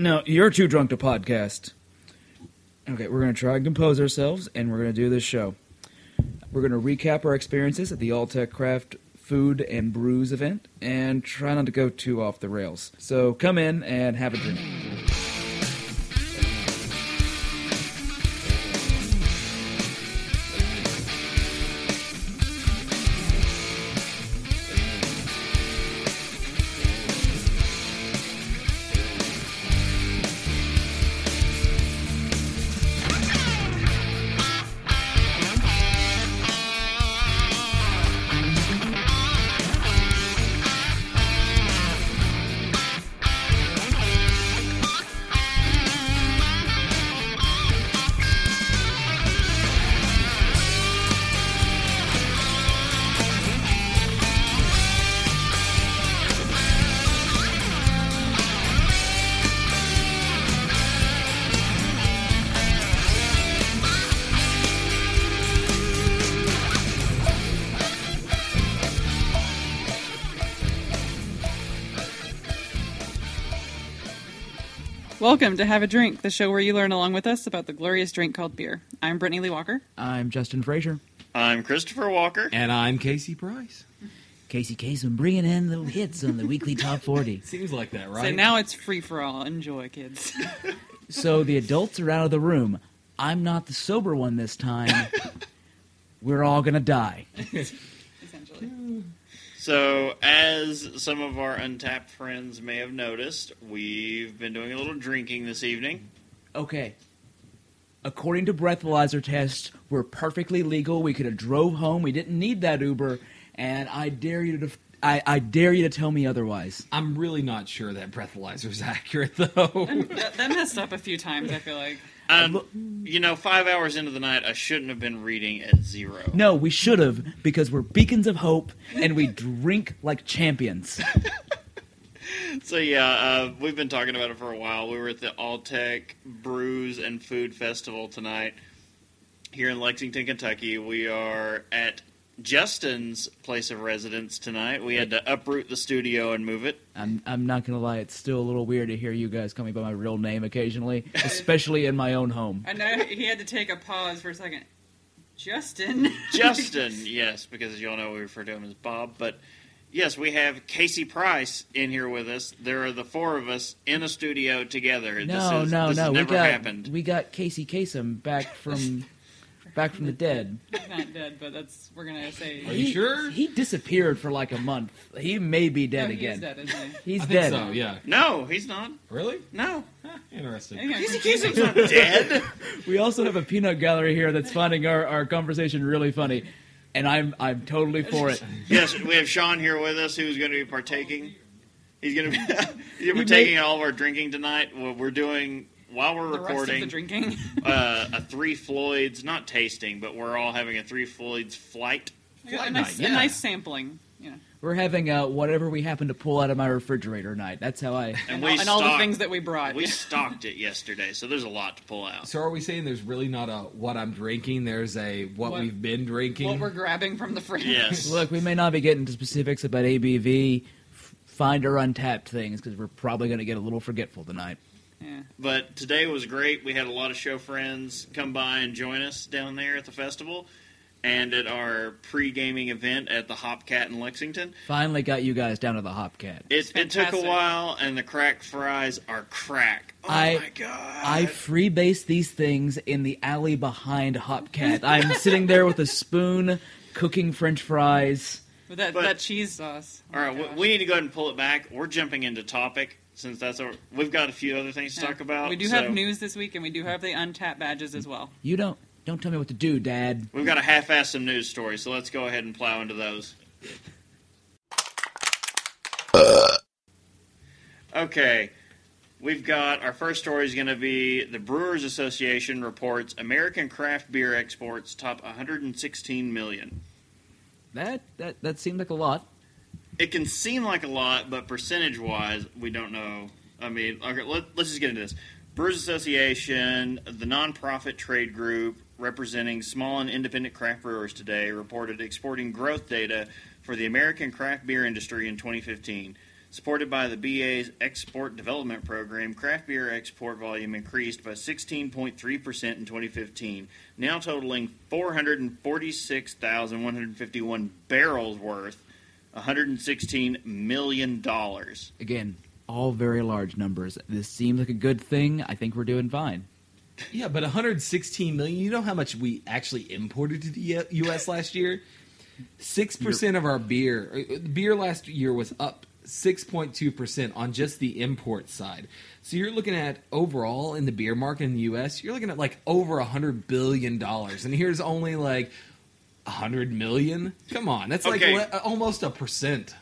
No, you're too drunk to podcast. Okay, we're going to try and compose ourselves, and we're going to do this show. We're going to recap our experiences at the Alltech Craft Food and Brews event, and try not to go too off the rails. So come in and have a drink. Welcome to Have a Drink, the show where you learn along with us about the glorious drink called beer. I'm Brittany Lee Walker. I'm Justin Frazier. I'm Christopher Walker. And I'm Casey Price. Casey Kasem bringing in the hits on the weekly top 40. Seems like that, right? So now it's free for all. Enjoy, kids. So the adults are out of the room. I'm not the sober one this time. We're all going to die. Essentially. So, as some of our Untappd friends may have noticed, we've been doing a little drinking this evening. Okay. According to breathalyzer tests, we're perfectly legal. We could have drove home. We didn't need that Uber, and I dare you to I, I dare you to tell me otherwise. I'm really not sure that breathalyzer is accurate, though. that, that messed up a few times, I feel like. Um, you know, five hours into the night, I shouldn't have been reading at zero. No, we should have because we're beacons of hope and we drink like champions. So, yeah, uh, we've been talking about it for a while. We were at the Alltech Brews and Food Festival tonight here in Lexington, Kentucky. We are at Justin's place of residence tonight. We had to uproot the studio and move it. I'm I'm not gonna lie, it's still a little weird to hear you guys call me by my real name occasionally, especially in my own home. I know he had to take a pause for a second. Justin. Justin, yes, because as you all know, we refer to him as Bob. But yes, we have Casey Price in here with us. There are the four of us in a studio together. No, this is, no, this no. Has We never got happened. we got Casey Kasem back from back from the dead. He's not dead, but that's we're gonna say. Are you He- sure? He disappeared for like a month. He may be No, dead oh, he again. is dead, isn't he? He's I think dead. so, yeah. no, he's not. Really? No, Interesting. Hang on, Casey Kasem's not dead. We also have a peanut gallery here that's finding our, our conversation really funny, and I'm I'm totally for it. yes, we have Sean here with us, who's going to be partaking. He's going to be he's gonna be He partaking may- in all of our drinking tonight. What we're doing while we're the rest of the recording drinking. uh, a Three Floyds, not tasting, but we're all having a Three Floyds flight. a, nice, night, a nice sampling. You know, We're having uh, whatever we happen to pull out of my refrigerator night. That's how I. And, and, we all, and all the things that we brought. We stocked it yesterday, so there's a lot to pull out. So are we saying there's really not a what I'm drinking? There's a what, What- we've been drinking? what we're grabbing from the fridge. Yes. Look, we may not be getting to specifics about ABV, f- find our Untappd things because we're probably going to get a little forgetful tonight. Yeah. But today was great. We had a lot of show friends come by and join us down there at the festival and at our pre-gaming event at the Hopcat in Lexington. Finally got you guys down to the Hopcat. It, it took a while, and the crack fries are crack. Oh I- my god! I freebase these things in the alley behind Hopcat. I'm sitting there with a spoon, cooking French fries. With that, But- that cheese sauce. Oh All my right, we, we need to go ahead and pull it back. We're jumping into topic since that's our. We've got a few other things to Yeah. talk about. We do so have news this week, and we do have the Untappd badges as well. You don't don't tell me what to do, Dad. We've got a half-ass some news stories, so let's go ahead and plow into those. Okay, we've got our first story is going to be the Brewers Association reports American craft beer exports top 116 million. That that that seemed like a lot. It can seem like a lot, but percentage-wise, we don't know. I mean, okay, let, let's just get into this. Brewers Association, the nonprofit trade group representing small and independent craft brewers today, reported exporting growth data for the American craft beer industry in 2015. Supported by the BA's Export Development Program, craft beer export volume increased by 16.3% in 2015, now totaling 446,151 barrels worth, $116 million. Again, all very large numbers. This seems like a good thing. I think we're doing fine. Yeah, but 116 million. You know how much we actually imported to the U.S. last year? Six percent of our beer uh, beer last year was up 6.2 percent on just the import side. So you're looking at overall in the beer market in the U.S. You're looking at like over a hundred billion dollars, and here's only like a hundred million. Come on, that's like Okay. le- almost a percent.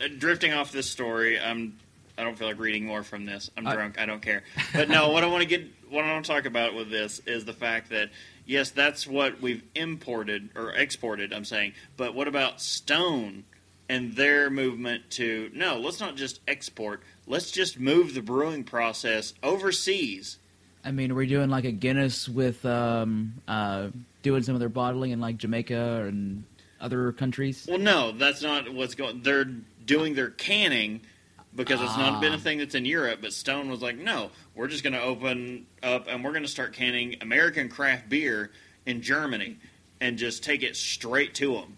Uh, drifting off this story, I'm I don't feel like reading more from this. I'm I- drunk. I don't care. But no, what I want to get, what I want to talk about with this is the fact that yes, that's what we've imported or exported. I'm saying, but what about Stone and their movement to no? Let's not just export. Let's just move the brewing process overseas. I mean, are we're doing like a Guinness with um, uh, doing some of their bottling in like Jamaica and other countries. Well, no, that's not what's going. They're doing their canning because it's not been a Ah. thing that's in Europe. But Stone was like, no, we're just going to open up and we're going to start canning American craft beer in Germany and just take it straight to them.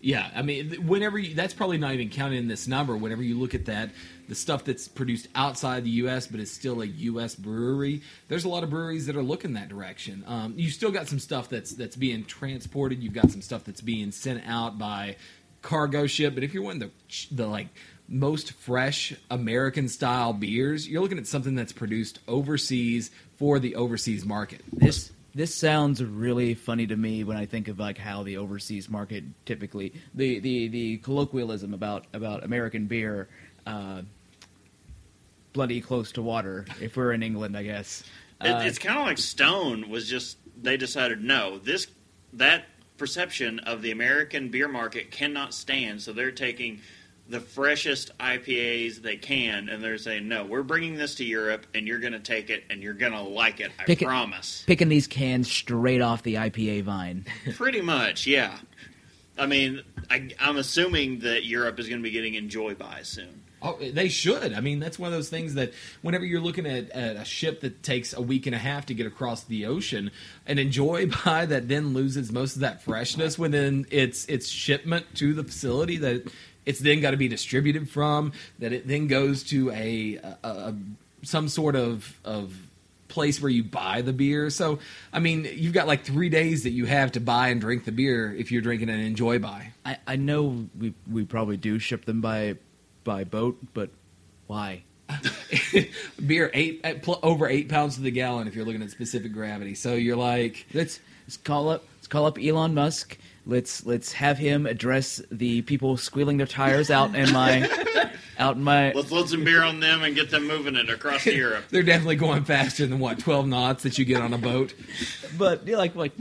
Yeah, I mean, whenever you, that's probably not even counted in this number. Whenever you look at that, the stuff that's produced outside the U.S. but is still a U.S. brewery, there's a lot of breweries that are looking that direction. Um, you still got some stuff that's that's being transported. You've got some stuff that's being sent out by cargo ship. But if you're wanting the the like most fresh American style beers, you're looking at something that's produced overseas for the overseas market. This this sounds really funny to me when I think of like how the overseas market typically the the, the colloquialism about about American beer. Uh, bloody close to water if we're in England, I guess. It, Uh, it's kind of like Stone was just they decided no, this that perception of the American beer market cannot stand, so they're taking the freshest IPAs they can, and they're saying no, we're bringing this to Europe, and you're going to take it, and you're going to like it. I Pick it- promise. picking these cans straight off the IPA vine. Pretty much, yeah. I mean, I, I'm assuming that Europe is going to be getting Enjoy by soon. Oh, they should. I mean, that's one of those things that whenever you're looking at, at a ship that takes a week and a half to get across the ocean, an enjoy by that then loses most of that freshness within its its shipment to the facility that it's then got to be distributed from. That it then goes to a, a, a some sort of of place where you buy the beer. So, I mean, you've got like three days that you have to buy and drink the beer if you're drinking an enjoy by. I, I know we we probably do ship them by by boat, but why? beer eight at pl- over eight pounds to the gallon if you're looking at specific gravity. So you're like, Let's let's call up let's call up Elon Musk. Let's let's have him address the people squealing their tires out in my out in my Let's load some beer on them and get them moving it across Europe. they're definitely going faster than what 12 knots that you get on a boat. but yeah, like like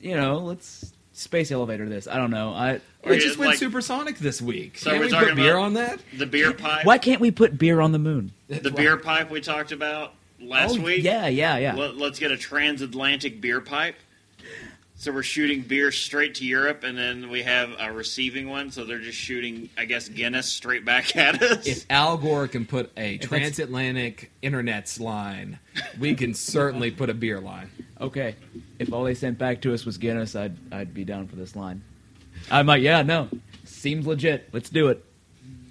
you know, let's space elevator this. I don't know. I It just went like- supersonic this week. So Can't we're we put beer on that? The beer pipe. why can't we put beer on the moon? The beer pipe we talked about last oh, week. Yeah, yeah, yeah. Let, us get a transatlantic beer pipe. So we're shooting beer straight to Europe, and then we have a receiving one. So they're just shooting, I guess, Guinness straight back at us. If Al Gore can put a that's- transatlantic internet's line, we can certainly put a beer line. Okay, if all they sent back to us was Guinness, I'd I'd be down for this line. I might. yeah, no, seems legit. Let's do it.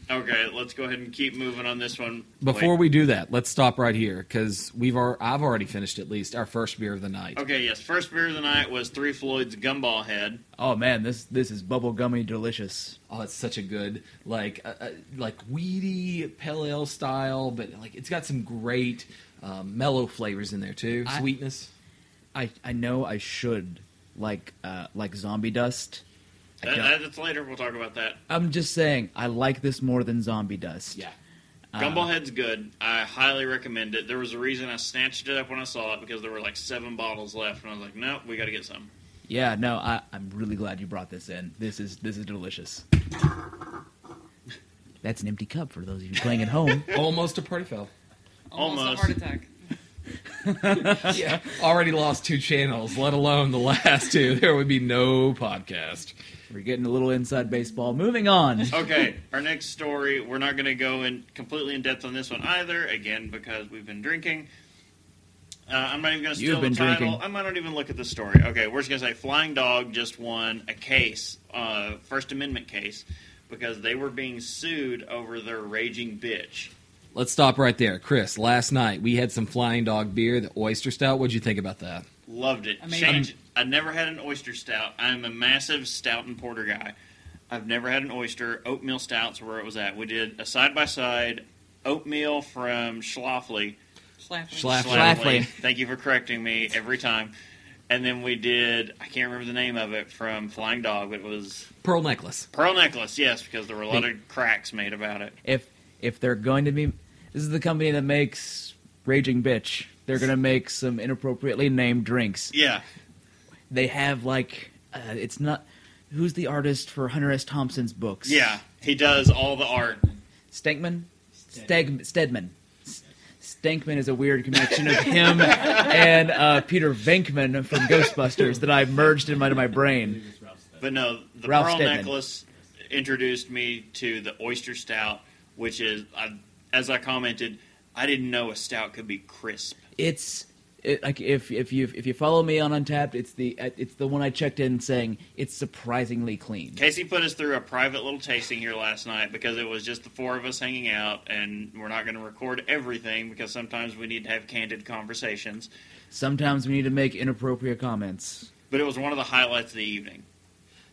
Okay, let's go ahead and keep moving on this one. Before Wait. we do that, let's stop right here because we've ar- I've already finished at least our first beer of the night. Okay, yes. First beer of the night was Three Floyd's Gumball Head. Oh man, this this is bubblegummy delicious. Oh, it's such a good like uh, uh, like weedy pale ale style, but like it's got some great um, mellow flavors in there too. I- Sweetness. I I know I should like uh, like zombie dust. I That, don't- that's later. We'll talk about that. I'm just saying I like this more than zombie dust. Yeah. Uh, Gumball Head's good. I highly recommend it. There was a reason I snatched it up when I saw it because there were like seven bottles left, and I was like, "Nope, we got to get some." Yeah, no, I, I'm really glad you brought this in. This is this is delicious. That's an empty cup for those of you playing at home. Almost a party foul. Almost, Almost. a heart attack. yeah, already lost two channels, let alone the last two. There would be no podcast. We're getting a little inside baseball. Moving on. Okay, our next story. We're not going to go in completely in depth on this one either. Again, because we've been drinking. Uh, I'm not even going to steal You've been the title. drinking. I might not even look at the story. Okay, we're just going to say Flying Dog just won a case, uh, First Amendment case, because they were being sued over their raging bitch. Let's stop right there, Chris. Last night we had some Flying Dog beer, the Oyster Stout. What'd you think about that? Loved it. Amazing. Change. I never had an oyster stout. I'm a massive stout and porter guy. I've never had an oyster. Oatmeal stouts were where it was at. We did a side by side oatmeal from Schlafly. Schlafly. Schlaf- Schlafly. Thank you for correcting me every time. And then we did, I can't remember the name of it from Flying Dog, but it was Pearl necklace. Pearl Necklace, yes, because there were a lot of cracks made about it. If if they're going to be, this is the company that makes Raging Bitch. They're going to make some inappropriately named drinks. Yeah. They have like, uh, it's not. Who's the artist for Hunter S. Thompson's books? Yeah. He does all the art. Stankman? Steg, Steadman. S- Stankman is a weird connection of him and uh, Peter Venkman from Ghostbusters that I merged in my, my brain. But no, the Ralph Pearl Steadman. Necklace introduced me to the Oyster Stout, which is, I, as I commented, I didn't know a stout could be crisp. It's it, like if if you if you follow me on Untappd, it's the it's the one I checked in saying it's surprisingly clean. Casey put us through a private little tasting here last night because it was just the four of us hanging out, and we're not going to record everything because sometimes we need to have candid conversations. Sometimes we need to make inappropriate comments. But it was one of the highlights of the evening.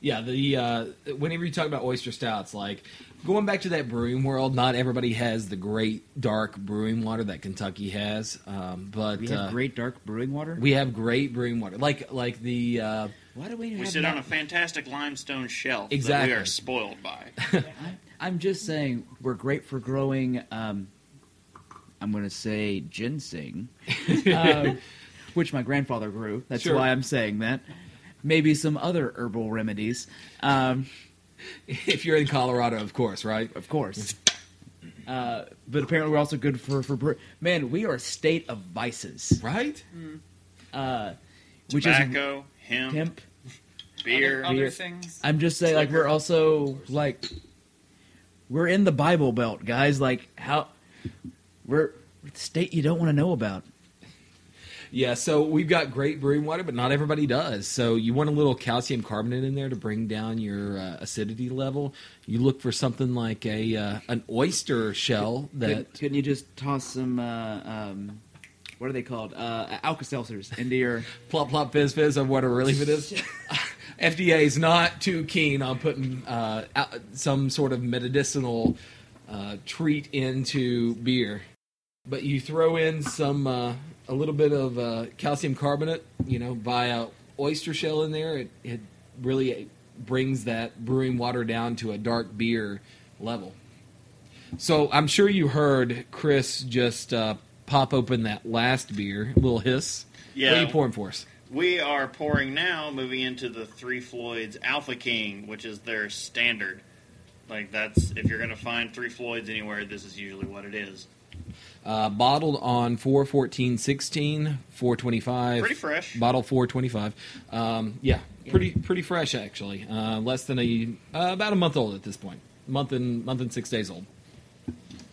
Yeah, the uh, whenever you talk about oyster stouts, like going back to that brewing world, not everybody has the great dark brewing water that Kentucky has, um, but We have uh, great dark brewing water. we have great brewing water, like like the uh, Why do we? We have sit not- on a fantastic limestone shelf that Exactly. we are spoiled by. I'm just saying we're great for growing. Um, I'm going to say ginseng, um, which my grandfather grew. That's Sure. why I'm saying that. Maybe some other herbal remedies, um, if you're in Colorado, of course, right? of course. Uh, but apparently, we're also good for for bre- man. We are a state of vices, Right? uh, which Tobacco, hemp, is hemp. beer. Other, other Beer. things. I'm just saying, like we're also like we're in the Bible Belt, guys. Like how we're, we're the state you don't want to know about. Yeah, so we've got great brewing water, but not everybody does. So you want a little calcium carbonate in there to bring down your uh, acidity level. You look for something like a uh, an oyster shell that Could, couldn't you just toss some uh, um, what are they called? Uh, Alka Seltzers into your. plop plop fizz fizz or whatever relief it is. FDA is not too keen on putting uh, some sort of medicinal uh, treat into beer, but you throw in some uh, a little bit of uh, calcium carbonate, you know, via oyster shell in there. It, it really brings that brewing water down to a dark beer level. So I'm sure you heard Chris just uh, pop open that last beer, little hiss. Yeah. What are you pouring for us? We are pouring now, moving into the Three Floyds Alpha King, which is their standard. Like that's if you're going to find Three Floyds anywhere, this is usually what it is. Uh, bottled on 4 14 16 425 Pretty fresh. bottle 425 um, yeah pretty pretty fresh actually uh, less than a uh, about a month old at this point month and month and six days old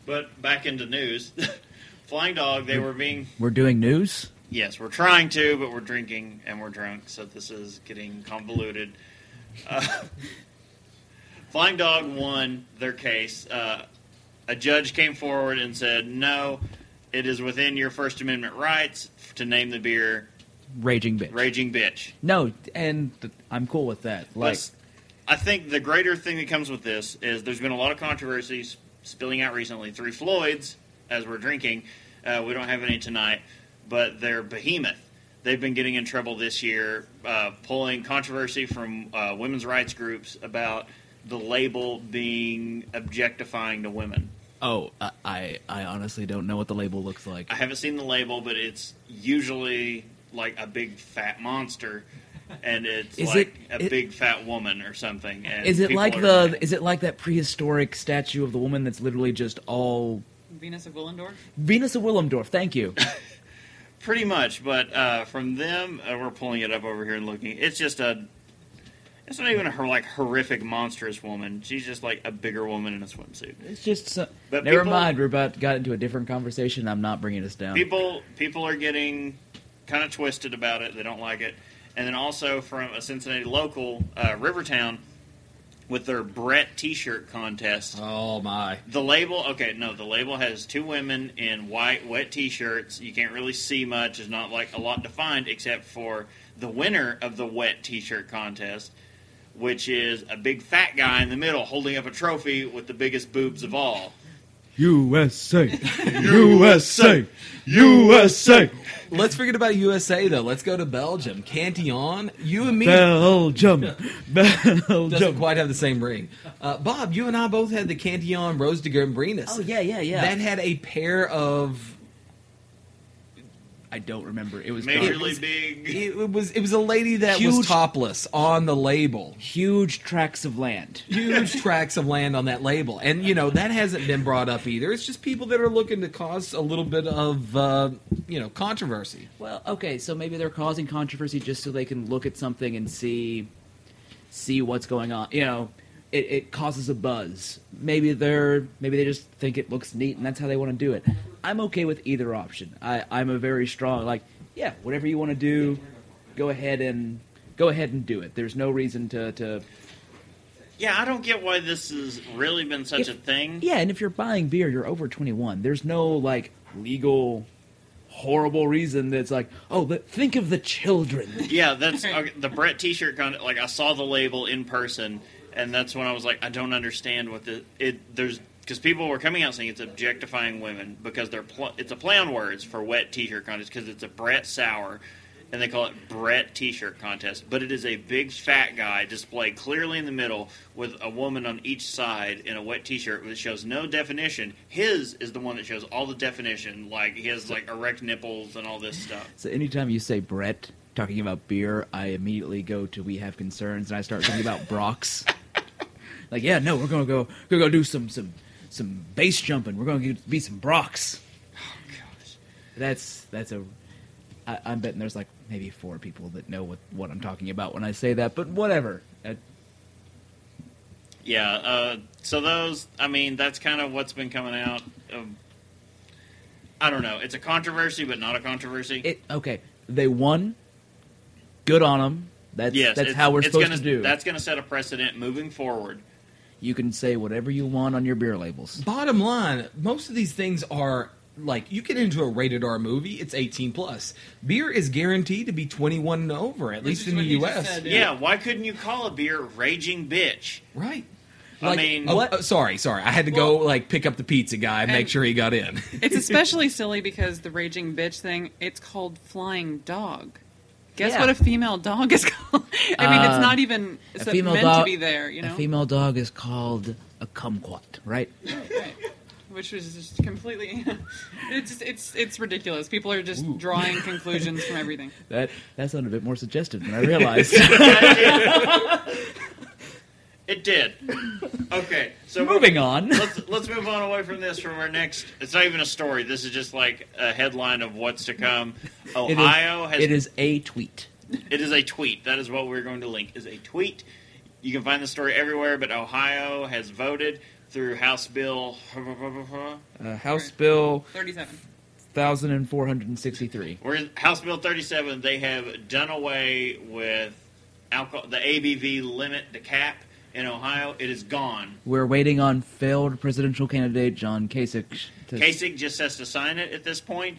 But back into news, Flying Dog, they were being We're doing news. yes, we're trying to, but we're drinking and we're drunk, so this is getting convoluted. Uh, Flying Dog won their case. Uh, a judge came forward and said, "No, it is within your First Amendment rights to name the beer Raging bitch. Raging Bitch." No, and th- I'm cool with that. Like, I think the greater thing that comes with this is there's been a lot of controversies spilling out recently. Three Floyds, as we're drinking, uh, we don't have any tonight, but they're behemoth. They've been getting in trouble this year, uh, pulling controversy from uh, women's rights groups about the label being objectifying to women. Oh, I, I I honestly don't know what the label looks like. I haven't seen the label, but it's usually like a big fat monster, and it's Is like it- a it- big fat woman or something. And Is it people like are the? mad. Is it like that prehistoric statue of the woman that's literally just all Venus of Willendorf. Venus of Willemdorf? Thank you. Pretty much, but uh, from them, uh, we're pulling it up over here and looking. It's just a. It's not even a her like horrific monstrous woman. She's just like a bigger woman in a swimsuit. It's just so, But never people- mind. We're about got into a different conversation. I'm not bringing us down. People people are getting kind of twisted about it. They don't like it. And then also from a Cincinnati local, uh, Rivertown, with their Brett T-shirt contest. Oh my! The label, okay, no, the label has two women in white wet T-shirts. You can't really see much. There's not like a lot defined except for the winner of the wet T-shirt contest, which is a big fat guy in the middle holding up a trophy with the biggest boobs of all. USA, USA, USA, Let's forget about USA though. Let's go to Belgium. Cantillon, you and me Belgium, Belgium doesn't quite have the same ring. Uh, Bob, you and I both had the Cantillon Rose de Gambrinus. Oh yeah, yeah, yeah. That had a pair of. I don't remember. It was Majorly it big. It was it was a lady that was topless on the label. huge tracts of land. Huge tracts of land on that label, and you know that hasn't been brought up either. It's just people that are looking to cause a little bit of uh, you know controversy. Well, okay, so maybe they're causing controversy just so they can look at something and see see what's going on. You know, it, it causes a buzz. Maybe they're maybe they just think it looks neat and that's how they want to do it. I'm okay with either option. I, I'm a very strong like, yeah, whatever you want to do, go ahead and go ahead and do it. There's no reason to, to Yeah, I don't get why this has really been such If- a thing. Yeah, and if you're buying beer, you're over 21. There's no like legal horrible reason that's like, oh, but think of the children. Yeah, that's okay, the Brett T-shirt. Con- like I saw the label in person, and that's when I was like, I don't understand what the it. There's because people were coming out saying it's objectifying women because they're pl- it's a play on words for wet T-shirt contest because it's a Brett sour, and they call it Brett T-shirt contest. But it is a big fat guy displayed clearly in the middle with a woman on each side in a wet T-shirt that shows no definition. His is the one that shows all the definition, like he has like erect nipples and all this stuff. So anytime you say Brett talking about beer, I immediately go to We Have Concerns and I start thinking about Brock's. like, yeah, no, we're gonna go gonna go do some some some base jumping. We're gonna get, be some Brock's. Oh gosh, that's that's a. I, I'm betting there's like maybe four people that know what what I'm talking about when I say that, but whatever. Uh, Yeah, uh, so those, I mean, that's kind of what's been coming out. Of, I don't know. It's a controversy, but not a controversy. it okay. They won. Good on them. That's yes, that's how we're supposed gonna, to do. That's going to set a precedent moving forward. You can say whatever you want on your beer labels. Bottom line, most of these things are like you get into a rated R movie, it's 18 plus. Beer is guaranteed to be 21 and over, at least in the what he just U.S. said, Yeah. why couldn't you call a beer "Raging Bitch"? Right. I mean, Oh, What? oh, sorry, sorry. I had to go like pick up the pizza guy and make sure he got in. It's especially silly because the raging bitch thing, it's called flying dog. Guess Yeah. what a female dog is called? I mean, Uh, it's not even it's a female meant dog to be there, you know? A female dog is called a kumquat, right? Right. Which was just completely it's just, it's it's ridiculous. People are just drawing conclusions from everything. That that sounded a bit more suggestive than I realized. It did. Okay, so we're- Moving on. let's let's move on away from this from our next. It's not even a story. This is just like a headline of what's to come. It is- Ohio has It is a tweet. It is a tweet. That is what we're going to link. Is a tweet. You can find the story everywhere, but Ohio has voted through House Bill. Uh, House Bill Thirty-seven. 1463. We're in House Bill 37. They have done away with alcohol, the ABV limit, the cap in Ohio. It is gone. We're waiting on failed presidential candidate John Kasich. To, Kasich just has to sign it at this point.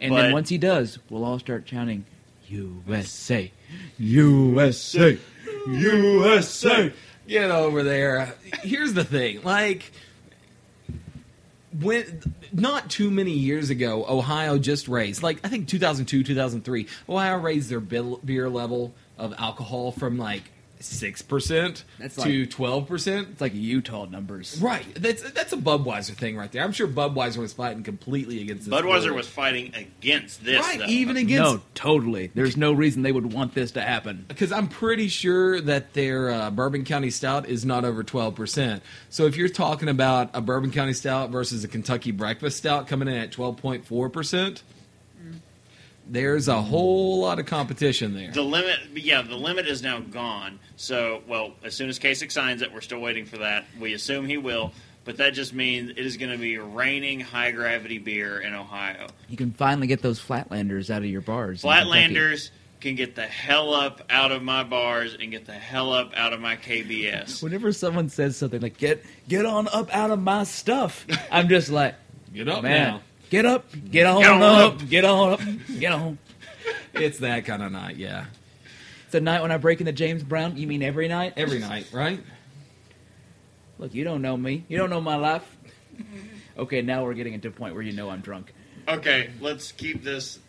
and but- then once he does, we'll all start chanting USA, USA, USA. Get over there. Here's the thing, like when not too many years ago, Ohio just raised, like I think 2002, 2003, Ohio raised their bill, beer level of alcohol from like six percent That's to like- twelve percent. It's like Utah numbers. Right, that's that's a Budweiser thing right there. I'm sure Budweiser was fighting completely against this. Budweiser brewery. was fighting against this. right, though. even against No, totally. There's no reason they would want this to happen. because I'm pretty sure that their uh, Bourbon County Stout is not over 12%. So if you're talking about a Bourbon County Stout versus a Kentucky Breakfast Stout coming in at 12.4%, there's a whole lot of competition there. The limit, yeah, the limit is now gone. So, well, as soon as Kasich signs it, we're still waiting for that. We assume he will, but that just means it is going to be raining high gravity beer in Ohio. You can finally get those Flatlanders out of your bars. Flatlanders can get the hell up out of my bars and get the hell up out of my KBS. Whenever someone says something like "get get on up out of my stuff," I'm just like, Get up man, now. Get up, get on, Get on up, up. get on up, get on. It's that kind of night, yeah. It's a night when I break into James Brown. You mean every night? Every night, right? Look, you don't know me. You don't know my life. Okay, now we're getting into a point where you know I'm drunk. Okay, let's keep this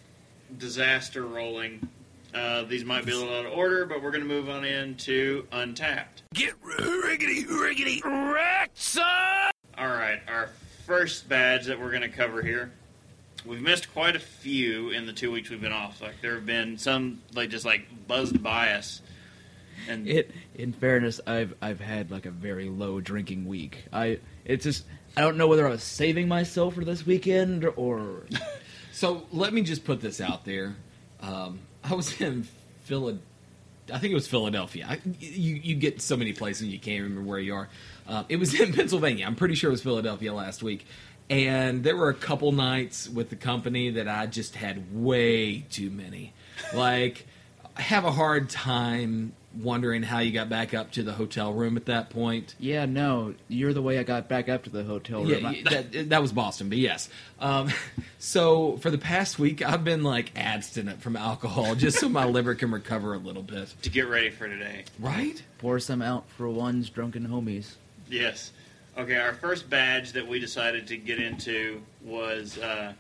disaster rolling. Uh, these might be a little out of order, but we're going to move on into Untappd. Get riggedy, riggedy, wrecked, son! All right, our first badge that we're going to cover here. We've missed quite a few in the two weeks we've been off. Like there have been some like just like buzzed by us, and It, in fairness, I've I've had like a very low drinking week. I it's just I don't know whether I was saving myself for this weekend or So let me just put this out there. Um, I was in Philadelphia. I think it was Philadelphia. I, you you get so many places you can't remember where you are. Uh, it was in Pennsylvania. I'm pretty sure it was Philadelphia last week. And there were a couple nights with the company that I just had way too many. Like, I have a hard time wondering how you got back up to the hotel room at that point. yeah, no, you're the way I got back up to the hotel room. Yeah, yeah, that, that was Boston, but yes. Um, so for the past week, I've been like abstinent from alcohol just so my liver can recover a little bit. to get ready for today. Right? pour some out for one's drunken homies. Yes. Okay, our first badge that we decided to get into was uh,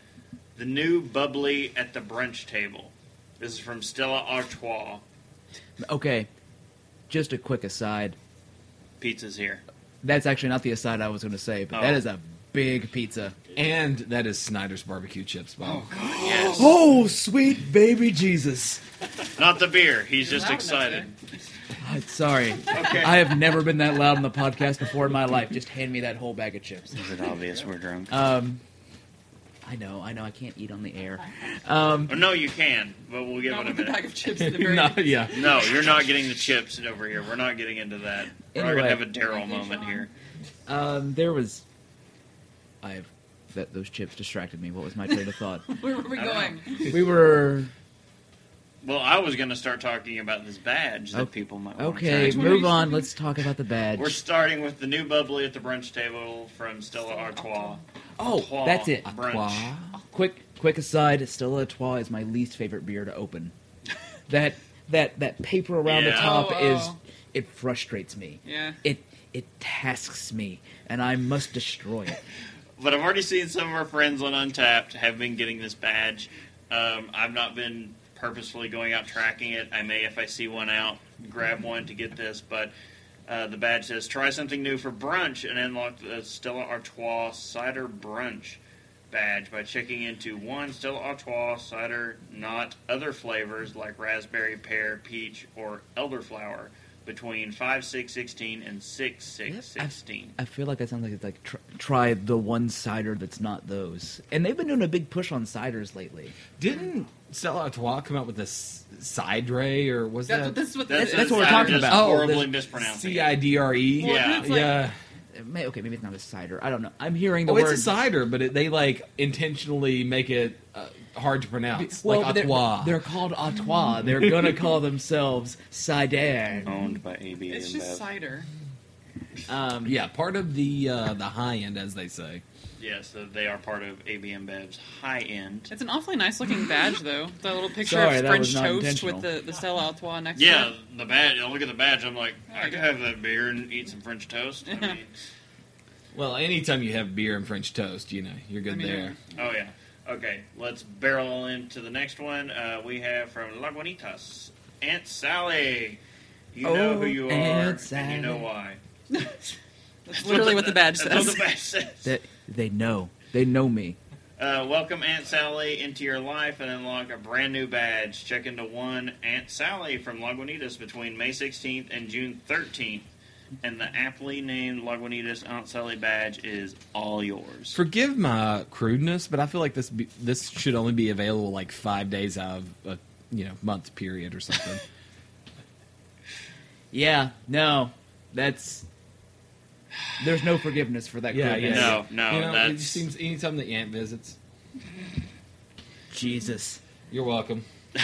the new bubbly at the brunch table. This is from Stella Artois. Okay, just a quick aside. Pizza's here. That's actually not the aside I was going to say, but Oh. that is a big pizza. And that is Snyder's barbecue chips, Bob. Yes. Oh, sweet baby Jesus! Not the beer. He's just Loud enough excited. Uh, Sorry, Okay. I have never been that loud on the podcast before in my life. Just hand me that whole bag of chips. Is it obvious we're drunk? Um, I know, I know, I can't eat on the air. Um, oh, no, you can, but we'll give Not it a with the minute. bag of chips in the very no, yeah. No, you're not getting the chips over here. We're not getting into that. We're Anyway. going to have a Daryl moment here. um, there was, I have that those chips distracted me. What was my train of thought? Where were we going? we were Well, I was going to start talking about this badge that Okay. people might want okay. to try. Move on. Let's talk about the badge. We're starting with the new bubbly at the brunch table from Stella Artois. Oh, Artois that's it. Brunch. Qua. Quick, quick aside. Stella Artois is my least favorite beer to open. that that that paper around the top Oh, is oh. it frustrates me. Yeah. It it tasks me, and I must destroy it. But I've already seen some of our friends on Untappd have been getting this badge. Um, I've not been purposefully going out tracking it. I may, if I see one out, grab one to get this. But uh, the badge says, "Try something new for brunch and unlock the Stella Artois Cider Brunch badge by checking into one Stella Artois cider, not other flavors like raspberry, pear, peach, or elderflower." Between five six sixteen and six six sixteen. I feel like that sounds like it's like tr- try the one cider that's not those. And they've been doing a big push on ciders lately. Didn't Stella Artois come out with this Cidre or was That's, that this is what That's, this that's is. what we're talking about. Oh, Horribly the mispronouncing. C it. I D R E? Yeah. it's like- Yeah. It may, okay, maybe it's not a cider. I don't know. I'm hearing the Oh, word. it's a cider, but it, they like intentionally make it uh, hard to pronounce, well, like they're, they're called Artois. They're gonna call themselves cider. Owned by AB It's just cider. Um, yeah, part of the uh, the high end, as they say. Yes, so they are part of AB InBev's high end. It's an awfully nice looking badge, though. The little picture Sorry, of French toast with the, the Stella Artois next Yeah, to it. the badge. I look at the badge. I'm like, I could have that beer and eat some French toast. I mean, Well, anytime you have beer and French toast, you know you're good I mean, there. oh yeah. Okay, let's barrel into the next one. Uh, we have from Lagunitas, Aunt Sally. You know Oh, who you are, Aunt and you know why. That's literally what the badge That's says. what the badge says. that they know. They know me. Uh, welcome Aunt Sally into your life and unlock a brand new badge. Check into one Aunt Sally from Lagunitas between May 16th and June 13th. and the aptly named Lagunitas Aunt Sally badge is all yours. Forgive my crudeness, but I feel like this be, this should only be available like five days out of a you know month period or something. Yeah, no, that's there's no forgiveness for that. yeah, goodness. yeah. No, no, You know, it just seems anytime the aunt visits. Jesus. You're welcome.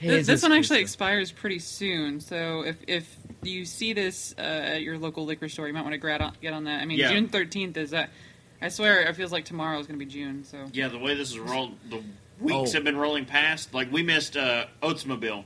Hey, This, this one actually Krista? expires pretty soon, so if if you see this uh, at your local liquor store, you might want to grad on, get on that. I mean, Yeah. June thirteenth is that. I swear, it feels like tomorrow is going to be June. So Yeah, the way this is rolled, the weeks Oh. have been rolling past. Like we missed uh, Oatsmobile.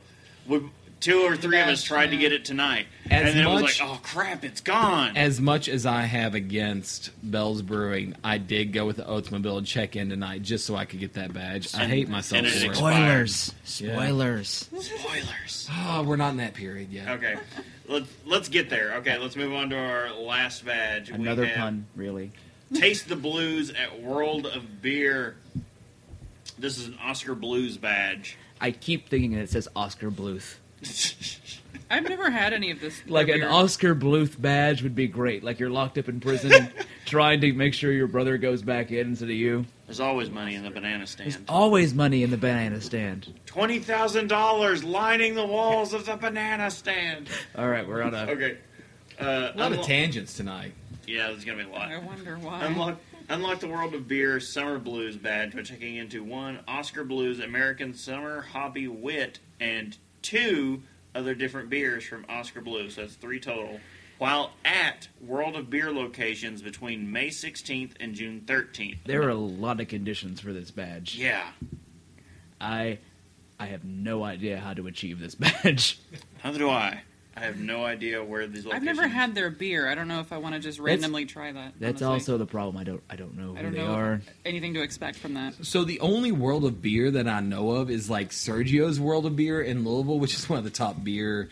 We, two or three of us Yes, tried to get it tonight, As and then it was like, oh crap, it's gone. As much as I have against Bell's Brewing, I did go with the Oatsmobile and check in tonight just so I could get that badge. I hate myself and it for it. expired. Spoilers. Yeah. Spoilers. Spoilers. Oh, we're not in that period yet. Okay, let's let's get there. Okay, let's move on to our last badge. Another have pun, really. Taste the Blues at World of Beer. This is an Oskar Blues badge. I keep thinking it says Oscar Bluth. I've never had any of this. Like an beer. Oscar Bluth badge would be great. Like you're locked up in prison, trying to make sure your brother goes back in instead of you. There's always money in the banana stand. There's stand. always money in the banana stand. Twenty thousand dollars lining the walls of the banana stand. All right, we're on a. Okay. Uh, A lot of tangents tonight. yeah, there's gonna be a lot. I wonder why. Unlock, unlock the World of Beer Summer Blues badge by checking into one Oskar Blues American Summer Hobby Wit and two other different beers from Oskar Blue, So that's three total. While at World of Beer locations between May 16th and June 13th. There are a lot of conditions for this badge. Yeah. I, I have no idea how to achieve this badge. Neither do I. I have no idea where these I've never had their beer. I don't know if I want to just randomly try that. That's honestly. also the problem. I don't. I don't know who I don't they know are. anything to expect from that. So the only world of beer that I know of is like Sergio's World of Beer in Louisville, which is one of the top beer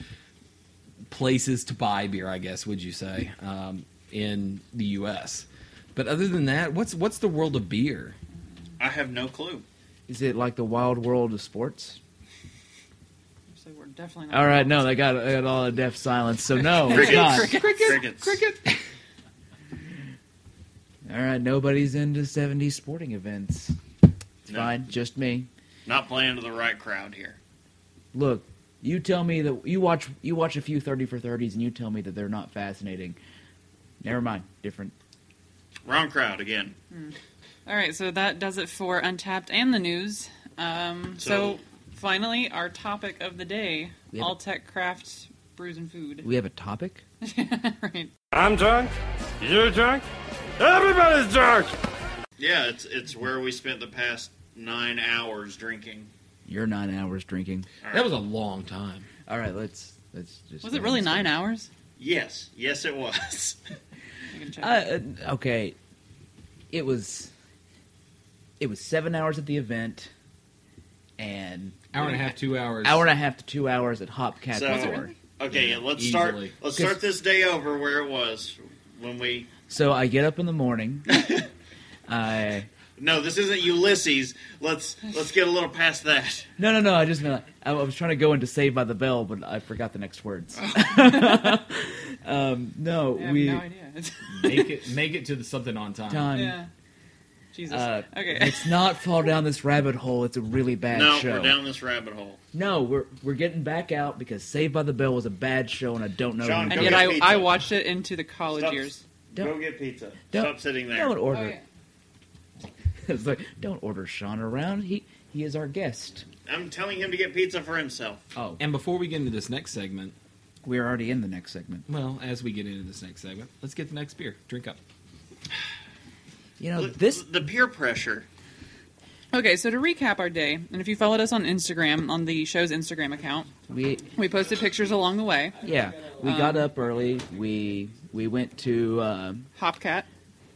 places to buy beer, I guess. Would you say um, in the U.S. But other than that, what's what's the world of beer? I have no clue. Is it like the wild world of sports? So we're definitely not. All right, no, they got, they got all a deaf silence. So no, it's Crickets. not. Crickets. Cricket. All right, nobody's into 70s sporting events. It's No. fine, just me. Not playing to the right crowd here. Look, you tell me that you watch you watch a few 30 for 30s and you tell me that they're not fascinating. Never mind, different. Wrong crowd again. All right, so that does it for Untappd and the news. Um, so, So- finally, our topic of the day: We Alltech craft brews and food. We have a topic? right. I'm drunk. You're drunk. Everybody's drunk. Yeah, it's it's where we spent the past nine hours drinking. You're 9 hours drinking. All That was a long time. All right, let's let's just Was it really nine hours? Yes, yes, it was. I can check. Uh, uh, okay. It was it was 7 hours at the event and Hour and a half, two hours. hour and a half to 2 hours at Hopcat So- Was Bar. okay, Yeah, yeah, let's easily. start. Let's 'Cause- start this day over where it was when we. So I get up in the morning. I No, this isn't Ulysses. Let's let's get a little past that. No, no, no. I just meant I was trying to go into Saved by the Bell, but I forgot the next words. um, no, I have we no idea. make it make it to the something on time. time. yeah. Jesus. Uh, okay. Let's not fall down this rabbit hole. It's a really bad no, show. No, we're down this rabbit hole. No, we're we're getting back out because Saved by the Bell was a bad show, and I don't know. Sean, and yet I, pizza. I watched it into the college Stop. years. Don't- Go get pizza. don't- Stop sitting there. don't order. Oh, it. yeah. it's like don't order Sean around. He he is our guest. I'm telling him to get pizza for himself. Oh, And before we get into this next segment, we're already in the next segment. well, as we get into this next segment, let's get the next beer. Drink up. You know this. the peer pressure. Okay, so to recap our day, and if you followed us on Instagram, on the show's Instagram account, We we posted pictures along the way. yeah. We Um, got up early. We we went to. Uh, Hopcat.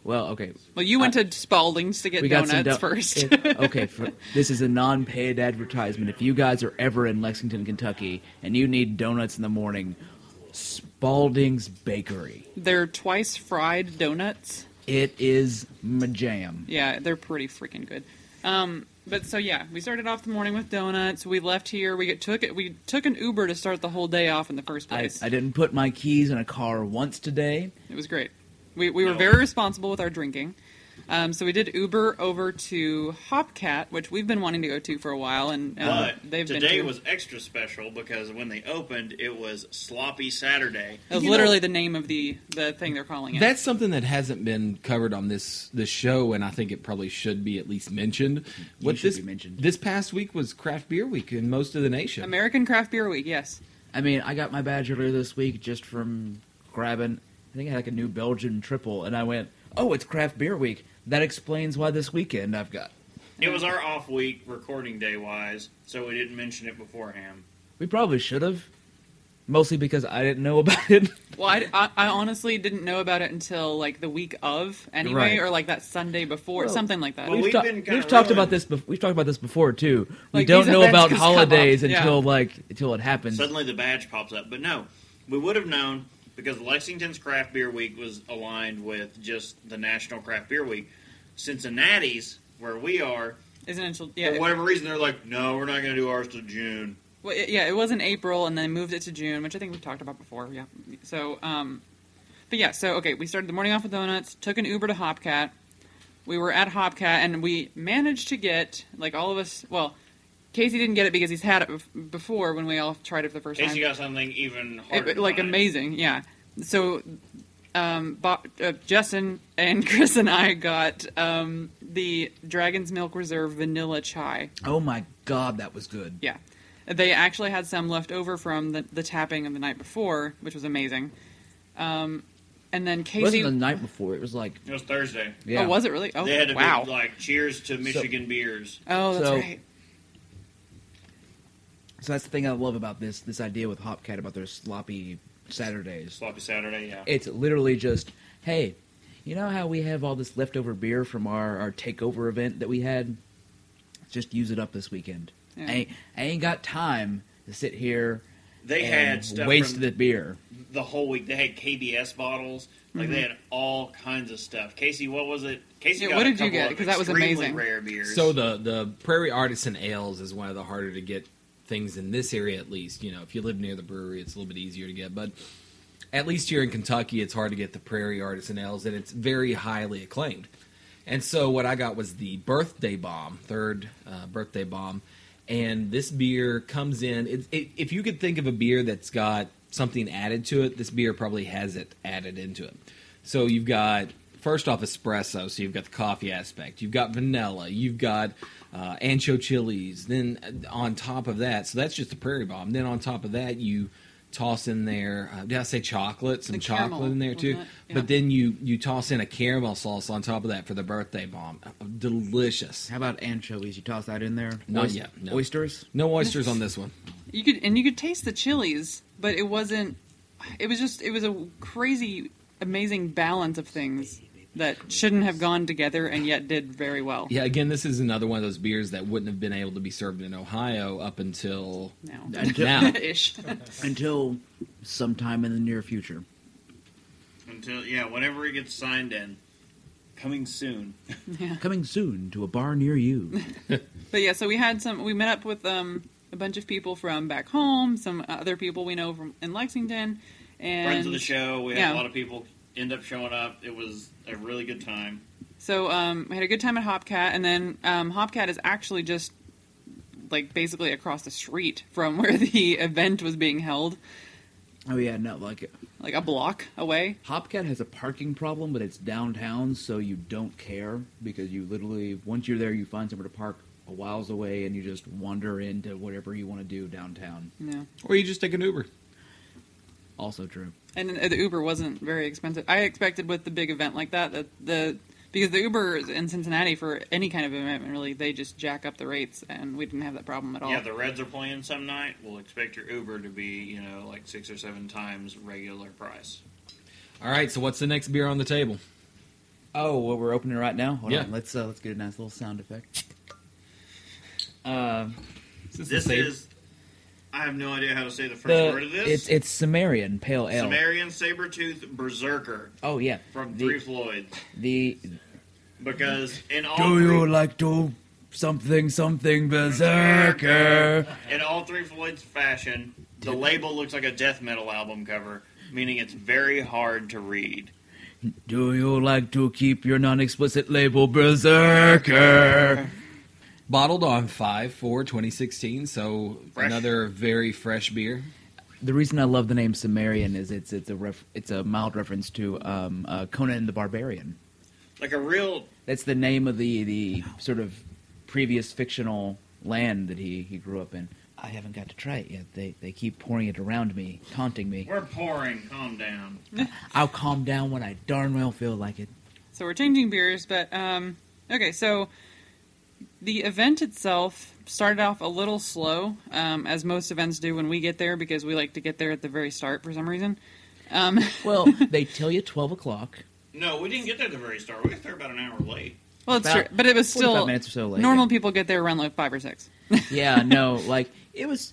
well, okay. Well, you went to Spalding's to get we got donuts some do- first. If- okay, for, this is a non-paid advertisement. If you guys are ever in Lexington, Kentucky, and you need donuts in the morning, Spalding's Bakery. They're twice fried donuts. It is my jam. Yeah, they're pretty freaking good. Um, but so yeah, we started off the morning with donuts. We left here. We get, took it. We took an Uber to start the whole day off in the first place. I didn't put my keys in a car once today. It was great. We we were very responsible with our drinking. Um, so we did Uber over to Hopcat, which we've been wanting to go to for a while, and uh, But they've been. today to. was extra special because when they opened, it was Sloppy Saturday. That was You literally know- the name of the the thing they're calling it. That's something that hasn't been covered on this this show, and I think it probably should be at least mentioned. You should this be mentioned. this past week was Craft Beer Week in most of the nation. American Craft Beer Week. Yes. I mean, I got my badge earlier this week just from grabbing. I think I had like a new Belgian triple, and I went, "Oh, it's craft beer week." That explains why this weekend I've got. It was our off week, recording day wise, so we didn't mention it beforehand. We probably should have, mostly because I didn't know about it. Well, I, I, I honestly didn't know about it until like the week of, anyway, Right. or like that Sunday before, Well, something like that. Well, we've we've ta- been kinda we've talked ruined. about this. Bef- we've talked about this before too. we Like, don't these know events about just come holidays yeah. until like until it happens. Suddenly the badge pops up. But no, we would have known because Lexington's Craft Beer Week was aligned with just the National Craft Beer Week. Cincinnati's, where we are, Isn't it? until- for whatever reason, they're like, no, we're not going to do ours till June. Well, it- yeah, it was in April, and then moved it to June, which I think we've talked about before. Yeah. So, um, but yeah, so okay, we started the morning off with donuts. Took an Uber to Hopcat. We were at Hopcat, and we managed to get like all of us. Well, Casey didn't get it because he's had it bef- before when we all tried it for the first Casey time. got something even harder. to like find. amazing, yeah. So, um, Bo- uh, Justin and Chris and I got um, the Dragon's Milk Reserve Vanilla Chai. oh my god, that was good. Yeah. They actually had some left over from the, the tapping of the night before, which was amazing. Um, and then It Casey. wasn't the night before. It was like It was Thursday. yeah. Oh, was it really? Oh, They had to wow. be like, cheers to Michigan beers. oh, that's So- right. So that's the thing I love about this this idea with Hopcat about their sloppy Saturdays. Sloppy Saturday, yeah. It's literally just, hey, you know how we have all this leftover beer from our, our takeover event that we had? Just use it up this weekend. Yeah. I, ain't, I ain't got time to sit here They and had stuff waste the beer. the whole week. They had KBS bottles. Like they mm-hmm. had all kinds of stuff. Casey, what was it? Casey, Yeah, got what a did you get? Because that was amazing. Rare beers. So the the Prairie Artisan Ales is one of the harder to get things in this area at least. You know, if you live near the brewery, it's a little bit easier to get, but at least here in Kentucky, it's hard to get the Prairie Artisan Ales, and it's very highly acclaimed. And so what I got was the Birthday Bomb, third uh, Birthday Bomb, and this beer comes in. It, it, if you could think of a beer that's got something added to it, this beer probably has it added into it. So you've got first off espresso, so you've got the coffee aspect. You've got vanilla. You've got uh, ancho chilies. Then uh, on top of that, so that's just the Prairie Bomb. Then on top of that, you toss in there. Uh, did I say chocolate? Some The caramel, chocolate in there too. wasn't? Yeah. But then you you toss in a caramel sauce on top of that for the birthday bomb. Uh, Delicious. How about anchovies? You toss that in there? Not Oys- yet, no. Oysters? No oysters on this one. You could and you could taste the chilies, but it wasn't. It was just. It was a crazy, amazing balance of things that shouldn't have gone together and yet did very well. Yeah, again, this is another one of those beers that wouldn't have been able to be served in Ohio up until Now, Until, now. ish. until sometime in the near future. until yeah, whenever it gets signed in, coming soon. Coming soon to a bar near you. But yeah, so we had some. We met up with um, a bunch of people from back home, some other people we know from in Lexington, and Friends of the show. We had a lot of people end up showing up. It was a really good time. So um, we had a good time at Hopcat, and then um, Hopcat is actually just like basically across the street from where the event was being held, oh yeah, no, like like a block away. Hopcat has a parking problem, but it's downtown, so you don't care because you literally once you're there, you find somewhere to park a whiles away, and you just wander into whatever you want to do downtown. Yeah, Or you just take an Uber. Also true. and uh, the Uber wasn't very expensive. I expected with the big event like that that the because the Uber in Cincinnati for any kind of event really they just jack up the rates, and we didn't have that problem at all. Yeah, the Reds are playing some night. We'll expect your Uber to be, you know, like six or seven times regular price. All right, so what's the next beer on the table? Oh, well, we're opening right now. Hold Yeah. on, let's uh, let's get a nice little sound effect. Uh, Is This the is. I have no idea how to say the first the, word of this. it's it's Sumerian Pale Ale. Sumerian Sabretooth Berserker Oh yeah, from the, Three Floyds. the Because in all Do you three, like to something something berserker. In all three Floyd's fashion, the label looks like a death metal album cover, meaning it's very hard to read. Do you like to keep your non-explicit label berserker? Bottled on 5 4 2016, so Fresh. another very fresh beer. The reason I love the name Sumerian is it's it's a ref, it's a mild reference to um, uh, Conan the Barbarian. Like a real That's the name of the the sort of previous fictional land that he, he grew up in. I haven't got to try it yet. They they keep pouring it around me, taunting me. We're pouring. Calm down. I'll calm down when I darn well feel like it. So we're changing beers, but um, okay. So the event itself started off a little slow, um, as most events do when we get there, because we like to get there at the very start for some reason. Um, Well, they tell you twelve o'clock. No, we didn't get there at the very start. We got there about an hour late. well, it's true, but it was still minutes or so late, normal yeah. people get there around like five or six. yeah, no, like it was.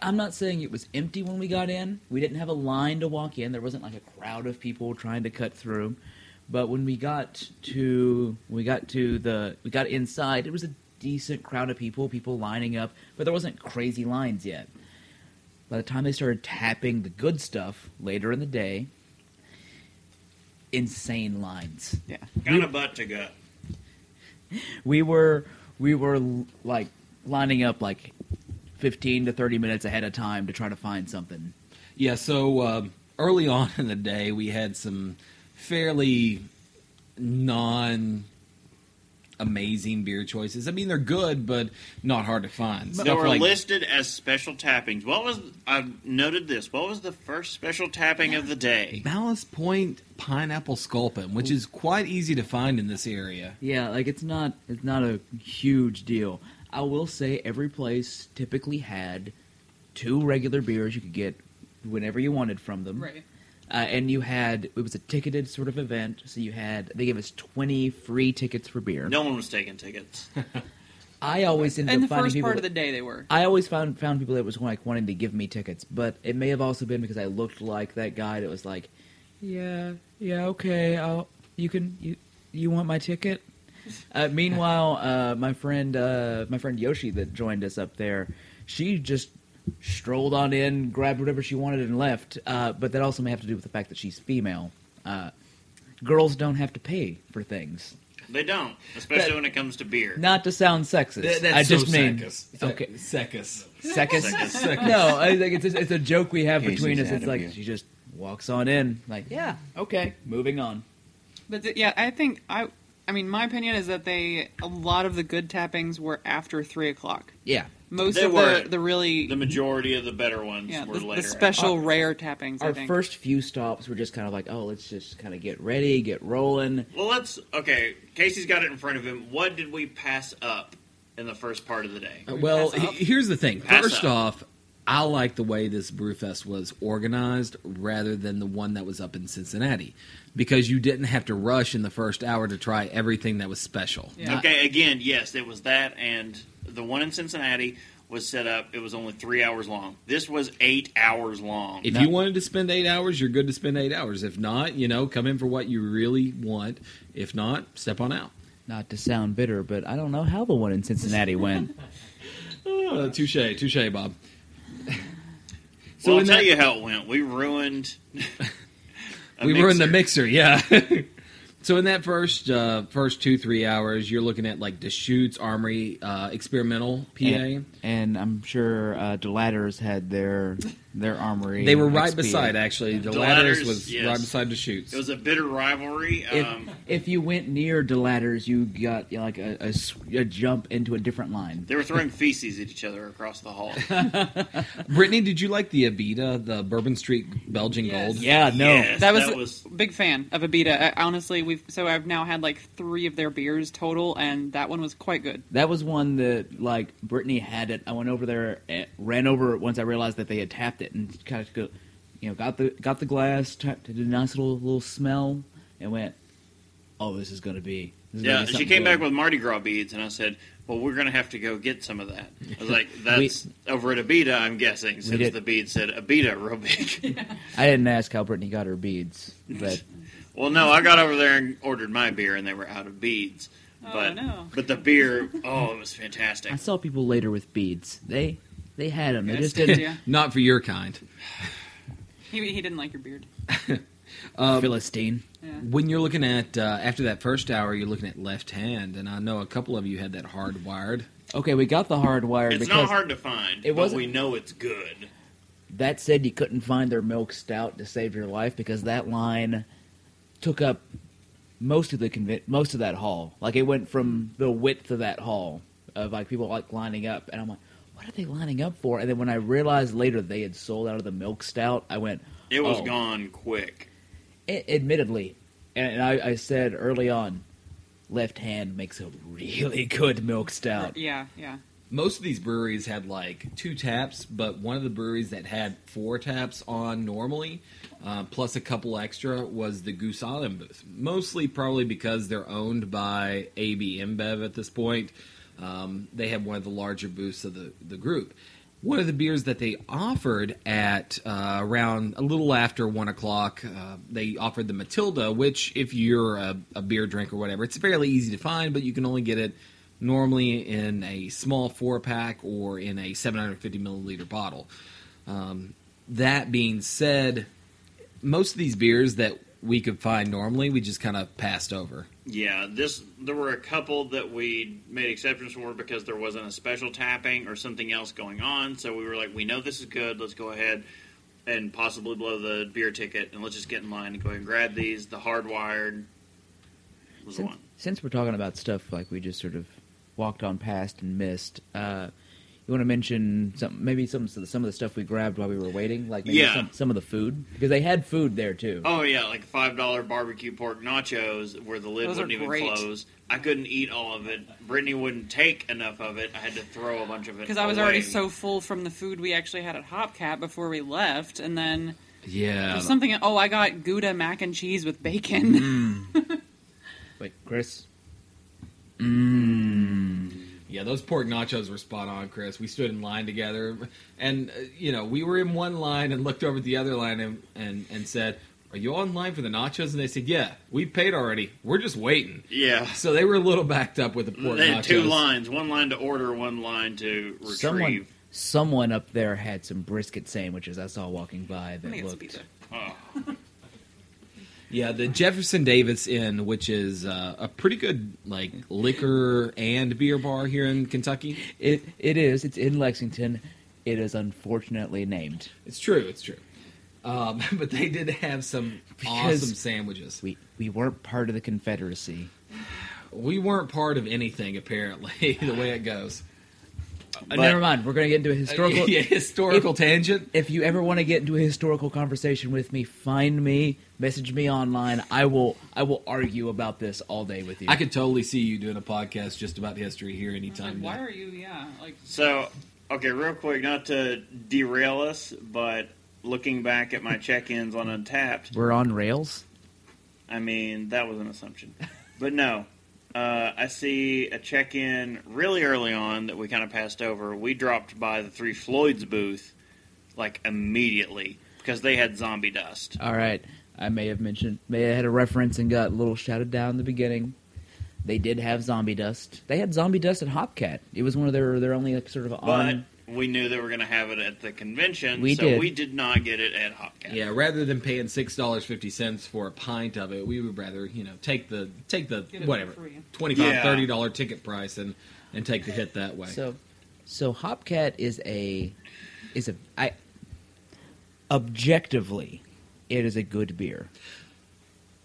I'm not saying it was empty when we got in. We didn't have a line to walk in. There wasn't like a crowd of people trying to cut through. But when we got to we got to the we got inside, it was a decent crowd of people, people lining up, but there wasn't crazy lines yet. By the time they started tapping the good stuff later in the day, insane lines. Yeah. Kind of butt to gut. we were we were like lining up like 15 to 30 minutes ahead of time to try to find something Yeah, so uh, early on in the day, we had some fairly non amazing beer choices. I mean, they're good, but not hard to find. They Stuff were like- listed as special tappings. What was I noted this? What was the first special tapping of the day? Ballast Point Pineapple Sculpin, which is quite easy to find in this area. yeah like it's not it's not a huge deal i will say every place typically had two regular beers you could get whenever you wanted from them Right. Uh, and you had it was a ticketed sort of event so you had they gave us 20 free tickets for beer No one was taking tickets. i always ended In the up finding first people part of the day, they were. I always found found people that was like wanting to give me tickets, but it may have also been because I looked like that guy that was like, "Yeah, yeah, okay, I'll you can you you want my ticket." Uh, meanwhile, uh, my friend uh, my friend Yoshi that joined us up there, she just strolled on in, grabbed whatever she wanted, and left. Uh, but that also may have to do with the fact that she's female. Uh, girls don't have to pay for things. They don't, especially That- when it comes to beer. Not to sound sexist, Th- that's I just so mean secus. okay. Secus. Second, Second. no, I think it's a, it's a joke we have Casey's between us. It's like here. she just walks on in, like yeah, okay, moving on. But th- yeah, I think I. I mean, my opinion is that they a lot of the good tappings were after three o'clock. Yeah, Most They of were. the the really The majority of the better ones yeah were the, the later. special Our- rare tappings. I our think. first few stops were just kind of like, oh, let's just kind of get ready, get rolling. well, let's. Okay, Casey's got it in front of him. What did we pass up in the first part of the day? Uh, Well, pass up? he- here's the thing. Pass First up. off, I like the way this Brewfest was organized rather than the one that was up in Cincinnati because you didn't have to rush in the first hour to try everything that was special. Yeah. Okay, again, yes, it was that, and the one in Cincinnati was set up. It was only three hours long. This was eight hours long. If No. you wanted to spend eight hours, you're good to spend eight hours. If not, you know, come in for what you really want. If not, step on out. Not to sound bitter, but I don't know how the one in Cincinnati went. Uh, touche, touche, Bob. so I'll tell that- you how it went. We ruined. A we were in the mixer. mixer, yeah. so in that first uh, first two three hours, you're looking at like Deschutes Armory uh, experimental PA. and, and I'm sure uh, Deladders had their their armory. they were right XP. beside actually. The The ladders ladders, was yes. right beside Deschutes. It was a bitter rivalry. If, Um, if you went near the ladders, you got you know, like a jump into a different line. they were throwing feces at each other across the hall. Brittany, did you like the Abita, the Bourbon Street Belgian Yes. Gold? Yeah, no. Yes, that was, that was big fan of Abita. I, honestly, we've so I've now had like three of their beers total, and that one was quite good. That was one that like Brittany had it. I went over there, and ran over it once I realized that they had tapped it, and kind of go, you know, got the got the glass, tapped, did a nice little little smell, and went, "Oh, this is gonna be." This is gonna Yeah, be she came good." back with Mardi Gras beads, and I said, "Well, we're going to have to go get some of that." I was like, "That's over at Abita, I'm guessing." Since did. the bead said Abita real big. I didn't ask how Brittany got her beads, but well, no, I got over there and ordered my beer, and they were out of beads. Oh, but no. but the beer, oh, it was fantastic. I saw people later with beads. They they had them. They just didn't. yeah. Not for your kind. He, he didn't like your beard. Philistine. Yeah. When you're looking at uh, after that first hour, you're looking at left hand, and I know a couple of you had that hardwired. Okay, we got the hardwired It's because not hard to find, it but wasn't- we know it's good. that said you couldn't find their milk stout to save your life because that line took up most of the convi- most of that hall. Like it went from the width of that hall of like people like lining up, and I'm like, what are they lining up for? And then when I realized later they had sold out of the milk stout, I went, It was Oh. gone quick. A- admittedly, and I, I said early on, left hand makes a really good milk stout. Yeah, yeah. Most of these breweries had like two taps, but one of the breweries that had four taps on normally, uh, plus a couple extra, was the Goose Island booth. Mostly probably because they're owned by AB InBev at this point. Um, they have one of the larger booths of the, the group. One of the beers that they offered at uh, around a little after one o'clock, uh, they offered the Matilda, which, if you're a, a beer drinker or whatever, it's fairly easy to find, but you can only get it normally in a small four pack or in a 750 milliliter bottle. Um, that being said, most of these beers that we could find normally, we just kind of passed over. Yeah, this there were a couple that we made exceptions for because there wasn't a special tapping or something else going on. So we were like, we know this is good. Let's go ahead and possibly blow the beer ticket and let's just get in line and go ahead and grab these. The hardwired was Since, one. since we're talking about stuff like we just sort of walked on past and missed, uh, you want to mention some maybe some some of the stuff we grabbed while we were waiting, like maybe Yeah. some, some of the food because they had food there too. Oh yeah, like five dollar barbecue pork nachos where the lid Those wouldn't even great. close. I couldn't eat all of it. Brittany wouldn't take enough of it. I had to throw a bunch of it Because I was already so full from the food we actually had at Hopcat before we left, and then Yeah. something. Oh, I got Gouda mac and cheese with bacon. Mm. Wait, Chris. Mm. Yeah, those pork nachos were spot on, Chris. We stood in line together, and uh, you know we were in one line and looked over at the other line and, and and said, "Are you on line for the nachos?" And they said, "Yeah, we paid already. We're just waiting." Yeah. So they were a little backed up with the pork They nachos. had two lines: one line to order, one line to retrieve. Someone someone up there had some brisket sandwiches I saw walking by I that looked. Oh. Yeah, the Jefferson Davis Inn, which is uh, a pretty good like liquor and beer bar here in Kentucky. It it is. It's in Lexington. It is unfortunately named. It's true. It's true. Um, but they did have some Because- awesome sandwiches. We we weren't part of the Confederacy. We weren't part of anything, apparently, the way it goes. Uh, never mind. We're going to get into a historical. yeah, historical tangent. If you ever want to get into a historical conversation with me, find me, message me online. I will I will argue about this all day with you. I could totally see you doing a podcast just about history here anytime. Why now. are you? Yeah, like So, okay, real quick, not to derail us, but looking back at my check-ins on Untappd, We're on rails. I mean that was an assumption, but no. Uh, I see a check-in really early on that we kind of passed over. We dropped by the Three Floyds booth like immediately because they had zombie dust. All right. I may have mentioned, may have had a reference and got a little shouted down in the beginning. They did have zombie dust. They had zombie dust at Hopcat. It was one of their their only like, sort of But on. we knew they were going to have it at the convention, We so did. we did not get it at Hopcat. Yeah, rather than paying six dollars fifty cents for a pint of it, we would rather you know take the take the Get it for whatever free. twenty five Yeah. thirty dollar ticket price and and take the hit that way. So, so Hopcat is a is a I objectively, it is a good beer.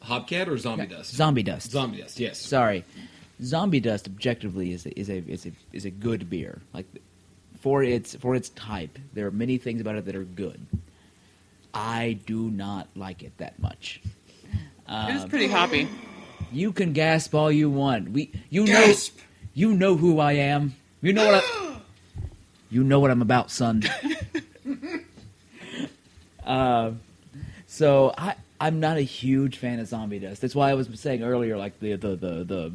Hopcat or Zombie Dust? Zombie dust. Zombie Dust. Yes. Sorry, zombie dust objectively is a, is a is a is a good beer. Like for its for its type, there are many things about it that are good. I do not like it that much. it was Um, pretty hoppy. you can gasp all you want. We you Gasp! know you know who I am. You know what I, you know what I'm about, son. uh, so I I'm not a huge fan of zombie dust. That's why I was saying earlier, like the the the the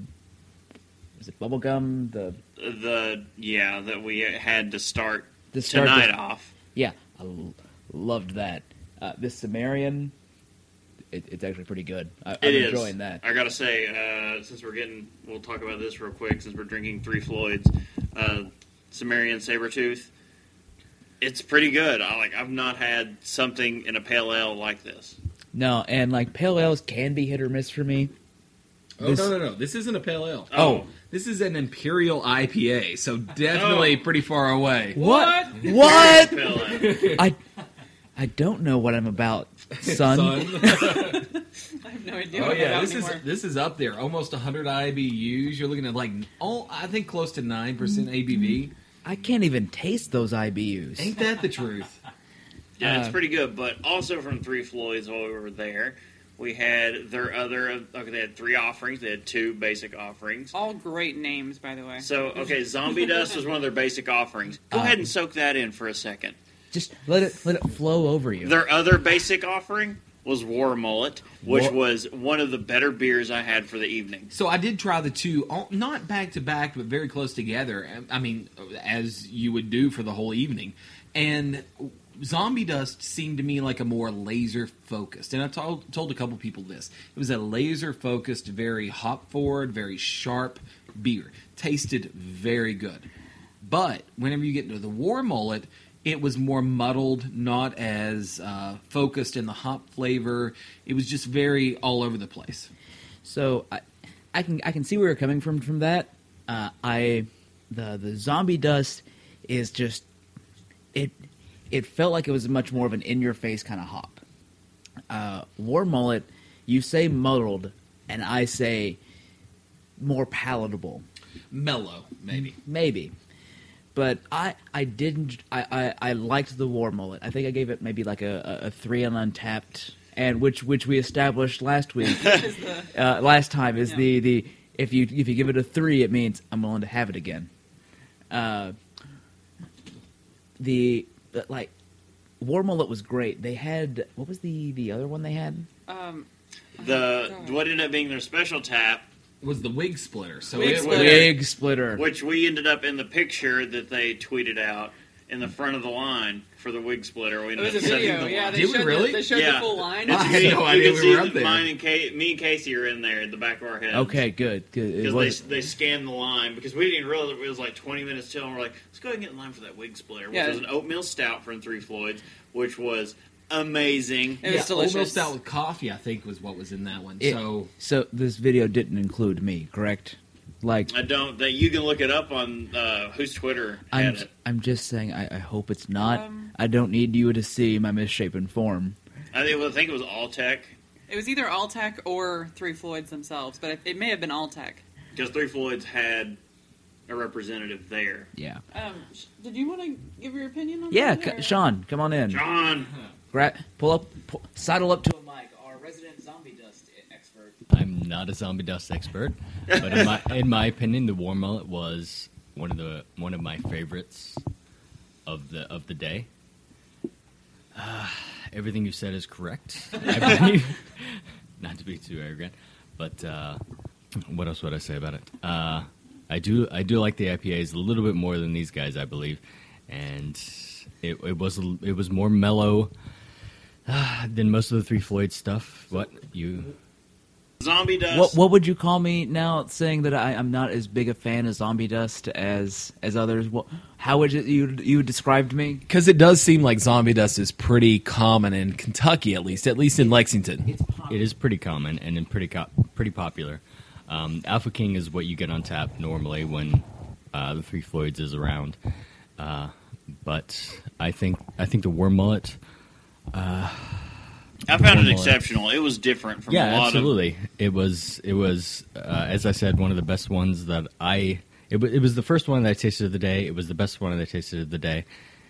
is it bubblegum the The yeah that we had to start The start tonight off. yeah I loved that. Uh, this Sumerian it, it's actually pretty good. I, is. enjoying that. I gotta say, uh, since we're getting, we'll talk about this real quick. Since we're drinking Three Floyds, uh, Sumerian Sabertooth, it's pretty good. I like. I've not had something in a pale ale like this. No, and like pale ales can be hit or miss for me. Oh This- no no no! This isn't a pale ale. Oh. this is an imperial IPA, so definitely Oh. pretty far away. What? What? I I don't know what I'm about, son. I have no idea oh what yeah, that this is this is up there, almost 100 IBUs. You're looking at like oh, I think close to nine percent ABV. I can't even taste those IBUs. Ain't that the truth? Yeah, it's Uh, pretty good. But also from Three Floyds while we were there, we had their other. Okay, they had three offerings. They had two basic offerings. All great names, by the way. So okay, Zombie Dust was one of their basic offerings. Go Uh, ahead and soak that in for a second. Just let it let it flow over you. Their other basic offering was War Mullet, which War- was one of the better beers I had for the evening. So I did try the two, all- not back to back, but very close together. I mean, as you would do for the whole evening. And Zombie Dust seemed to me like a more laser focused. And I told told a couple people this. It was a laser focused, very hop forward, very sharp beer. Tasted very good. But whenever you get into the War Mullet, it was more muddled, not as uh, focused in the hop flavor. It was just very all over the place. So I, I can I can see where you're coming from from that. Uh, I the the zombie dust is just it it felt like it was much more of an in your face kind of hop. Uh, War mullet, you say muddled, and I say more palatable. Mellow, maybe. Maybe. But I, I didn't I, I, I liked the war mullet. I think I gave it maybe like a, a, a three on Untappd and which which we established last week uh, last time is Yeah. the, the if you if you give it a three it means I'm willing to have it again. Uh, the the, like war mullet was great. They had what was the the other one they had? um, The what ended up being their special tap, It was the wig splitter. So Wig it splitter. was Wig splitter. which we ended up in the picture that they tweeted out in the front of the line for the wig splitter. We it ended was a up setting video. the Yeah, line. they Did we showed really? The, they showed Yeah. the full line. It's I had good. no You idea can we were that up there. Mine and Kate, me and Casey are in there at the back of our head. Okay, good, good. It Because was, they, they scanned the line because we didn't realize it was like 20 minutes till, and we're like, let's go ahead and get in line for that wig splitter, which Yeah. was an oatmeal stout from Three Floyds, which was amazing. It was delicious. Oatmeal stout with coffee, I think, was what was in that one. It- so so this video didn't include me, correct? Like I don't. That you can look it up on uh, whose Twitter I'm it. I'm just saying I, I hope it's not. Um, I don't need you to see my misshapen form. I think, I think it was All Tech It was either Alltech or Three Floyds themselves, but it, it may have been Alltech. because Three Floyds had a representative there. Yeah. Um, sh- did you want to give your opinion on Yeah, that? c- Sean, come on in. John, Gra- pull up, pull, sidle up to a mic. Our resident zombie dust expert. I'm not a zombie dust expert, but in my in my opinion, the War Mullet was one of the one of my favorites of the of the day. Uh, everything you said is correct. I believe. not to be too arrogant, but uh, what else would I say about it? Uh, I do I do like the IPAs a little bit more than these guys, I believe, and it, it was it was more mellow uh, than most of the Three Floyd stuff. What you? Zombie Dust. What what would you call me now? Saying that I, I'm not as big a fan of zombie dust as as others. What, how would you you, you described me? because it does seem like zombie dust is pretty common in Kentucky, at least, at least in Lexington. It is pretty common and then pretty co- pretty popular. Um, Alpha King is what you get on tap normally when uh, the Three Floyds is around. Uh, but I think I think the War Mullet. I found it Warm exceptional. It was different from yeah, a lot absolutely. It was it was uh, as I said one of the best ones that I. It, wa it was the first one that I tasted of the day. It was the best one that I tasted of the day,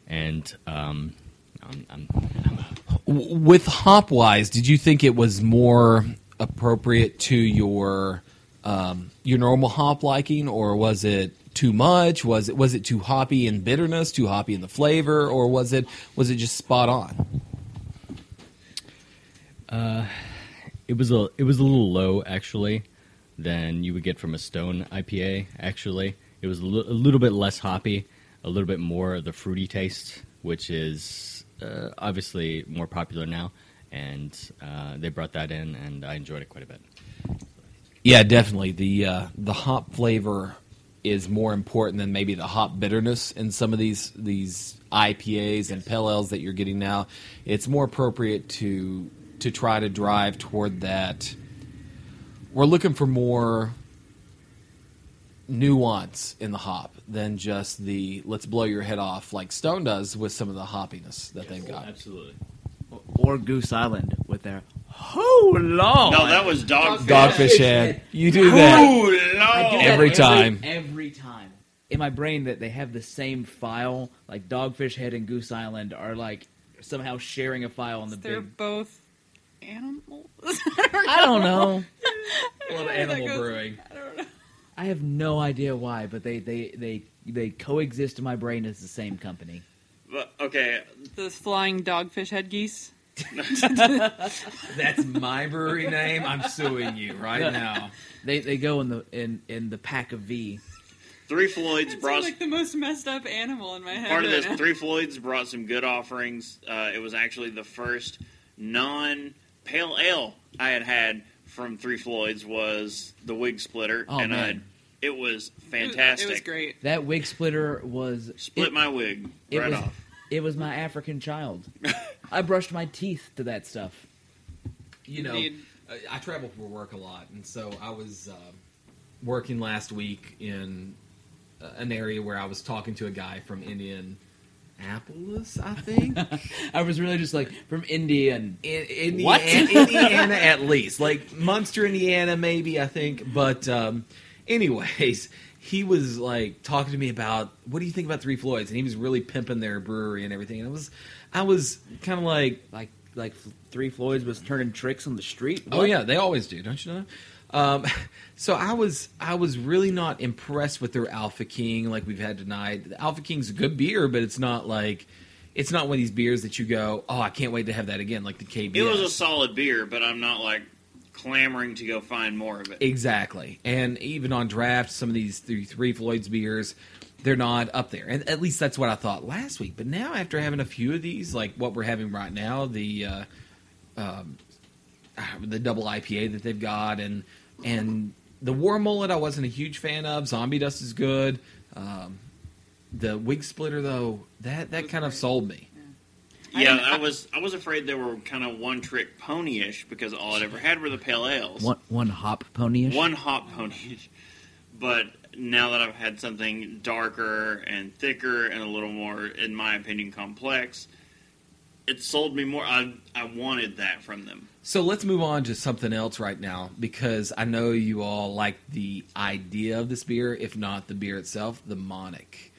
and um, I'm, I'm, W- With hop wise, did you think it was more appropriate to your um, your normal hop liking, or was it too much? Was it was it too hoppy in bitterness, too hoppy in the flavor, or was it was it just spot on? It was a it was a little low actually than you would get from a Stone IPA. Actually, it was a little bit less hoppy, a little bit more of the fruity taste, which is uh, obviously more popular now. and uh, they brought that in, and I enjoyed it quite a bit. Yeah, definitely. The uh, the hop flavor is more important than maybe the hop bitterness in some of these these IPAs and pale ales that you're getting now. It's more appropriate to to try to drive toward that. We're looking for more nuance in the hop than just the let's blow your head off like Stone does with some of the hoppiness that they've got. Absolutely. Or Goose Island with their hold on. No, that was dogfish. Dogfish head. You do that. Oh, I do Lord. that Every time. Every time. In my brain, that they have the same file. Like Dogfish Head and Goose Island are like somehow sharing a file on the They're big. both animals. I don't know. A lot of animal goes- brewing. I don't know. I have no idea why, but they they they they coexist in my brain as the same company. But, okay, The flying dogfish head geese. That's my brewery name. I'm suing you right now. They they go in the in in the pack of V. Three Floyds brought like the most messed up animal in my head. part of right this. now. Three Floyds brought some good offerings. Uh, it was actually the first non pale ale I had had from Three Floyds was the Wig Splitter, Oh, and I, man. it was It was- fantastic. It was great. That wig splitter was Split it, my wig it right was off. it was my African child. I brushed my teeth to that stuff. You know, Indeed. I- I travel for work a lot, and so I was uh, working last week in uh, an area where I was talking to a guy from Indianapolis, I think. I was really just like from India and in, Indiana, What? Indiana at least, like Munster, Indiana, maybe I think. But um, anyways, he was like talking to me about what do you think about Three Floyds, and he was really pimping their brewery and everything. And I was, I was kind of like, like like Three Floyds was turning tricks on the street. oh yeah, they always do, don't you know? Um, so I was, I was really not impressed with their Alpha King like we've had tonight. The Alpha King's a good beer, but it's not like. It's not one of these beers that you go, oh, I can't wait to have that again, like the KBS. It was a solid beer, but I'm not like clamoring to go find more of it. Exactly. And even on draft, some of these three, three Floyd's beers, they're not up there. And at least that's what I thought last week. But now, after having a few of these, like what we're having right now, the uh, um, the double IPA that they've got, and and the War Mullet, I wasn't a huge fan of. Zombie Dust is good. Um, the Wig Splitter, though, that that was kind of sold me. I Yeah, didn't- I was I was afraid they were kind of one trick ponyish because all I'd ever had were the pale ales. one one hop ponyish. one hop ponyish. But now that I've had something darker and thicker and a little more, in my opinion, complex, it sold me more. I I wanted that from them. So let's move on to something else right now because I know you all like the idea of this beer, if not the beer itself, the Monic.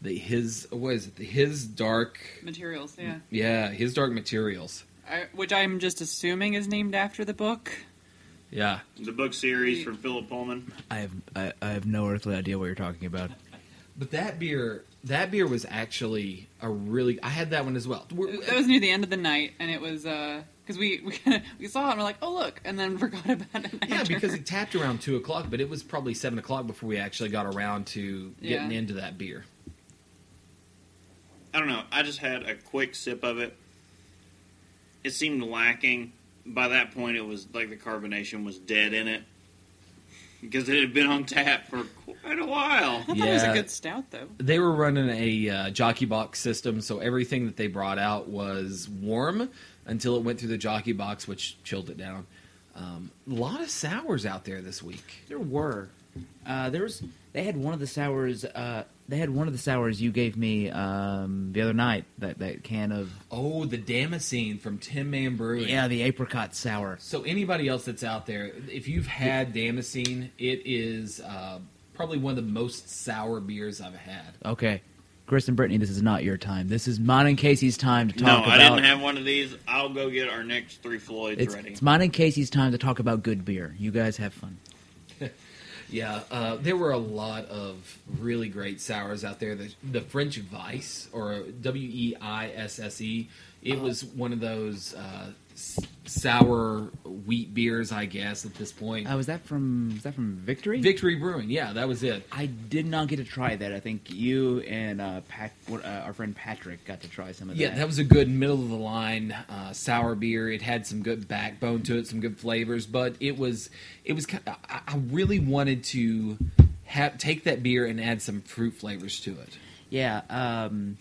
The his what is it? The his dark materials. Yeah, yeah, his dark materials. I, which I'm just assuming is named after the book. Yeah. The book series from Philip Pullman. I have I, I have no earthly idea what you're talking about. But that beer that beer was actually a really I had that one as well. We're- That was near the end of the night, and it was uh, because we we, we saw it and we're like, oh look, and then forgot about it. yeah, after. because it tapped around two o'clock, but it was probably seven o'clock before we actually got around to getting Yeah. into that beer. I don't know. I just had a quick sip of it. It seemed lacking. By that point, it was like the carbonation was dead in it because it had been on tap for quite a while. I thought it was a good stout though. they were running a uh, jockey box system, so everything that they brought out was warm until it went through the jockey box, which chilled it down. Um, a lot of sours out there this week. There were. Uh, there was. They had one of the sours. Uh, they had one of the sours you gave me um, the other night. That that can of Oh, the Damascene from Tin Man Brewing. yeah, the apricot sour. So anybody else that's out there, if you've had Damascene, it is uh, probably one of the most sour beers I've had. Okay, Chris and Brittany, this is not your time. This is mine and Casey's time to talk No, talk I about. didn't have one of these. I'll go get our next three Floyds it's, ready. it's mine and Casey's time to talk about good beer. You guys have fun. Yeah, uh, there were a lot of really great sours out there. The, the French Vice, or W E I S S E, it was one of those uh, sour wheat beers, I guess at this point. Uh, was that from was that from Victory? Victory Brewing, yeah, that was it. I did not get to try that. I think you and uh, Pat, uh, our friend Patrick, got to try some of Yeah, that. Yeah, that was a good middle of the line uh, sour beer. It had some good backbone to it, some good flavors, but it was it was. ki- I, I really wanted to have take that beer and add some fruit flavors to it. Yeah, um,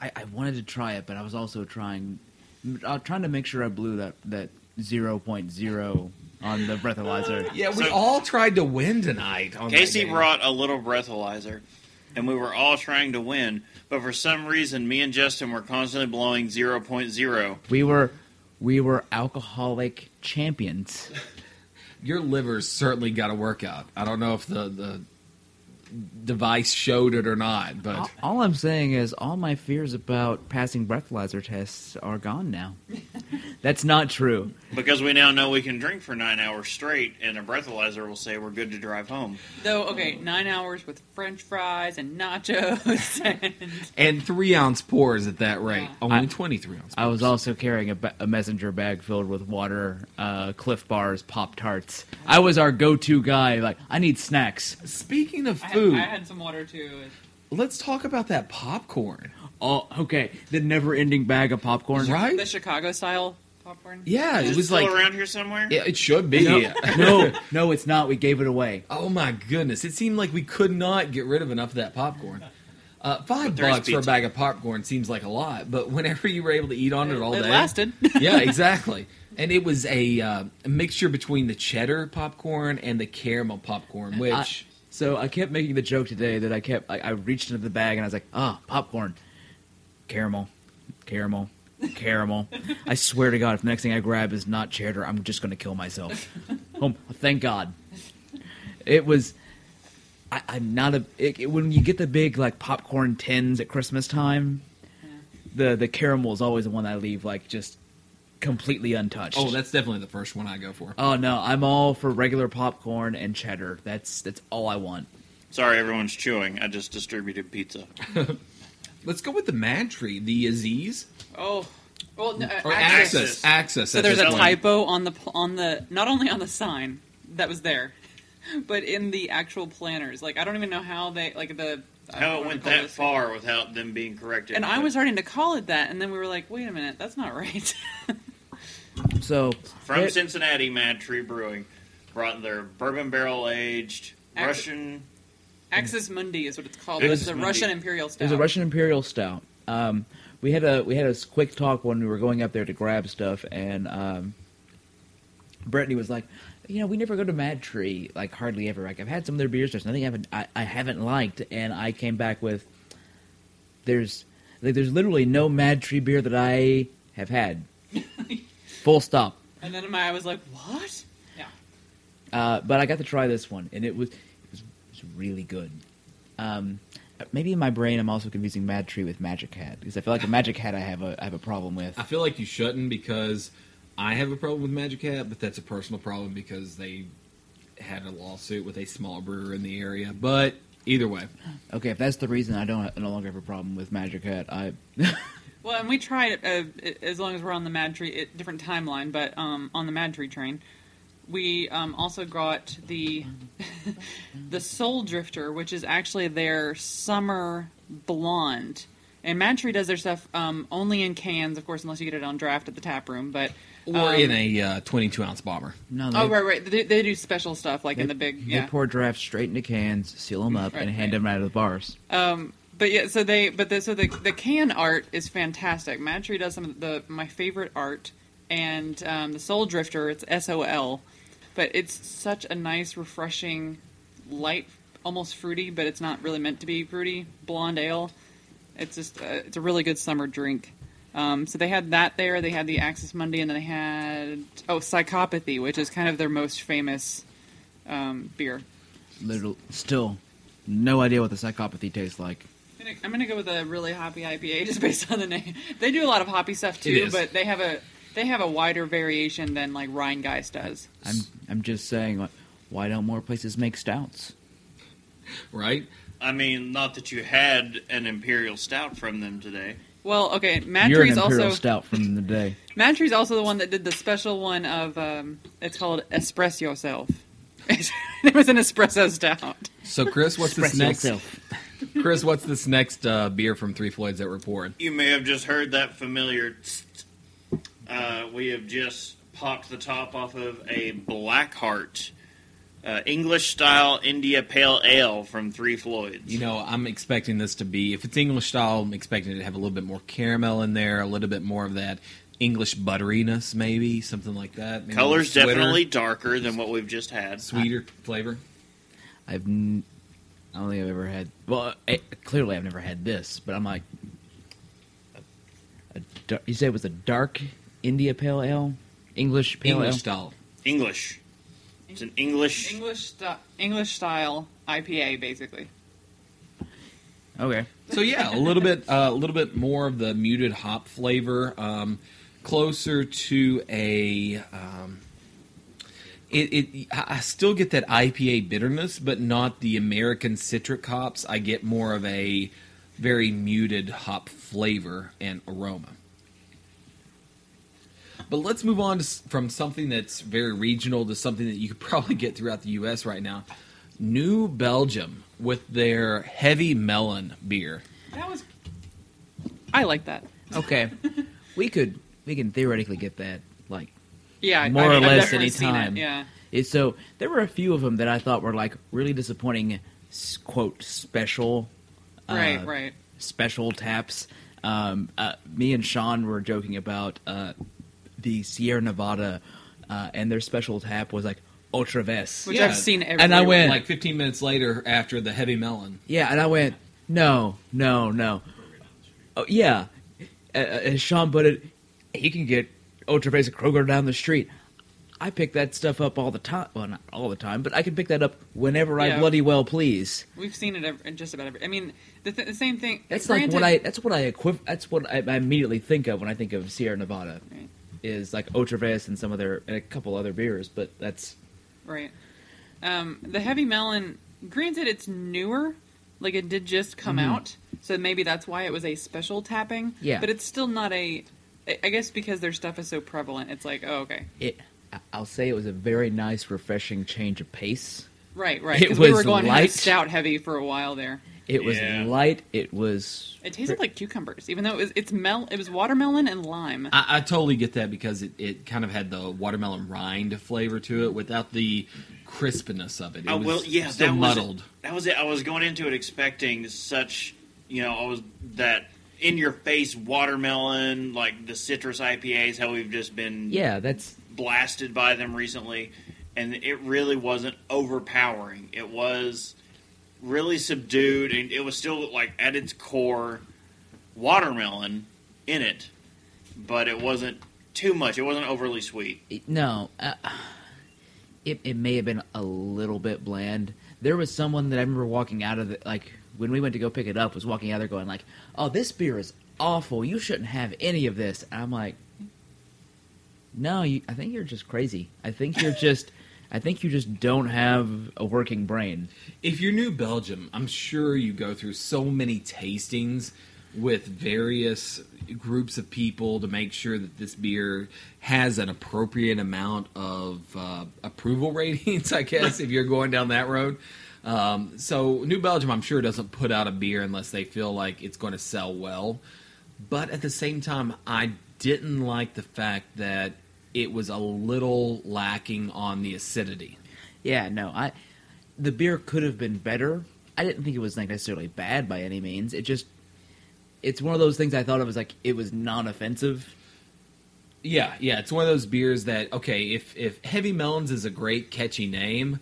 I, I wanted to try it, but I was also trying, uh, trying to make sure I blew that that zero point zero on the breathalyzer. Yeah, we So- all tried to win tonight. On that Casey game. brought a little breathalyzer, and we were all trying to win. But for some reason, me and Justin were constantly blowing 0.0. We were we were alcoholic champions. your liver's certainly got a workout. I don't know if the the device showed it or not, but All, all I'm saying is all my fears about passing breathalyzer tests are gone now. That's not true. Because we now know we can drink for nine hours straight, and a breathalyzer will say we're good to drive home. Though, okay, nine hours with French fries and nachos, and and three ounce pours at that rate. Yeah. Only I- twenty three ounce. I was also carrying a, ba- a messenger bag filled with water, uh, Clif Bars, Pop Tarts. I was our go-to guy. Like, I need snacks. Speaking of I had, food, I had some water too. let's talk about that popcorn. Oh, okay. The never-ending bag of popcorn. Right? The Chicago style popcorn. Yeah, Is it it was still like around here somewhere? yeah, it should be. No, no, no, it's not. We gave it away. Oh my goodness! It seemed like we could not get rid of enough of that popcorn. Uh, five But there is bucks for a bag of popcorn seems like a lot, but whenever you were able to eat on it all day, it day, lasted. yeah, exactly. And it was a, uh, a mixture between the cheddar popcorn and the caramel popcorn, which I- so I kept making the joke today that I kept. I, I reached into the bag and I was like, "Ah, popcorn, caramel, caramel, caramel." I swear to God, if the next thing I grab is not cheddar, I'm just going to kill myself. oh, thank God. It was. I, I'm not a. It, it- when you get the big like popcorn tins at Christmas time, the the caramel is always the one I leave like just completely untouched. oh, that's definitely the first one I go for. Oh no, I'm all for regular popcorn and cheddar. That's that's all I want. Sorry, everyone's chewing. I just distributed pizza. Let's go with the Mad Tree, the Aziz Oh, well, no, or uh, Axis. Axis. Axis. So there's a its name. typo on the on the not only on the sign that was there, but in the actual planners. Like I don't even know how they like the I How it went that far without them being corrected. And I was starting to call it that, and then we were like, wait a minute, that's not right. So From it- Cincinnati, Mad Tree Brewing brought their bourbon barrel aged Axis- Russian. Axis Mundi is what it's called. It's the Mundi. Russian Imperial It Stout. was a Russian Imperial Stout. Um, we had a we had a quick talk when we were going up there to grab stuff, and um, Brittany was like, "You know, we never go to Mad Tree, like hardly ever. Like I've had some of their beers. There's nothing I haven't I, I haven't liked." And I came back with, "There's like there's literally no Mad Tree beer that I have had. Full stop." And then my, I was like, what? Yeah. Uh, but I got to try this one, and it was it was, it was really good. Um, maybe in my brain, I'm also confusing Mad Tree with Magic Hat because I feel like a Magic Hat I have a I have a problem with. I feel like you shouldn't because I have a problem with Magic Hat, but that's a personal problem because they had a lawsuit with a small brewer in the area. But either way, Okay, if that's the reason, I don't I no longer have a problem with Magic Hat. I Well, and we tried uh, as long as we're on the Mad Tree, it, different timeline, but um, on the Mad Tree train, we um, also got the the Soul Drifter, which is actually their summer blonde. And Mad Tree does their stuff um, only in cans, of course, unless you get it on draft at the tap room. But or um, in a uh, 22 ounce bomber. no. They, oh right, right, they, they do special stuff like in the big they yeah. pour drafts straight into cans, seal them up, Right, and hand right. them out of the bars. Um, but yeah, so they, but the, so the the can art is fantastic. Mad Tree does some of the my favorite art, and um, the Soul Drifter, it's S O L, but it's such a nice, refreshing, light, almost fruity, but it's not really meant to be fruity. Blonde ale. It's just uh, it's a really good summer drink. Um, so they had that there. They had the Axis Mundi, and then they had oh Psychopathy, which is kind of their most famous um, beer. Little, still, no idea what the psychopathy tastes like. I'm gonna- I'm gonna go with a really hoppy IPA just based on the name. They do a lot of hoppy stuff It too, is. but they have a they have a wider variation than like Rhinegeist does. I'm I'm just saying, like, why don't more places make stouts? Right? I mean, not that you had an imperial stout from them today. Well, okay, You're an Mad Tree's imperial also stout from the day. Mad Tree's also the one that did the special one of um, it's called Espresso Yourself. it was an espresso stout. So, Chris, what's this Express next? yourself. Chris, what's this next uh, beer from Three Floyds that we're pouring? You may have just heard that familiar. tsk. Uh, we have just popped the top off of a Blackheart uh, English style India Pale Ale from Three Floyds. You know, I'm expecting this to be, if it's English style, I'm expecting it to have a little bit more caramel in there, a little bit more of that English butteriness, maybe something like that. Maybe Color's definitely darker than what we've just had. sweeter flavor. I've. N- I don't think I've ever had. Well, eh, clearly I've never had this, but I'm like. A, a, you said it was a dark India Pale Ale, English Pale English Ale. style. English. It's an English. English st- English style IPA, basically. Okay. So yeah, a little bit, uh, a little bit more of the muted hop flavor, um, closer to a. Um, it, it, I still get that IPA bitterness, but not the American citric hops. I get more of a very muted hop flavor and aroma. But let's move on to, from something that's very regional to something that you could probably get throughout the U.S. right now. New Belgium with their heavy melon beer. That was. I like that. Okay. we could. We can theoretically get that Yeah, more I, or I've less definitely any seen it, time. Yeah. It, so there were a few of them that I thought were like really disappointing. Quote special. Right, uh, right. special taps. Um, uh, me and Sean were joking about uh, the Sierra Nevada, uh, and their special tap was like Otra Vez. Which Yeah. I've seen everywhere. And I went- like 15 minutes later after the heavy melon. Yeah, and I went, no, no, no. Oh, yeah. Uh, as Sean put it, he can get Ultra at Kroger down the street. I pick that stuff up all the time. Well, not all the time, but I can pick that up whenever I bloody well please. We've seen it ev- just about every. I mean, the, th- the same thing. That's like what I. That's what I equip. That's what I, I immediately think of when I think of Sierra Nevada. Right. Is like Otra Vez and some other and a couple other beers, but that's Right. Um, the heavy melon. Granted, it's newer. Like it did just come out, so maybe that's why it was a special tapping. Yeah. But it's still not a. I I guess because their stuff is so prevalent, it's like, oh, okay, it. I- I'll say it was a very nice, refreshing change of pace. right, right. It Because we was were going light. stout heavy for a while there. It was Yeah. light. It was. It tasted like cucumbers, even though it was it's mel. It was watermelon and lime. I, I totally get that because it, it kind of had the watermelon rind flavor to it without the crispness of it. It Oh, was well, yeah, still that was muddled. That was it. I was going into it expecting such, you know, I was that in your face watermelon, like the citrus IPAs, how we've just been Yeah, that's blasted by them recently, and it really wasn't overpowering. It was really subdued, and it was still like at its core watermelon in it, but it wasn't too much. It wasn't overly sweet. no. Uh, it it may have been a little bit bland. There was someone that I remember walking out of the like when we went to go pick it up was walking out there going like, "Oh, this beer is awful. You shouldn't have any of this." And I'm like, "No, you, I think you're just crazy. I think you're just." I think you just don't have a working brain. If you're New Belgium, I'm sure you go through so many tastings with various groups of people to make sure that this beer has an appropriate amount of uh, approval ratings. I guess if you're going down that road. Um, so New Belgium, I'm sure doesn't put out a beer unless they feel like it's going to sell well. But at the same time, I didn't like the fact that it was a little lacking on the acidity. Yeah, no, I the beer could have been better. I didn't think it was like necessarily bad by any means. It just it's one of those things I thought it was like it was non-offensive. Yeah, yeah, it's one of those beers that okay, if if Heavy Melons is a great catchy name,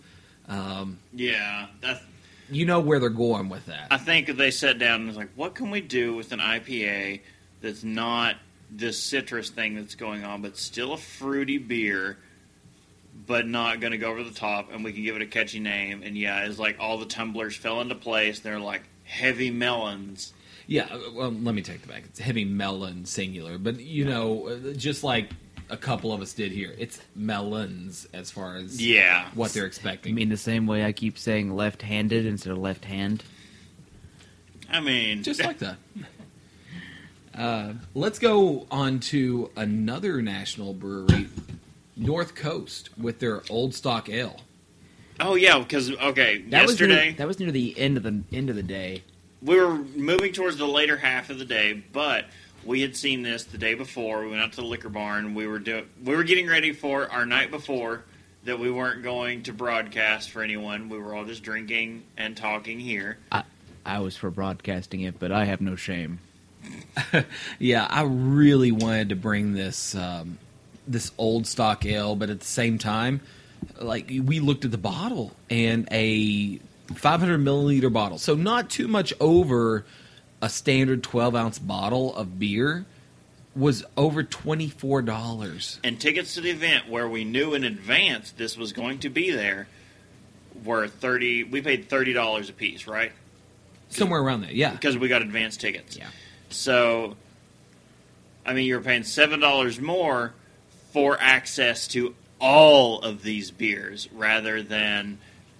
um, Yeah, that's you know where they're going with that. I think they sat down and was like, "What can we do with an IPA that's not this citrus thing that's going on, but still a fruity beer, but not going to go over the top, and we can give it a catchy name?" And yeah, it's like all the tumblers fell into place. They're like heavy melons. Yeah, well, let me take the back. It's Heavy Melon singular, but you know, uh, just like a couple of us did here, it's melons as far as Yeah, what they're expecting. I mean the same way I keep saying left-handed instead of left hand. I mean, just like that. Uh, Let's go on to another national brewery, North Coast, with their Old Stock Ale. Oh yeah, because okay, that was yesterday near, that was near the end of the end of the day. we were moving towards the later half of the day, but we had seen this the day before. We went out to the liquor barn. We were do- we were getting ready for our night before that we weren't going to broadcast for anyone. We were all just drinking and talking here. I, I was for broadcasting it, but I have no shame. Yeah, I really wanted to bring this um, this Old Stock Ale, but at the same time, like we looked at the bottle and a 500 milliliter bottle, so not too much over a standard 12 ounce bottle of beer, was over twenty four dollars. And tickets to the event where we knew in advance this was going to be there were thirty. We paid thirty dollars a piece, right? Somewhere around there, yeah. Because we got advance tickets. Yeah. So, I mean, you're paying seven dollars more for access to all of these beers rather than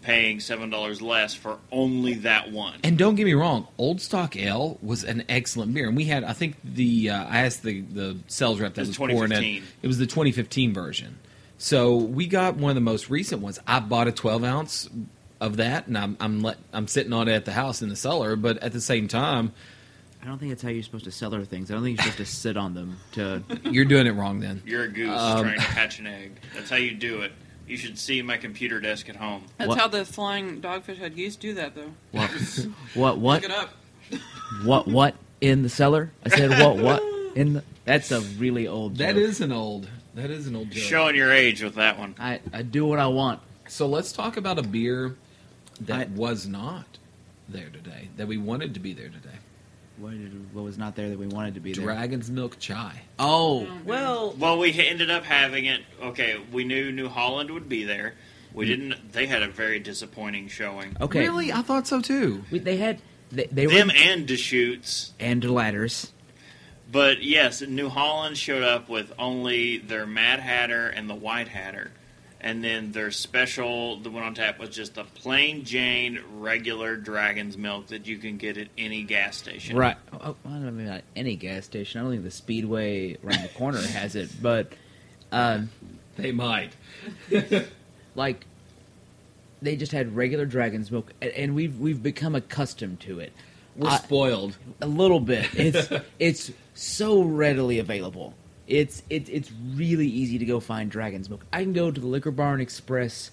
paying seven dollars less for only that one. And don't get me wrong, Old Stock Ale was an excellent beer, and we had I think the uh, I asked the the sales rep that It was was pouring it. It was the 2015 version. So we got one of the most recent ones. I bought a 12 ounce of that, and I'm I'm let, I'm sitting on it at the house in the cellar. But at the same time, I don't think that's how you're supposed to cellar things. I don't think you're supposed to sit on them to. you're doing it wrong. Then You're a goose Um, trying to hatch an egg. That's how you do it. You should see my computer desk at home. That's What? how the flying dogfish head geese do that, though. What? What? What? Look it up. What? What? In the cellar? I said what? What? In the? That's a really old. that joke. is an old that is an old joke. Showing your age with that one. I I do what I want. So let's talk about a beer that I- was not there today that we wanted to be there today. What, did, what was not there that we wanted to be there? Dragon's Milk Chai. Oh well. Well, we ended up having it. Okay, we knew New Holland would be there. We mm. didn't. They had a very disappointing showing. Okay. Really, I thought so too. We, they had they, they Them were and Deschutes. and ladders. But yes, New Holland showed up with only their Mad Hatter and the White Hatter. And then their special, the one on tap, was just a plain Jane regular Dragon's Milk that you can get at any gas station. Right. Oh, I don't mean not any gas station. I don't think the Speedway around the corner has it, but um, They might. like they just had regular dragon's milk, and, and we've we've become accustomed to it. We're I- spoiled. a little bit. It's it's so readily available. It's it's it's really easy to go find dragon's milk. I can go to the Liquor Barn Express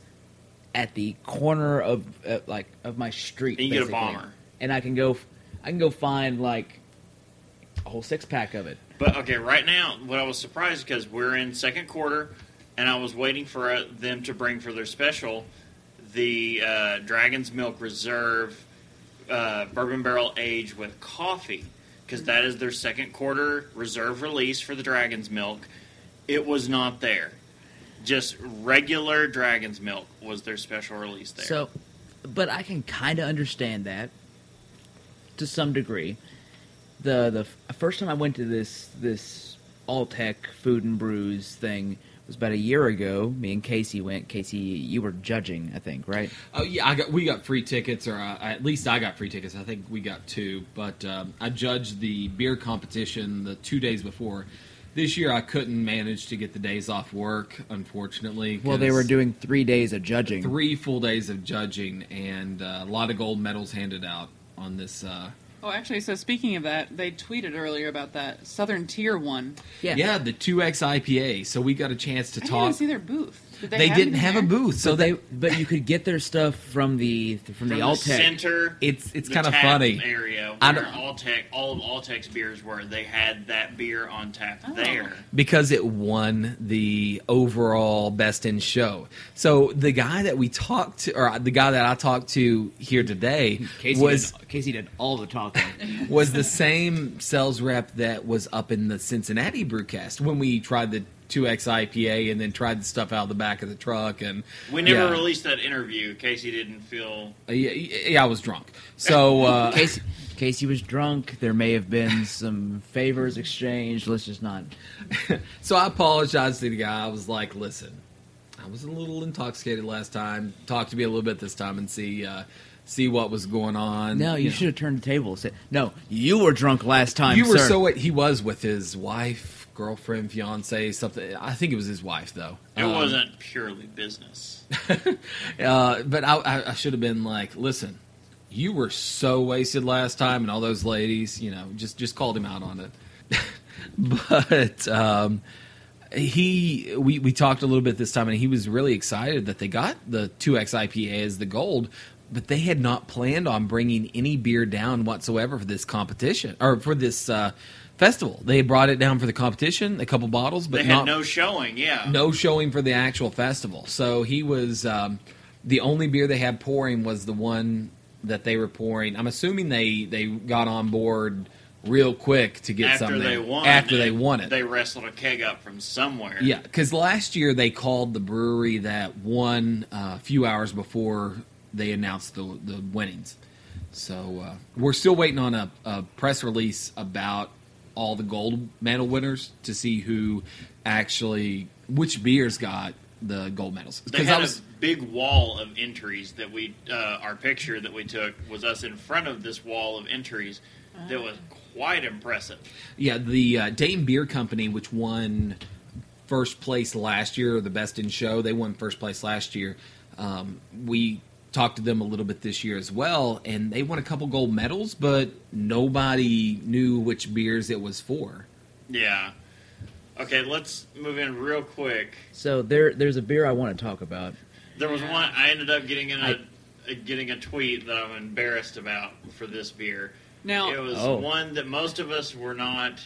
at the corner of uh, like of my street, And you get a bomber. and I can go I can go find like a whole six pack of it. But okay, right now, what I was surprised because we're in second quarter, and I was waiting for uh, them to bring for their special the uh, Dragon's Milk Reserve uh, Bourbon Barrel Age with coffee because that is their second quarter reserve release for the Dragon's Milk. It was not there. Just regular Dragon's Milk was their special release there. So, but I can kind of understand that to some degree. The the first time I went to this this Alltech food and brews thing was about a year ago. Me and Casey went. Casey, you were judging, I think, right? Oh yeah, I got we got free tickets, or uh, at least I got free tickets. I think we got two, but um, I judged the beer competition the two days before. This year, I couldn't manage to get the days off work, unfortunately. Well, they were doing three days of judging. three full days of judging and uh, a lot of gold medals handed out on this. Uh, Oh, actually, so speaking of that, they tweeted earlier about that Southern Tier one. Yeah, yeah. the two X IPA. So we got a chance to I didn't even talk. see their booth. Did they, They, have didn't anything have a booth, So so they, they. but you could get their stuff from the from, From the the Alltech. center, It's it's kind of funny. area I where don't- Alltech, all of Alltech's beers were. They had that beer on tap Oh. there. because it won the overall best in show. So the guy that we talked to, or the guy that I talked to here today, Casey was did, Casey did all the talking. was the same sales rep that was up in the Cincinnati Brewcast when we tried the 2X IPA and then tried the stuff out of the back of the truck and We never yeah. released that interview. Casey didn't feel. Uh, yeah, yeah, I was drunk. So uh, Casey, Casey was drunk. There may have been some favors exchanged. Let's just not. So I apologized to the guy. I was like, listen, I was a little intoxicated last time. Talk to me a little bit this time and see uh, see what was going on. No, you know. should have turned the table. and Said, no, you were drunk last time. You were sir." so he was with his wife, girlfriend, fiance, something. I think it was his wife though. It Um, wasn't purely business. Uh, but I, I, should have been like, listen, you were so wasted last time, and all those ladies, you know, just just called him out on it. but um, he, we we talked a little bit this time, and he was really excited that they got the two X IPA as the gold. But they had not planned on bringing any beer down whatsoever for this competition or for this uh, festival. They brought it down for the competition, a couple bottles, but They not no showing. Yeah. no showing for the actual festival. So he was um, the only beer they had pouring was the one that they were pouring. I'm assuming they they got on board real quick to get after something they won. after they won it. They wrestled a keg up from somewhere. yeah, because last year they called the brewery that won uh, a few hours before they announced the the winnings. So uh, we're still waiting on a, a press release about all the gold medal winners to see who actually which beers got the gold medals. They had I was- a big wall of entries that we, uh, our picture that we took was us in front of this wall of entries that was quite impressive. Yeah, the uh, Dame Beer Company, which won first place last year, or the best in show, they won first place last year. Um, we talked to them a little bit this year as well, and they won a couple gold medals, but nobody knew which beers it was for. Yeah. Okay, let's move in real quick. So there, there's a beer I want to talk about. There was one I ended up getting in a, I- uh, getting a tweet that I'm embarrassed about for this beer. Now, it was Oh. one that most of us were not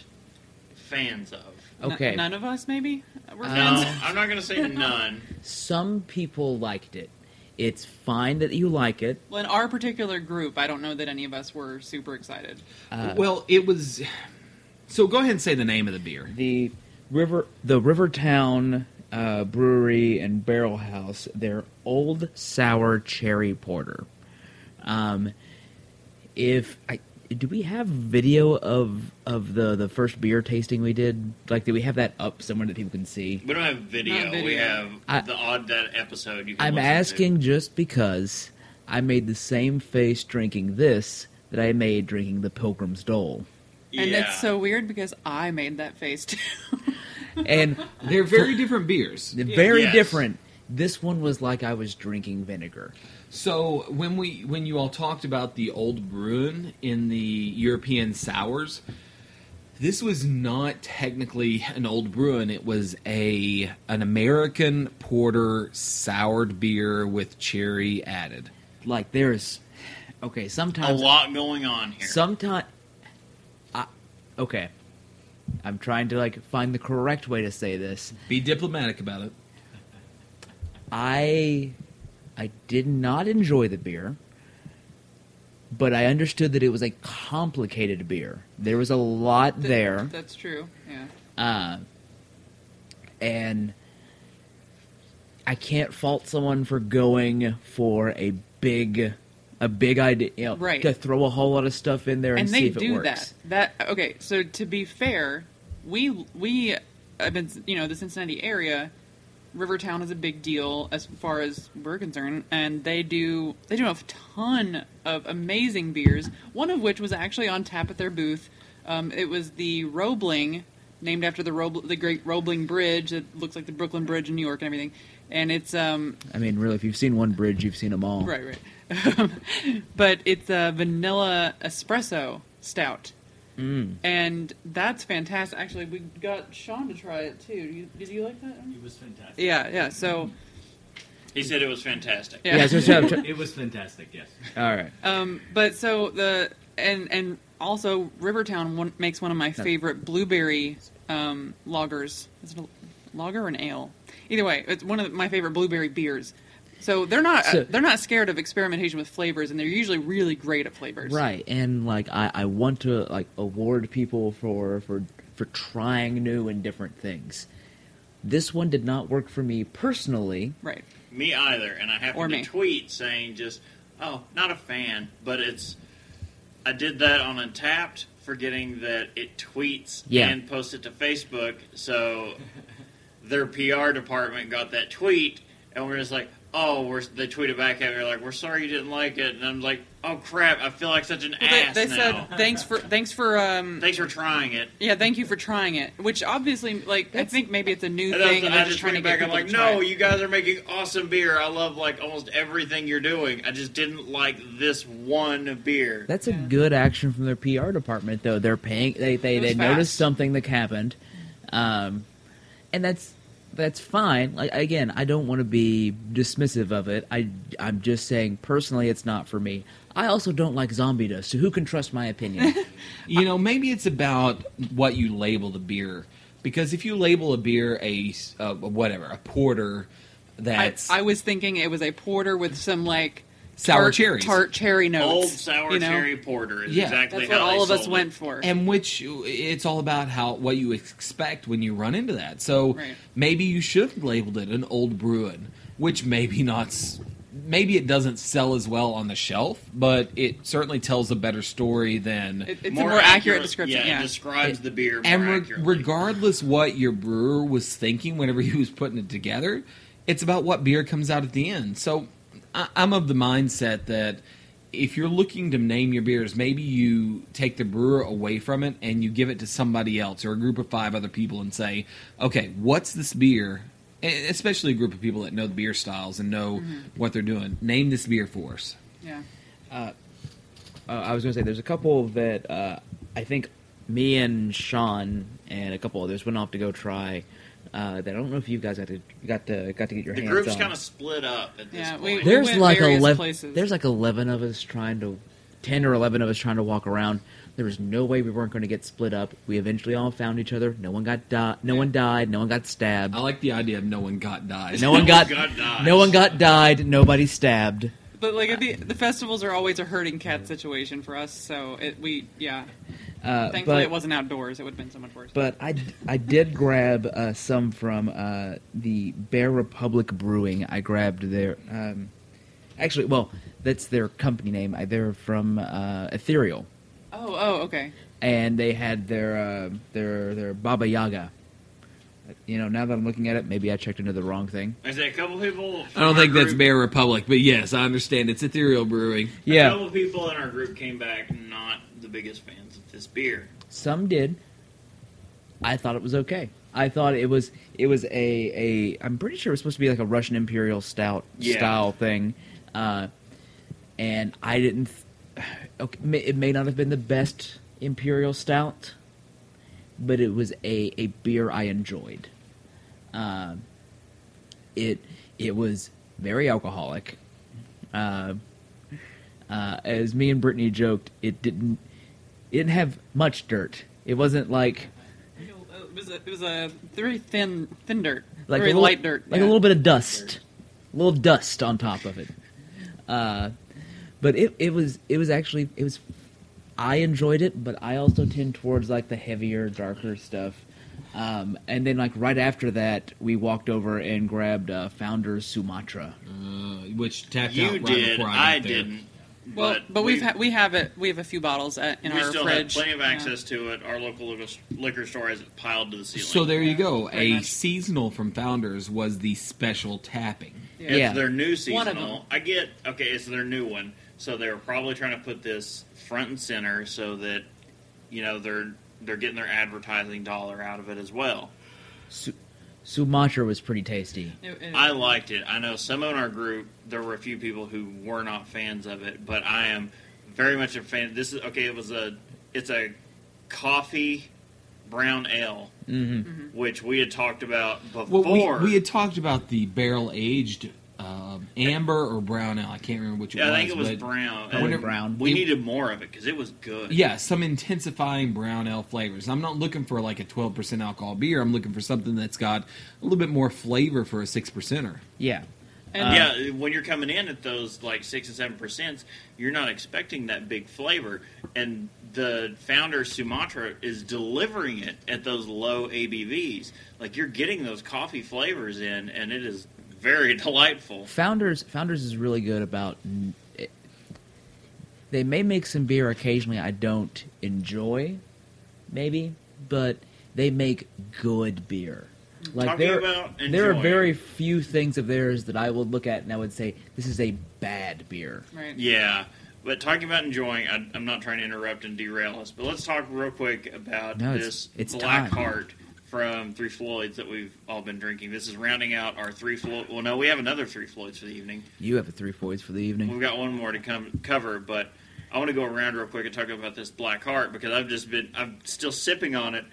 fans of. n- Okay, none of us maybe were Uh, fans. No, I'm not going to say none. some people liked it. It's fine that you like it. Well, in our particular group, I don't know that any of us were super excited. Uh, well, it was. So go ahead and say the name of the beer. the river, the Rivertown uh, Brewery and Barrel House, their old sour cherry porter. Um, if I do we have video of of the the first beer tasting we did? Like, do we have that up somewhere that people can see? We don't have video. Video. We have I- the odd that episode. You can I'm listen to. asking just because I made the same face drinking this that I made drinking the Pilgrim's Dole, Yeah. And Yeah. it's so weird because I made that face too. and They're very different beers. they're very Yes. different. This one was like I was drinking vinegar. So when we when you all talked about the oud Bruin in the European sours, this was not technically an oud Bruin. It was a an American porter soured beer with cherry added. Like there's okay. Sometimes a lot going on here. Sometimes, I, okay. I'm trying to like find the correct way to say this. Be diplomatic about it. I I did not enjoy the beer, but I understood that it was a complicated beer. There was a lot there, That's true. Yeah. uh, and I can't fault someone for going for a big a big idea, you know, Right. to throw a whole lot of stuff in there and, and see if it do works. that. That okay. So to be fair, we we have been you know the Cincinnati area. Rivertown is a big deal as far as we're concerned, and they do they do a ton of amazing beers. One of which was actually on tap at their booth. Um, it was the Roebling, named after the Roeb- the Great Roebling Bridge that looks like the Brooklyn Bridge in New York and everything. And it's um, I mean, really, if you've seen one bridge, you've seen them all. Right, right. but it's a vanilla espresso stout. Mm. And that's fantastic. Actually, we got Sean to try it too. Do you, did you like that? It was fantastic. Yeah, yeah. So, he said it was fantastic. yeah. Yeah, so, so I'm It was fantastic. Yes. all right. um, but so the and and also Rivertown one, makes one of my favorite blueberry um, lagers. Is it a lager or an ale? Either way, it's one of my favorite blueberry beers. So they're not So- they're not scared of experimentation with flavors, and they're usually really great at flavors. Right, and like I, I want to like award people for for for trying new and different things. This one did not work for me personally. Right. Me either. And I happened Or to me. tweet saying just, oh, not a fan, but it's. I did that on Untappd, forgetting that it tweets Yeah. and posts it to Facebook. So their PR department got that tweet, and we're just like, oh, we're, they tweeted back at me like, we're sorry you didn't like it, and I'm like, oh crap, I feel like such an Well, they, ass they now. said thanks for thanks for um Thanks for trying it. yeah thank you for trying it which obviously like I think maybe it's a new And thing I, and I just just trying to tweeted get back. I'm like, no, it. you guys are making awesome beer. I love like almost everything you're doing. I just didn't like this one beer. That's a good action from their PR department, though. They're paying. They they, It was they noticed something that happened, um, and that's that's fine. Like again, I don't want to be dismissive of it. I I'm just saying personally, it's not for me. I also don't like zombie dust, so who can trust my opinion? You know, maybe it's about what you label the beer. Because if you label a beer a uh, whatever a porter, I, that's I was thinking it was a porter with some like Sour tart, cherries. tart cherry notes Old sour you know? cherry porter is Yeah. exactly that's what how they all of us it. went for and which it's all about how what you expect when you run into that. So Right. maybe you should have labeled it an oud Bruin, which maybe not. Maybe it doesn't sell as well on the shelf, but it certainly tells a better story than. It- it's a more accurate description Yeah, yeah, it describes the beer more and re- accurately. regardless what your brewer was thinking whenever he was putting it together, it's about what beer comes out at the end. So I- I'm of the mindset that if you're looking to name your beers, maybe you take the brewer away from it and you give it to somebody else or a group of five other people and say, okay, what's this beer? E- Especially a group of people that know the beer styles and know what they're doing. Name this beer for us. yeah. uh, I was going to say there's a couple that uh, I think me and Sean and a couple others went off to go try. Uh, that I don't know if you guys got to got to got to get your hands. the hands group's on. kind of split up at this Yeah, point. we- there's went like eleven. places. There's like eleven of us trying to, ten or eleven of us trying to walk around. There was no way we weren't going to get split up. We eventually all found each other. No one got di- No one died. No one got stabbed. I like the idea of no one got died. No one got. got died. no one got died. Nobody stabbed. But like the the festivals are always a herding cat situation for us, so it we yeah. Uh, Thankfully, but, it wasn't outdoors. It would have been so much worse. But I, I did grab uh, some from uh, the Bear Republic Brewing. I grabbed their. Um, actually, well, that's their company name. They're from uh, Ethereal, oh, oh, okay. and they had their uh, their their Baba Yaga. You know, now that I'm looking at it, maybe I checked into the wrong thing. I say a couple people. I don't our think that's group- Bear Republic, but yes, I understand it's Ethereal Brewing. Yeah, A Yeah, couple people in our group came back not the biggest fans of this beer. some did. I thought it was okay. I thought it was it was a a. I'm pretty sure it was supposed to be like a Russian Imperial Stout Yeah. style thing, uh, and I didn't. Okay, it may not have been the best Imperial Stout, but it was a a beer I enjoyed. Um, it it was very alcoholic. Uh, uh, as me and Brittany joked, it didn't it didn't have much dirt. It wasn't like It was a, it was a very thin thin dirt, like very a little, light dirt, like yeah. a little bit of dust, a little dust on top of it. Uh, but it it was it was actually it was. I enjoyed it, but I also tend towards like the heavier, darker stuff. Um, and then like right after that, we walked over and grabbed uh, Founders Sumatra. Uh, which tapped You out right did, before I, I, there. didn't. Well, but, but, we, we've ha- we have it. We have a few bottles at, in our own. we our still fridge. have plenty of Yeah. access to it. Our local liquor, liquor store has it piled to the ceiling. So there you go. Very A nice. seasonal from Founders was the special tapping. It's Yeah. their new One of seasonal. them. I get okay. It's their new one, so they were probably trying to put this front and center so that you know they're they're getting their advertising dollar out of it as well. Su- Sumatra was pretty tasty. It- it- I liked it. I know some in our group there were a few people who were not fans of it, but I am very much a fan. This is okay. It was a it's a coffee brown ale, hmm which we had talked about Well, before. we, we had talked about the barrel aged uh, amber or brown ale. I can't remember which it yeah, was. I think it was but brown. Probably And brown. We It- needed more of it because it was good. Yeah, some intensifying brown ale flavors. I'm not looking for like a 12% alcohol beer. I'm looking for something that's got a little bit more flavor for a six percenter. Yeah. and Uh, yeah, when you're coming in at those like six and seven percent, you're not expecting that big flavor, and the founder Sumatra is delivering it at those low ABVs. Like you're getting those coffee flavors in, and it is very delightful. Founders Founders is really good about. it- They may make some beer occasionally I don't enjoy, maybe, but they make good beer. Like Talking there, about there are very few things of theirs that I would look at and I would say this is a bad beer. Right. Yeah, but talking about enjoying, I, I'm not trying to interrupt and derail us, but let's talk real quick about No, it's- this it's Black time. Heart from Three Floyds that we've all been drinking. This is rounding out our Three Floyd. Well, no, we have another Three Floyds for the evening. You have a Three Floyds for the evening. We've got one more to come cover, but I want to go around real quick and talk about this Black Heart because I've just been, I'm still sipping on it,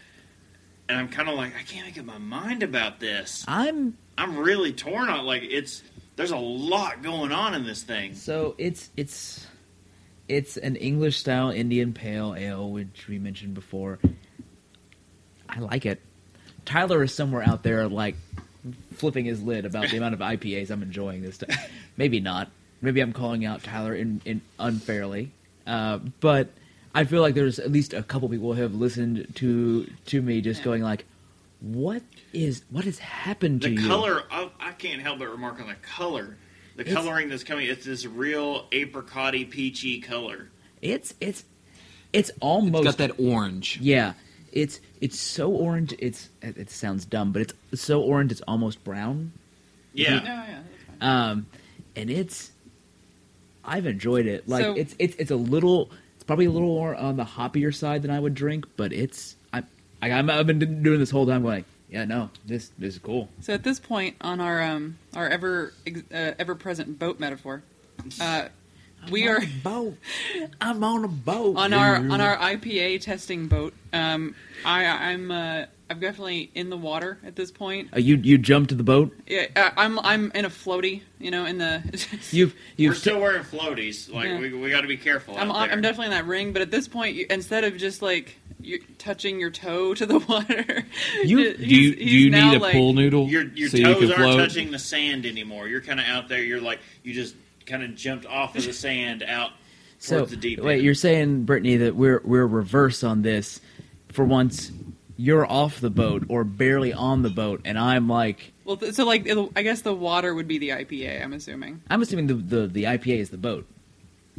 and I'm kind of like, I can't make up my mind about this. I'm I'm really torn on like it's. There's a lot going on in this thing. so it's it's it's an English style Indian pale ale, which we mentioned before. I like it. Tyler is somewhere out there like flipping his lid about the amount of IPAs I'm enjoying this time. Maybe not. Maybe I'm calling out Tyler in, in unfairly. Uh, but I feel like there's at least a couple people who have listened to to me just going like, "What is what has happened to The you?" color, I, I can't help but remark on the color. The It's- coloring that's coming, it's this real apricotty, peachy color. It's it's it's almost Got that orange. Yeah, it's it's so orange. It's it, it sounds dumb, but it's so orange. It's almost brown. Yeah. Yeah, yeah. Um, and it's I've enjoyed it. Like So- it's it's it's a little. It's probably a little more on the hoppier side than I would drink, but it's I, I I'm, I've been doing this whole time going. Yeah, no, this this is cool. So at this point on our um our ever uh, ever present boat metaphor, uh, we are boat. I'm on a boat. on our on our IPA testing boat. Um, I I'm uh, I'm definitely in the water at this point. Uh, you you jumped to the boat. Yeah, uh, I'm I'm in a floaty. You know, in the. You've We're you've still wearing floaties. Like, Yeah. we, we got to be careful. I'm out on, there. I'm definitely in that ring, but at this point, you, instead of just like you touching your toe to the water, You- Do you, do you now, need a like, pool noodle Your, your so you toes can aren't float? touching the sand anymore. You're kind of out there. You're like, you just kind of jumped off of the sand out So towards the deep wait, end. you're saying Brittany that we're we're reverse on this. For once, you're off the boat or barely on the boat, and I'm like, Well, th- so like I guess the water would be the IPA. I'm assuming. I'm assuming the the, the IPA is the boat.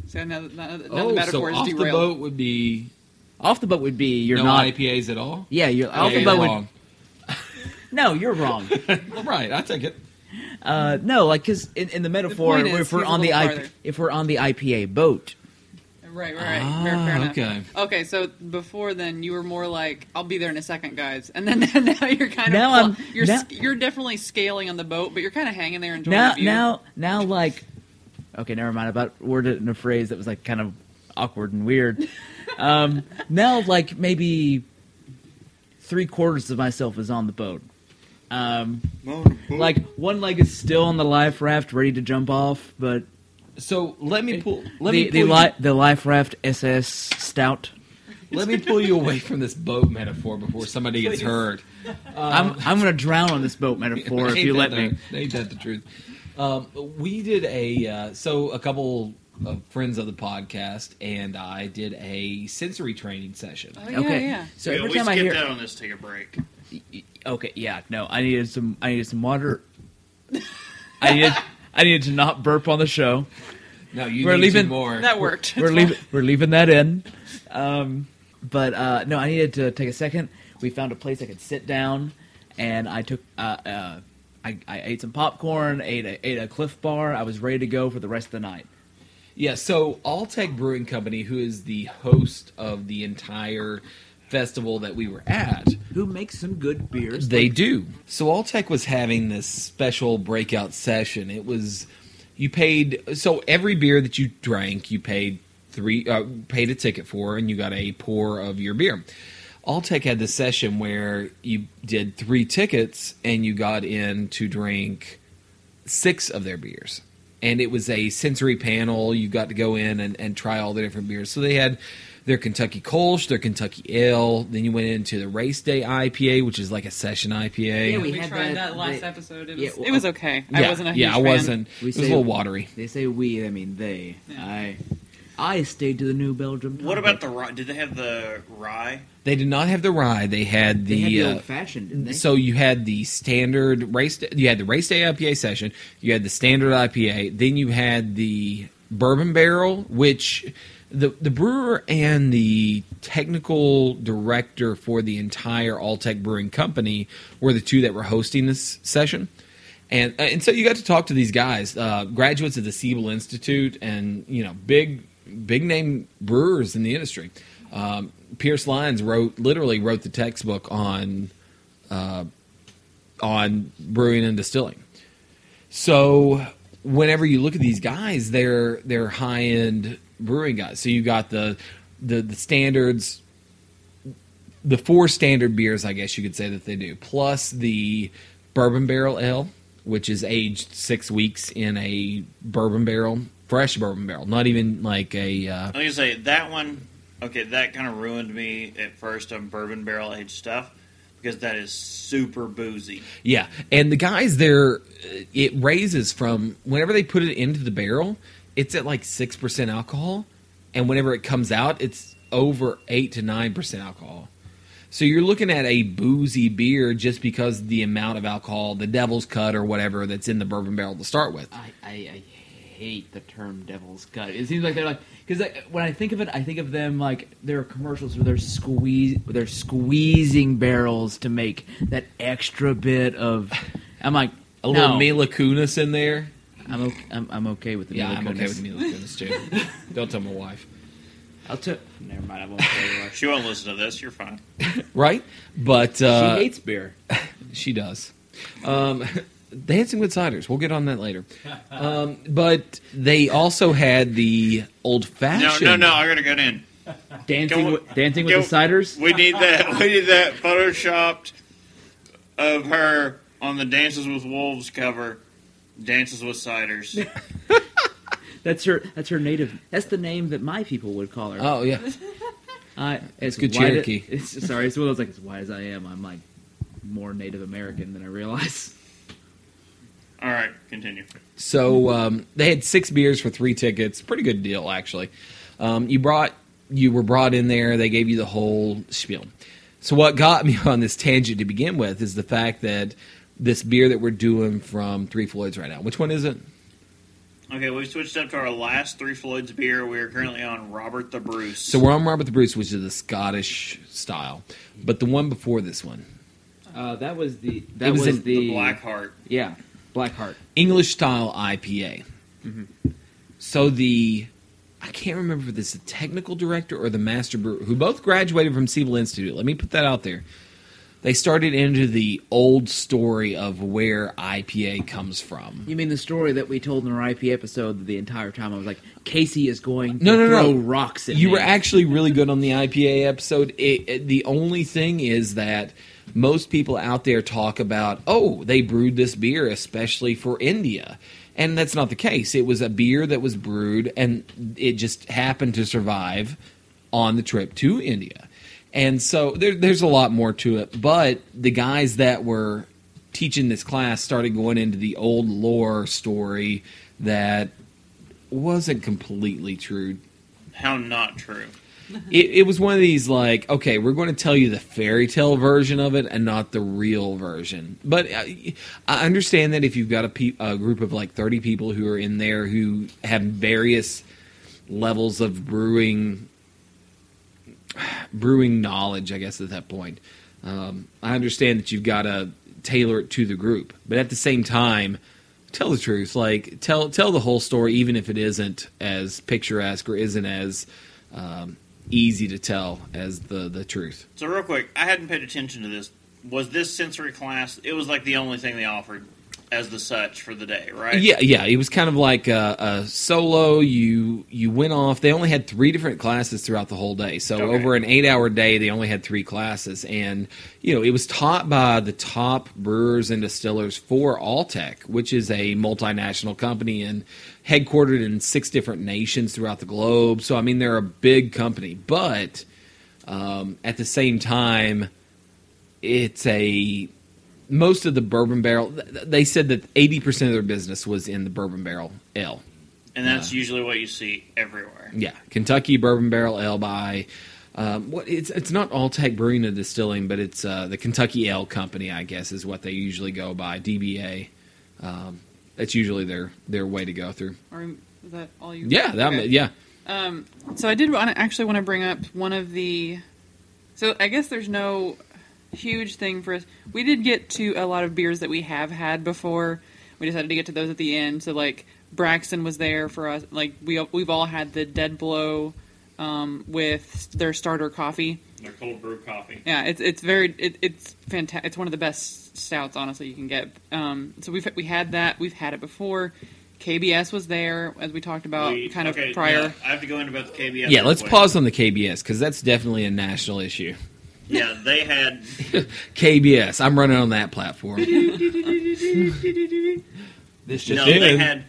So now, now, now the Oh, metaphor so is off the derailed. boat would be Off the boat would be you're no not. IPAs at all. Yeah, you're off Yeah, the you're boat. Would, wrong. no, you're wrong. right, I take it. Uh, no, like because in, in the metaphor, is if we're on the IP, if we're on the IPA boat, Right, right, right. Ah, fair, fair enough. okay. Okay, so before then, you were more like, "I'll be there in a second, guys," and then now you're kind of Now I'm- you're now- you're definitely scaling on the boat, but you're kind of hanging there enjoying now the view. now now like, okay, never mind. About worded in a phrase that was like kind of awkward and weird. um, now like maybe three quarters of myself is on the boat. Um, like one leg is still on the life raft, ready to jump off, but So let me pull. Let the me the, pull li- the life raft SS Stout. let me pull you away from this boat metaphor before somebody gets hurt. I'm I'm gonna drown on this boat metaphor if Ain't you that let me. the- Ain't that the truth? Um, we did a uh, so a couple of friends of the podcast and I did a sensory training session. Oh, yeah, okay, yeah. so yeah, every we time I skipped hear out on this. Take a break. Okay, yeah, no, I needed some. I needed some water. I needed. I needed to not burp on the show. No, you We're need leaving- two more. That worked. We're It's leaving. fine. We're leaving that in. Um, but uh, no, I needed to take a second. We found a place I could sit down, and I took. Uh, uh, I, I ate some popcorn. Ate a, ate a Clif Bar. I was ready to go for the rest of the night. Yeah, so Alltech Brewing Company, who is the host of the entire festival that we were at, Who makes some good beers? they do. So Alltech was having this special breakout session. It was you paid so every beer that you drank, you paid three uh, paid a ticket for, and you got a pour of your beer. Alltech had this session where you did three tickets and you got in to drink six of their beers. And it was a sensory panel. You got to go in and, and try all the different beers. So they had their Kentucky Kolsch, their Kentucky Ale. Then you went into the Race Day IPA, which is like a session IPA. Yeah, We, we had tried that- that, last they- episode. It was, Yeah, well, it was okay. I wasn't a huge yeah, I wasn't. We it was say- a little watery. They say we. I mean they. Yeah. I. I stayed to the New Belgium. What about the rye? Did they have the rye? They did not have the rye. They had They the. had the uh, old fashioned, didn't they? So you had the standard race. You had the race day IPA session. You had the standard IPA. Then you had the bourbon barrel, which the the brewer and the technical director for the entire Alltech Brewing Company were the two that were hosting this session. And and so you got to talk to these guys, uh, graduates of the Siebel Institute, and you know big big name brewers in the industry. Um, Pearse Lyons wrote literally wrote the textbook on uh, on brewing and distilling. So whenever you look at these guys, they're they're high end brewing guys. So you got the the the standards, the four standard beers, I guess you could say that they do, plus the bourbon barrel ale, which is aged six weeks in a bourbon barrel, fresh bourbon barrel, not even like a. Uh, I'm gonna say that one. Okay, that kind of ruined me at first on bourbon barrel aged stuff because that is super boozy. Yeah, and the guys there, it raises from whenever they put it into the barrel, it's at like six percent alcohol, and whenever it comes out, it's over eight to nine percent alcohol. So you're looking at a boozy beer just because the amount of alcohol, the devil's cut or whatever that's in the bourbon barrel to start with. I, I, I hate the term "devil's cut." It seems like they're like because like, when I think of it, I think of them like there are commercials where they're squeeze, they're squeezing barrels to make that extra bit of. I'm like A little no. Mila Kunis in there. I'm okay, I'm, I'm okay with the Yeah, Mila I'm okay with Mila Kunis too. Don't tell my wife. I'll t- Never mind. I won't tell you why. She won't listen to this. You're fine. Right? But uh, she hates beer. She does. Um, they had some good ciders. We'll get on that later. Um, but they also had the old fashioned. no, no. No. I gotta get in. Dancing, Go- with, dancing with the ciders. We need that. We need that photoshopped of her on the Dances with Wolves cover. Dances with ciders. That's her. That's her native. That's the name that my people would call her. Oh yeah, I, it's good white- Cherokee. It's, sorry, it's one of those like as white as I am. I'm like more Native American than I realize. All right, continue. So um, they had six beers for three tickets. Pretty good deal, actually. Um, you brought you were brought in there. They gave you the whole spiel. So what got me on this tangent to begin with is the fact that this beer that we're doing from Three Floyds right now. Which one is it? Okay, we switched up to our last Three Floyds beer. We are currently on Robert the Bruce. So we're on Robert the Bruce, which is the Scottish style, but the one before this one, Uh, that was the. That It was was, in- the, the Blackheart. Yeah, Blackheart. English style IPA. So the I can't remember if this is the technical director or the master brewer who both graduated from Siebel Institute. Let me put that out there. They started into the old story of where IPA comes from. You mean the story that we told in our IP episode? The entire time I was like, Casey is going to No, no, throw no. rocks at You me. were actually really good on the IPA episode. It, it- the only thing is that most people out there talk about, oh, they brewed this beer especially for India. And that's not the case. It was a beer that was brewed and it just happened to survive on the trip to India. And so there, there's a lot more to it. But the guys that were teaching this class started going into the old lore story that wasn't completely true How not true. it, it was one of these like okay we're going to tell you the fairy tale version of it and not the real version but uh, i understand that if you've got a, pe- a group of like 30 people who are in there who have various levels of brewing brewing knowledge i guess at that point um, i understand that you've got to tailor it to the group but at the same time tell the truth like tell tell the whole story even if it isn't as picturesque or isn't as um, easy to tell as the the truth So real quick, I hadn't paid attention to this. Was this sensory class? It was like the only thing they offered as the such for the day, right? yeah yeah it was kind of like a, a solo. You you went off. They only had three different classes throughout the whole day. So Okay. over an eight hour day they only had three classes. And you know it was taught by the top brewers and distillers for Alltech which is a multinational company and headquartered in six different nations throughout the globe. So i mean they're a big company. But um, at the same time it's a most of the bourbon barrel th- th- they said that 80% of their business was in the bourbon barrel Ale, And that's usually what you see everywhere. yeah kentucky bourbon barrel Ale by um, what it's it's not Alltech Brewing and Distilling, but it's uh, the Kentucky Ale Company, I guess, is what they usually go by. DBA. Um, that's usually their their way to go through. Or is that all you? Yeah, that Okay. yeah. Um, so I did want actually want to bring up one of the. So I guess there's no huge thing for us. We did get to a lot of beers that we have had before. We decided to get to those at the end. So like Braxton was there for us. Like we we've all had the Dead Blow um, with their starter coffee. Their cold brew coffee. Yeah, it's it's very it, it's fantastic. It's one of the best stouts, honestly, you can get. Um, so we've we had that. We've had it before. KBS was there, as we talked about, We- kind of okay, prior. yeah, I have to go into about the KBS. Yeah, let's quick. pause on the KBS because that's definitely a national issue. Yeah, they had KBS, I'm running on that platform. This just no, in. they had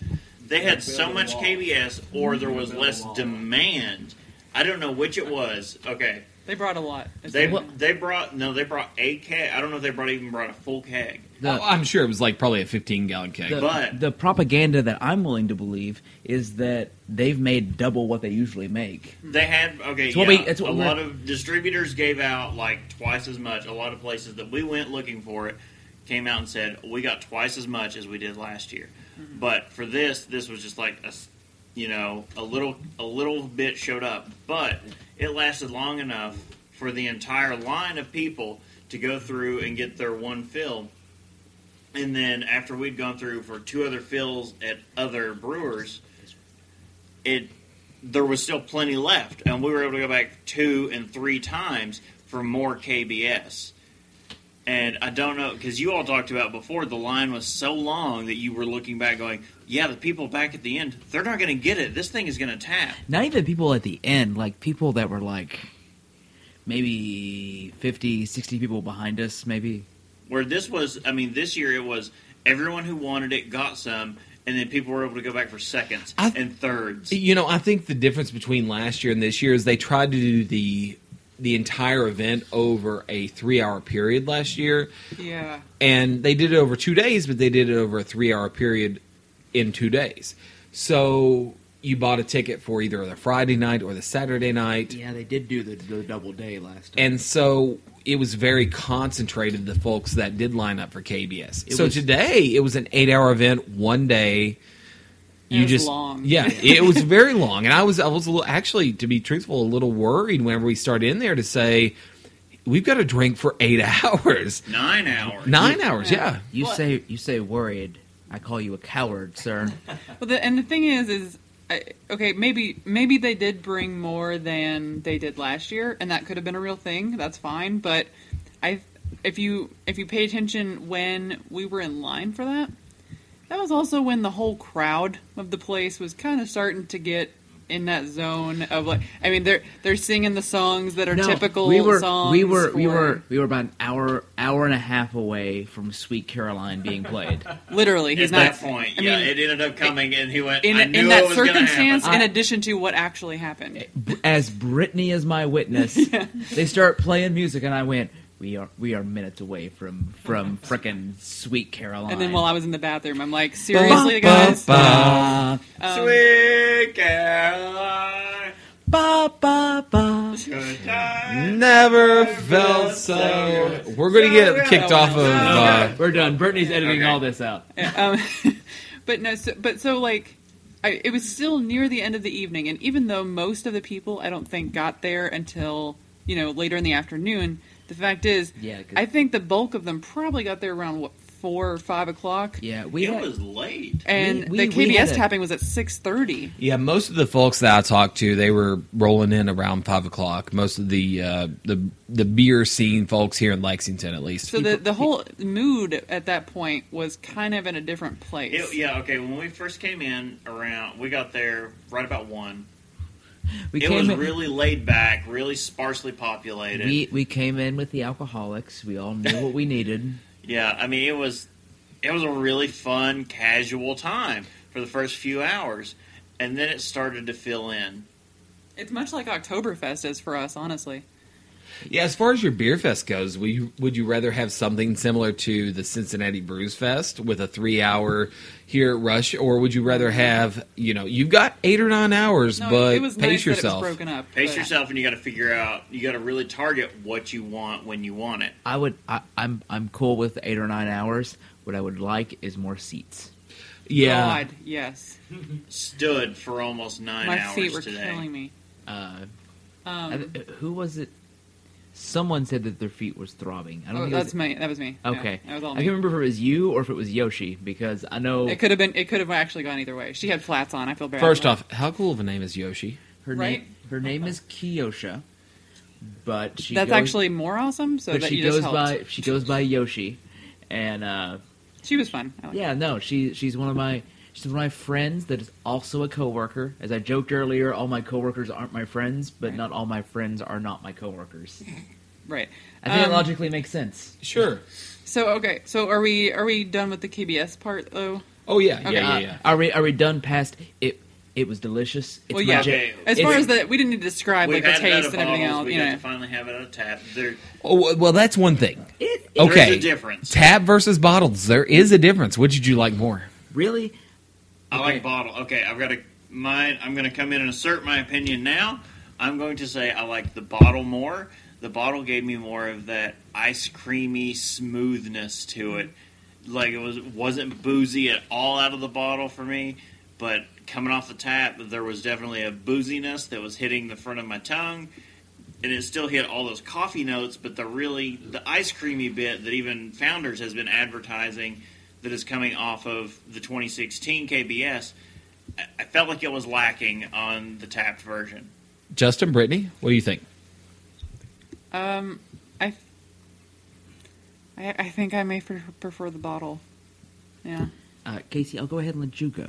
they had so much KBS, or there was less demand. I don't know which it was. Okay, They brought a lot. they they brought no, they brought a keg. I don't know if they brought even brought a full keg. The- Oh, I'm sure it was like probably a 15 gallon keg. the, But- the propaganda that I'm willing to believe is that they've made double what they usually make. They had okay. It's what yeah, we- it's what a lot of distributors gave out like twice as much. A lot of places that we went looking for it came out and said we got twice as much as we did last year. Mm-hmm. But for this, this was just like a you know, a little a little bit showed up, but it lasted long enough for the entire line of people to go through and get their one fill. And then after we'd gone through for two other fills at other brewers, it there was still plenty left, and we were able to go back two and three times for more KBS. And I don't know because you all talked about before the line was so long that you were looking back, going, "Yeah, the people back at the end, they're not going to get it. This thing is going to tap." Not even people at the end, like people that were like maybe 50, 60 people behind us, maybe. Where this was, I mean, this year it was everyone who wanted it got some, and then people were able to go back for seconds I- and thirds. You know, I think the difference between last year and this year is they tried to do the the entire event over a three hour period last year, yeah. and they did it over two days, but they did it over a three hour period in two days. So you bought a ticket for either the Friday night or the Saturday night, Yeah, they did do the, the double day last time. and so it was very concentrated. The folks that did line up for KBS. It so was- today it was an eight hour event, one day. It was long. yeah, it was very long, and I was I was a little, actually, to be truthful, a little worried whenever we started in there to say we've got to drink for eight hours, Nine hours. nine hours, yeah. you What? say you say worried. I call you a coward, sir. Well, the, and the thing is, is I, okay. Maybe maybe they did bring more than they did last year, and that could have been a real thing. That's fine. But I, if you if you pay attention when we were in line for that, that was also when the whole crowd of the place was kind of starting to get in that zone of like. I mean, they're they're singing the songs that are No, typical we were songs. we were we were we were about an hour hour and a half away from Sweet Caroline being played. literally. He's At not. that point, I yeah, mean, it ended up coming, and he went. in, I knew in it that was circumstance, in addition to what actually happened. As Brittany is my witness, they start playing music, and I went, "We are we are minutes away from from frickin' Sweet Caroline." And then while I was in the bathroom, I'm like, seriously, guys? ba, Um, Sweet Caroline, ba, ba, ba. good time. Never felt so. We're going to get kicked off of. Uh, We're done. Brittany's editing Okay. all this out. um, but no, so, but so like, I, it was still near the end of the evening, and even though most of the people, I don't think, got there until you know later in the afternoon, the fact is, Yeah, 'cause- I think the bulk of them probably got there around what four or five o'clock, Yeah, we it had, was late. and We- we- the KBS a- tapping was at six thirty. yeah, most of the folks that I talked to, they were rolling in around five o'clock. Most of the uh, the the beer scene folks here in Lexington, at least. So the the whole mood at that point was kind of in a different place. It, yeah, okay. When we first came in around, we got there right about one. We it came was in, really laid back, really sparsely populated. we we came in with the alcoholics. We all knew what we needed. yeah, I mean, it was it was a really fun, casual time for the first few hours, and then it started to fill in. It's much like Oktoberfest is for us, honestly. Yeah, as far as your beer fest goes, would you, would you rather have something similar to the Cincinnati Brews Fest with a three hour here at Rush, or would you rather have, you know, you've got eight or nine hours, No, but it was pace nice yourself? that it was broken up. Pace but- yourself, and you got to figure out. You got to really target what you want when you want it. I would. I, I'm I'm cool with eight or nine hours. What I would like is more seats. Yeah. God, yes. Stood for almost nine My hours feet were today. killing me. Uh, Um, th- who was it? Someone said that their feet was throbbing. I don't oh, think was- that's me. That was me. Yeah, Okay, that was all I can't remember if it was you or if it was Yoshi because I know It could have been. It could have actually gone either way. She had flats on. I feel bad. First off, how cool of a name is Yoshi? her right? name. Her name is Kiyosha, but she that's goes, actually more awesome. So but that she goes by she goes by Yoshi, and uh, She was fun. Yeah, no, she she's one of my she's one of my friends that is also a coworker. As I joked earlier, all my coworkers aren't my friends, but Right. not all my friends are not my coworkers. it. Right. I think Um, it logically makes sense. Sure. So okay. So are we? Are we done with the KBS part though? Oh yeah, Okay. yeah, yeah, Uh. Are we are we done past it? It was delicious. It's well, yeah. magic. Okay. As It's- far as that, we didn't need to describe like the had it out taste and everything bottles. else. We You got know. to finally have it on of tap. There, Oh well, that's one thing. It, There's Okay, a difference. Tap versus bottles. There is a difference. What did you like more? really I Okay. like bottle. Okay, I've got a mine. I'm going to come in and assert my opinion now. I'm going to say I like the bottle more. The bottle gave me more of that ice creamy smoothness to it. Like it was wasn't boozy at all out of the bottle for me, but coming off the tap, there was definitely a booziness that was hitting the front of my tongue, and it still hit all those coffee notes. But the really the ice creamy bit that even Founders has been advertising that is coming off of the 2016 KBS, I- I felt like it was lacking on the tapped version. Justin, Brittany, what do you think? Um, I, I, I think I may prefer the bottle. Yeah. uh, Casey? I'll go ahead and let you go.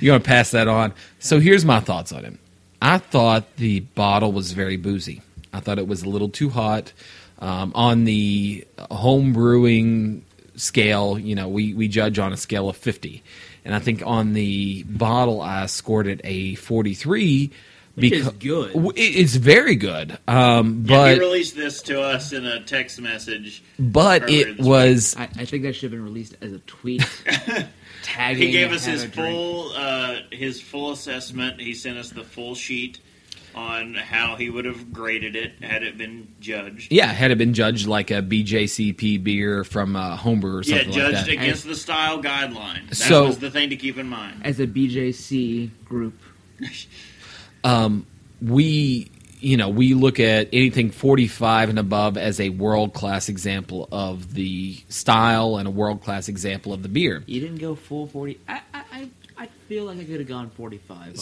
You're gonna pass that on. So here's my thoughts on it. I thought the bottle was very boozy. I thought it was a little too hot. Um, on the home brewing scale, you know, we, we judge on a scale of 50. And I think on the bottle, I scored it a 43. Which is good. W- It's very good. Um, Yeah, but he released this to us in a text message. but it was I, I think that should have been released as a tweet. tagging. He gave us his full uh, his full assessment. He sent us the full sheet on how he would have graded it had it been judged. yeah, had it been judged like a BJCP beer from uh, homebrew or Yeah, something like judged that. against the style guideline. That So- was the thing to keep in mind. as a BJC group. we you know we look at anything 45 and above as a world class example of the style and a world class example of the beer You didn't go full forty. I I I, I feel like I could have gone forty five. On it.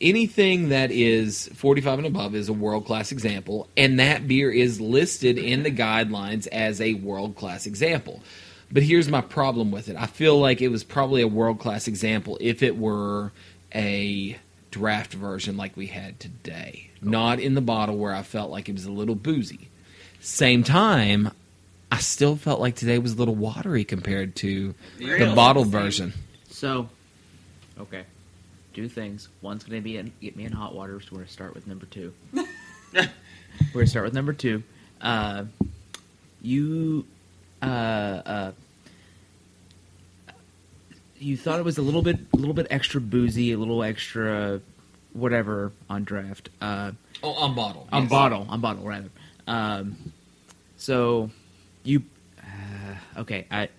So anything that is 45 and above is a world class example and that beer is listed in the guidelines as a world class example. But here's my problem with it. I feel like it was probably a world class example if it were a draft version like we had today. Not in the bottle where i felt like it was a little boozy. Same time i still felt like today was a little watery compared to the Really? bottled version. So okay, two things. One's going to be in, get me in hot water, so we're going to start with number two. we're going to start with number two. Uh, you uh, uh, you thought it was a little bit a little bit extra boozy, a little extra whatever on draft. Uh, oh on bottle on bottle, on bottle rather. Um, so you uh, okay? I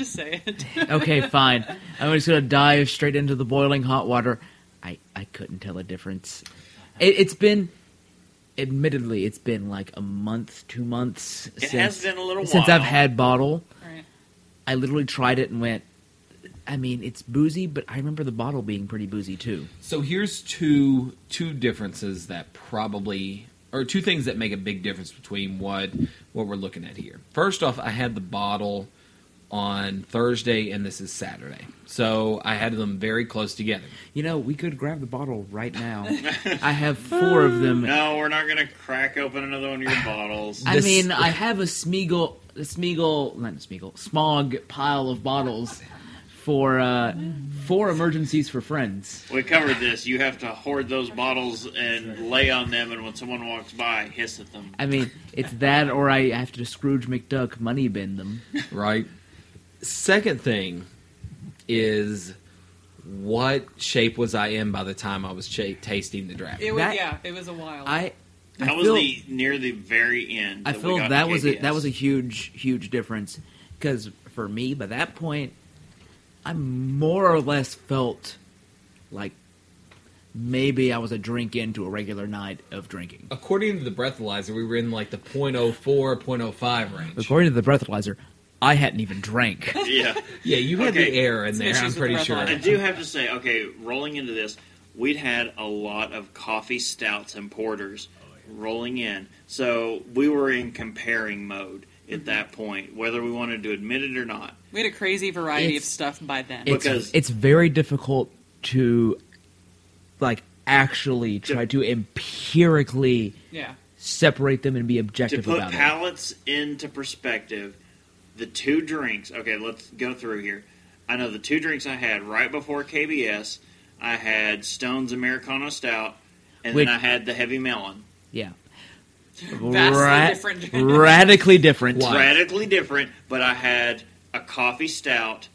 Just say it. okay, fine. I'm just gonna dive straight into the boiling hot water. I I couldn't tell a difference. It, it's been, admittedly, it's been like a month, two months It since has been a little since while. I've had bottle. right. I literally tried it and went. I mean, it's boozy, but I remember the bottle being pretty boozy too. So here's two two differences that probably or two things that make a big difference between what what we're looking at here. First off, I had the bottle on Thursday and this is Saturday. So I had them very close together. You know, we could grab the bottle right now. I have four of them. No, we're not going to crack open another one of your bottles. I This- mean, I have a Smeagol, a Smeagol, not a Smeagol, Smaug pile of bottles for uh, for emergencies for friends. We covered this. You have to hoard those bottles and lay on them, and when someone walks by, hiss at them. I mean, it's that, or I have to Scrooge McDuck money bend them. Right? Second thing is what shape was I in by the time I was cha- tasting the draft? It was That- yeah. It was a while. I, I That was feel, the near the very end. I that we feel got that was a, KBS. that was a huge huge difference because for me by that point, I more or less felt like maybe I was a drink into a regular night of drinking. According to the breathalyzer, we were in like the 0.04, 0.05 range. According to the breathalyzer, I hadn't even drank. Yeah. Yeah, you had Okay. the air in there. I'm pretty the sure. I do have to say, okay, rolling into this, we'd had a lot of coffee stouts and porters rolling in. So we were in comparing mode at mm-hmm. that point, whether we wanted to admit it or not. We had a crazy variety It's- of stuff by then. It's, Because- it's very difficult to like actually try to empirically yeah. separate them and be To objective put about it. palates into perspective, the two drinks, okay, let's go through here. I know the two drinks I had right before KBS, I had Stone's Americano Stout, and Which- then I had the Heavy Melon. Yeah. Vastly different. radically different. Why? radically different, but I had a coffee stout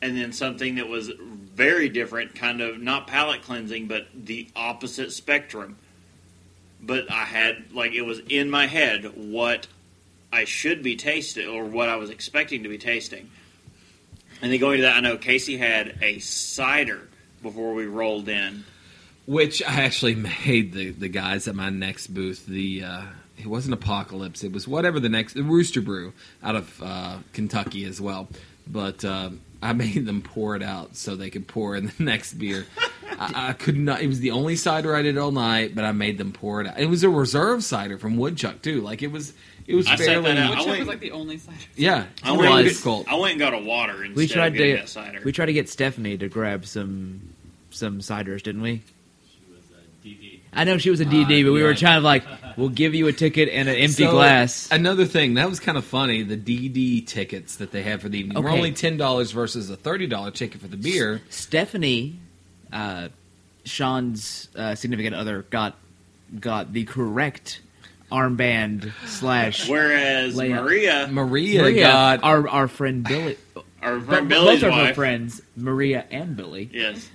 and then something that was very different, kind of not palate cleansing, but the opposite spectrum. But I had, like, it was in my head what I should be tasting or what I was expecting to be tasting. And then going to that, I know Casey had a cider before we rolled in. Which I actually made the, the guys at my next booth. The uh, it wasn't Apocalypse. It was whatever the next the Rooster Brew out of uh, Kentucky as well. But uh, I made them pour it out so they could pour in the next beer. I, I could not. It was the only cider I did all night, but I made them pour it out. It was a reserve cider from Woodchuck too. Like it was. It was I set fairly. that out. I Woodchuck went- was like the only cider. Yeah, I it went, was was. difficult. I went and got a water instead We tried of getting to that cider. we tried to get Stephanie to grab some some ciders, didn't we? She was a DD. I know she was a DD, Uh, but we were yeah. trying to like, we'll give you a ticket and an empty So, glass. Another thing that was kind of funny: the DD tickets that they have for the evening were Okay. only ten dollars versus a thirty dollar ticket for the beer. Stephanie, uh, Sean's uh, significant other, got got the correct armband slash. Whereas Layup. Maria, Maria, Maria, got our our friend Billy, our bo- friend Billy's both of her friends, Maria and Billy. Yes.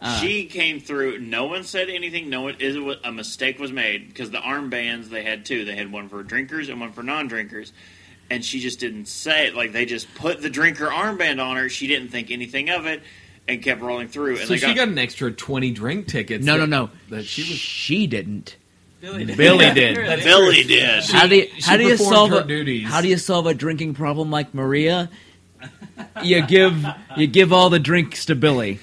Uh, she came through. No one said anything. No one is a mistake was made because the armbands they had two. They had one for drinkers and one for non-drinkers, and she just didn't say it. Like they just put the drinker armband on her. She didn't think anything of it and kept rolling through. And so they she got an extra twenty drink tickets. No, no, no. That she was. She didn't. Billy did. Billy did. Really? Billy did. how do you, how do you solve a, duties. how do you solve a drinking problem like Maria? You give you give all the drinks to Billy.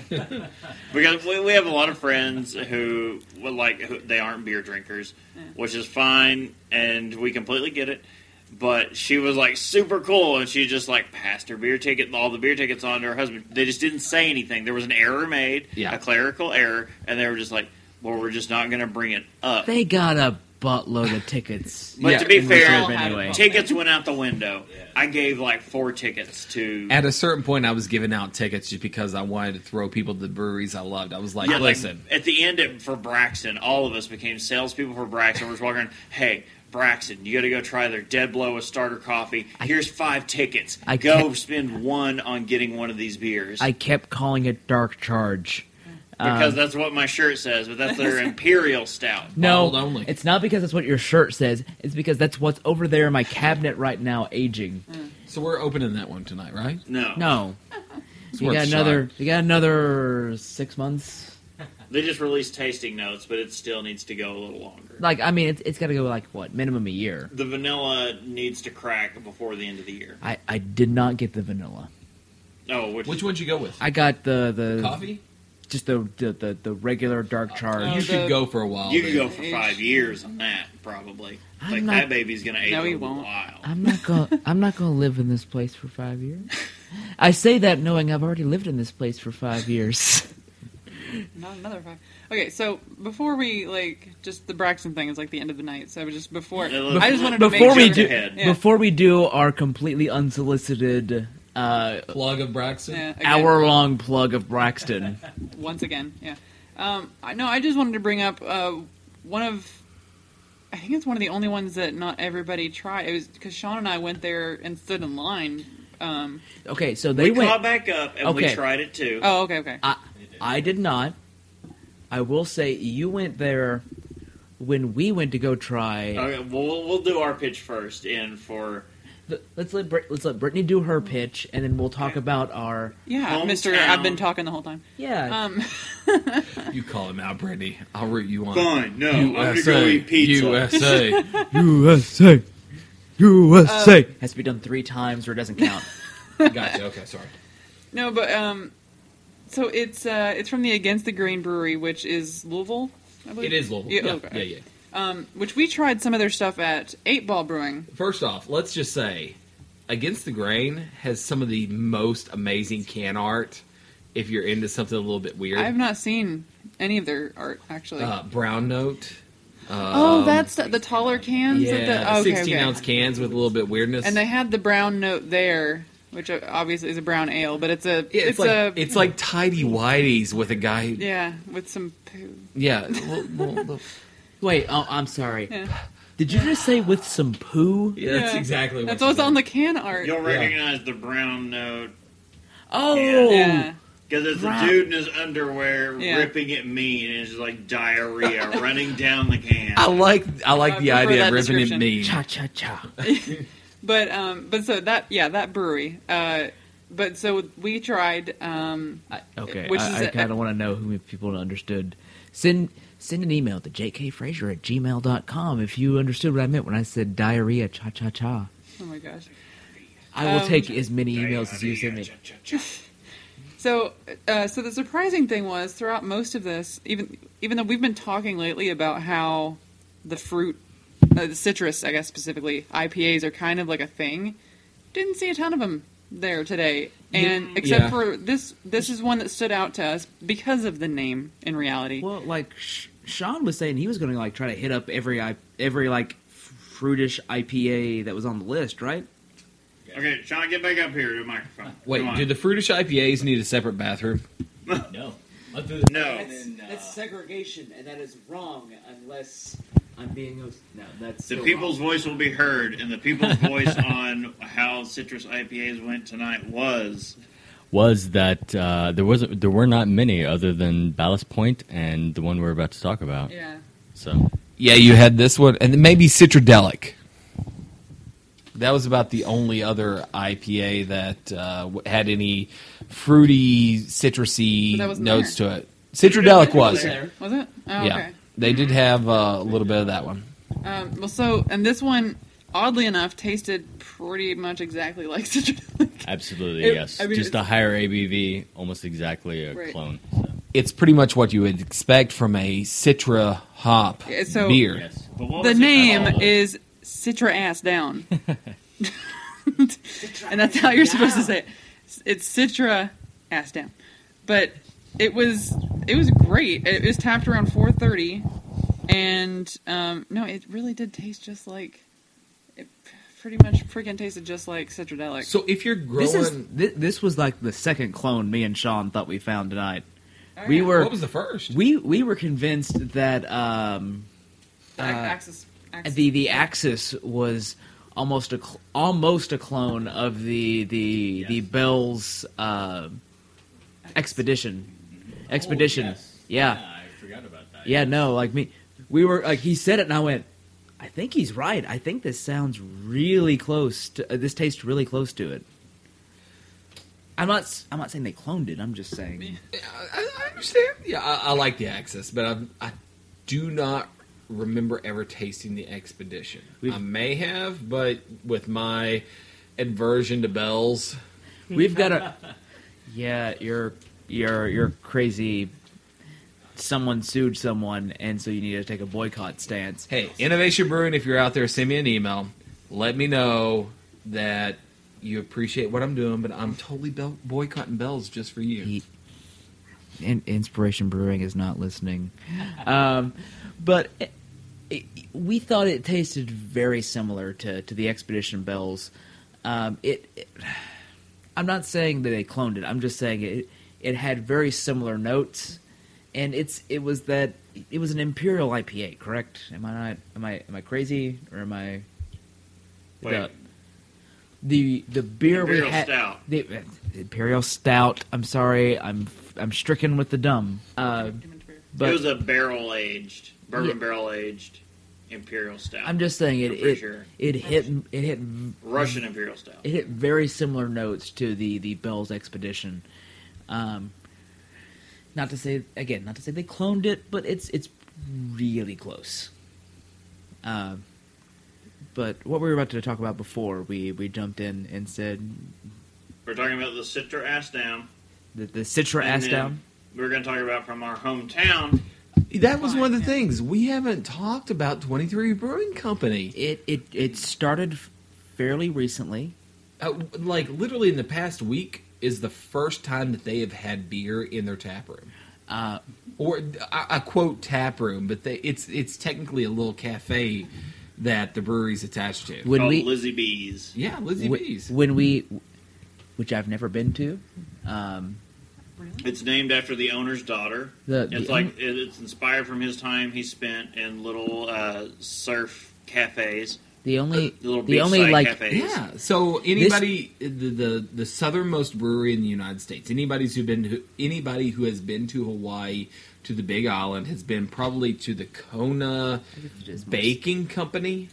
because we, we have a lot of friends who well, like who, they aren't beer drinkers, which is fine, and we completely get it. But she was like super cool, and she just like passed her beer ticket, all the beer tickets on to her husband. They just didn't say anything. There was an error made, Yeah. a clerical error, and they were just like, "Well, we're just not going to bring it up." They got a buttload of tickets. But Yeah, to be in fair, reserve anyway. tickets went out the window. I gave like four tickets to. At a certain point, I was giving out tickets just because I wanted to throw people to the breweries I loved. I was like, Yeah, like, listen, at the end it, for Braxton, all of us became salespeople for Braxton. We're just walking around, hey, Braxton, you got to go try their Dead Blow with starter coffee. I- Here's five tickets. I go can't- spend one on getting one of these beers. I kept calling it Dark Charge. Because Um, that's what my shirt says, but that's their Imperial Stout. no, only. it's not because that's what your shirt says. It's because that's what's over there in my cabinet right now, aging. so we're opening that one tonight, right? No. No, It's you worth got another. shot. You got another six months. They just released tasting notes, but it still needs to go a little longer. Like, I mean, it's, it's got to go like what minimum a year. The vanilla needs to crack before the end of the year. I, I did not get the vanilla. Oh, which, Which one'd you go with? I got the the Coffee? Just the the, the, the regular dark uh, charge. Oh, you the- could go for a while. You could go for five years on that, probably. I'm like not- that baby's gonna age No, he a won't. while. I'm not gonna I'm not gonna live in this place for five years. I say that knowing I've already lived in this place for five years. Not another five. Okay, so before we like just the Braxton thing is like the end of the night. So just before Yeah, let's- I just wanted to before make we sure, do ahead. Yeah. before we do our completely unsolicited uh, plug of Braxton. yeah, hour long plug of Braxton. once again. Yeah. Um, I no, I just wanted to bring up uh, one of. I think it's one of the only ones that not everybody tried. It was because Sean and I went there and stood in line. Um, Okay, so they we went. caught back up and we tried it too. oh, okay, okay. I did not. I will say you went there when we went to go try. Okay, well, we'll, we'll do our pitch first in for Th- Let's let Brit- let's let Brittany do her pitch, and then we'll talk about our Yeah, Mister. I've been talking the whole time. yeah. Um, You call him out, Brittany. I'll root you on. Fine, no, I'm gonna go USA, eat pizza. USA. USA, USA has to be done three times or it doesn't count. gotcha. Okay, sorry. no, but um, so it's uh, it's from the Against the Grain Brewery, which is Louisville. I believe It is Louisville. Yeah, Yeah, okay. yeah, yeah. Um, which we tried some of their stuff at Eight Ball Brewing. First off, let's just say, Against the Grain has some of the most amazing can art. If you're into something a little bit weird, I have not seen any of their art actually. uh, Brown Note. oh, um, that's the, the taller cans. yeah, the, okay, 16 okay. ounce cans with a little bit weirdness. And they had the brown note there, which obviously is a brown ale, but it's a Yeah, it's, it's, like a it's like tidy whities with a guy. yeah with some poo. Yeah, Wait, oh, I'm sorry. Yeah, Did you just say with some poo? yeah, that's Yeah. exactly what that's she what's said. on the can art. You'll recognize the brown note Oh, Yeah, because it's Brown- a dude in his underwear Yeah. ripping at me, and it's like diarrhea running down the can. I like I like I the prefer idea that of ripping it description. mean. cha cha cha. but um, but so that yeah that brewery. Uh, but so we tried um, Okay, Which I, is I a- kind of want to know who people understood. Send send an email to jkfraser at gmail.com if you understood what I meant when I said diarrhea cha cha cha. oh my gosh. I will Um, take as many emails as you send me. So, uh, so the surprising thing was throughout most of this, even even though we've been talking lately about how the fruit, uh, the citrus, I guess specifically IPAs are kind of like a thing, didn't see a ton of them there today. And except yeah. for this, this is one that stood out to us because of the name. In reality, Well, like Sh- Sean was saying, he was going to like try to hit up every I- every like fruitish IPA that was on the list, right? Okay, Sean, get back up here to the microphone. Wait, do the fruitish IPAs need a separate bathroom? No. I'll do the No. that's segregation, and that is wrong unless I'm being. No, that's The people's voice will be heard, and the people's voice on how citrus IPAs went tonight was was that uh, there wasn't there were not many other than Ballast Point and the one we're about to talk about. yeah. So Yeah, you had this one, and maybe Citradelic. That was about the only other IPA that uh, had any fruity, citrusy But that wasn't notes there. to it. Citradelic was. there. Was it? Oh, Yeah, okay. They did have uh, a little bit of that one. Um, well, so and this one, oddly enough, tasted pretty much exactly like citrus. absolutely It- yes, I mean, just a higher ABV, almost exactly a Right. clone. So. It's pretty much what you would expect from a Citra hop Yeah, so- beer. Yes. The name is Citra ass down, and that's how you're supposed to say it. It's Citra ass down, but it was it was great. It was tapped around 4:30, and um, no, it really did taste just like. It pretty much freaking tasted just like Citradelic. So if you're growing, This is this, this was like the second clone me and Sean thought we found tonight. Oh, we yeah. were what was the first? we we were convinced that um, The uh, Axis, Axis. the the Axis was almost a cl- almost a clone of the the the Bell's uh, expedition expedition. Oh, yes. Yeah. I forgot about that. Yeah, no, like me, we were like he said it, and I went, I think he's right. I think this sounds really close. to uh, This tastes really close to it. I'm not. I'm not saying they cloned it. I'm just saying. I, I understand. Yeah, I, I like the Axis, but I'm, I do not remember ever tasting the Expedition. We've- I may have, but with my aversion to bells, We've got a. Yeah, you're you're you're crazy. Someone sued someone, and so you need to take a boycott stance. hey, Innovation Brewing, if you're out there, send me an email. Let me know that you appreciate what I'm doing, but I'm totally bel- boycotting bells just for you. He- In, Inspiration Brewing is not listening. Um, but it, it, we thought it tasted very similar to, to the Expedition Bells. Um, it, it- I'm not saying that they cloned it. I'm just saying it. It had very similar notes, and it's it was that it was an Imperial IPA, correct? Am I not? Am I am I crazy or am I? Wait. The, the the beer Imperial we had Stout. the uh, Imperial Stout. I'm sorry, I'm I'm stricken with the dumb. Uh, but it was a barrel aged, bourbon Yeah. barrel aged. imperial stout. I'm just saying it it, sure. it hit it hit Russian imperial stout. it hit very similar notes to the the Bell's Expedition. Um, not to say again, not to say they cloned it, but it's it's really close. Um, but what we were about to talk about before we we jumped in and said We're talking about the Citra ass down. the the Citra And ass down. We're going to talk about from our hometown. That was one of the things we haven't talked about. Twenty Three Brewing Company, It it it started fairly recently. uh, like literally in the past week, is the first time that they have had beer in their tap room. Uh, or I, I quote tap room, but they, it's it's technically a little cafe that the brewery's attached to. when called we Lizzie Bees, yeah, Lizzie wh- B's. when we, which I've never been to. Um, Really? It's named after the owner's daughter. The- it's the like own- it's inspired from his time he spent in little uh, surf cafes, the only the little the only like cafes. Yeah. So anybody, the, the the southernmost brewery in the United States, anybody's who been who, anybody who has been to Hawaii to the Big Island has been probably to the Kona Baking Company.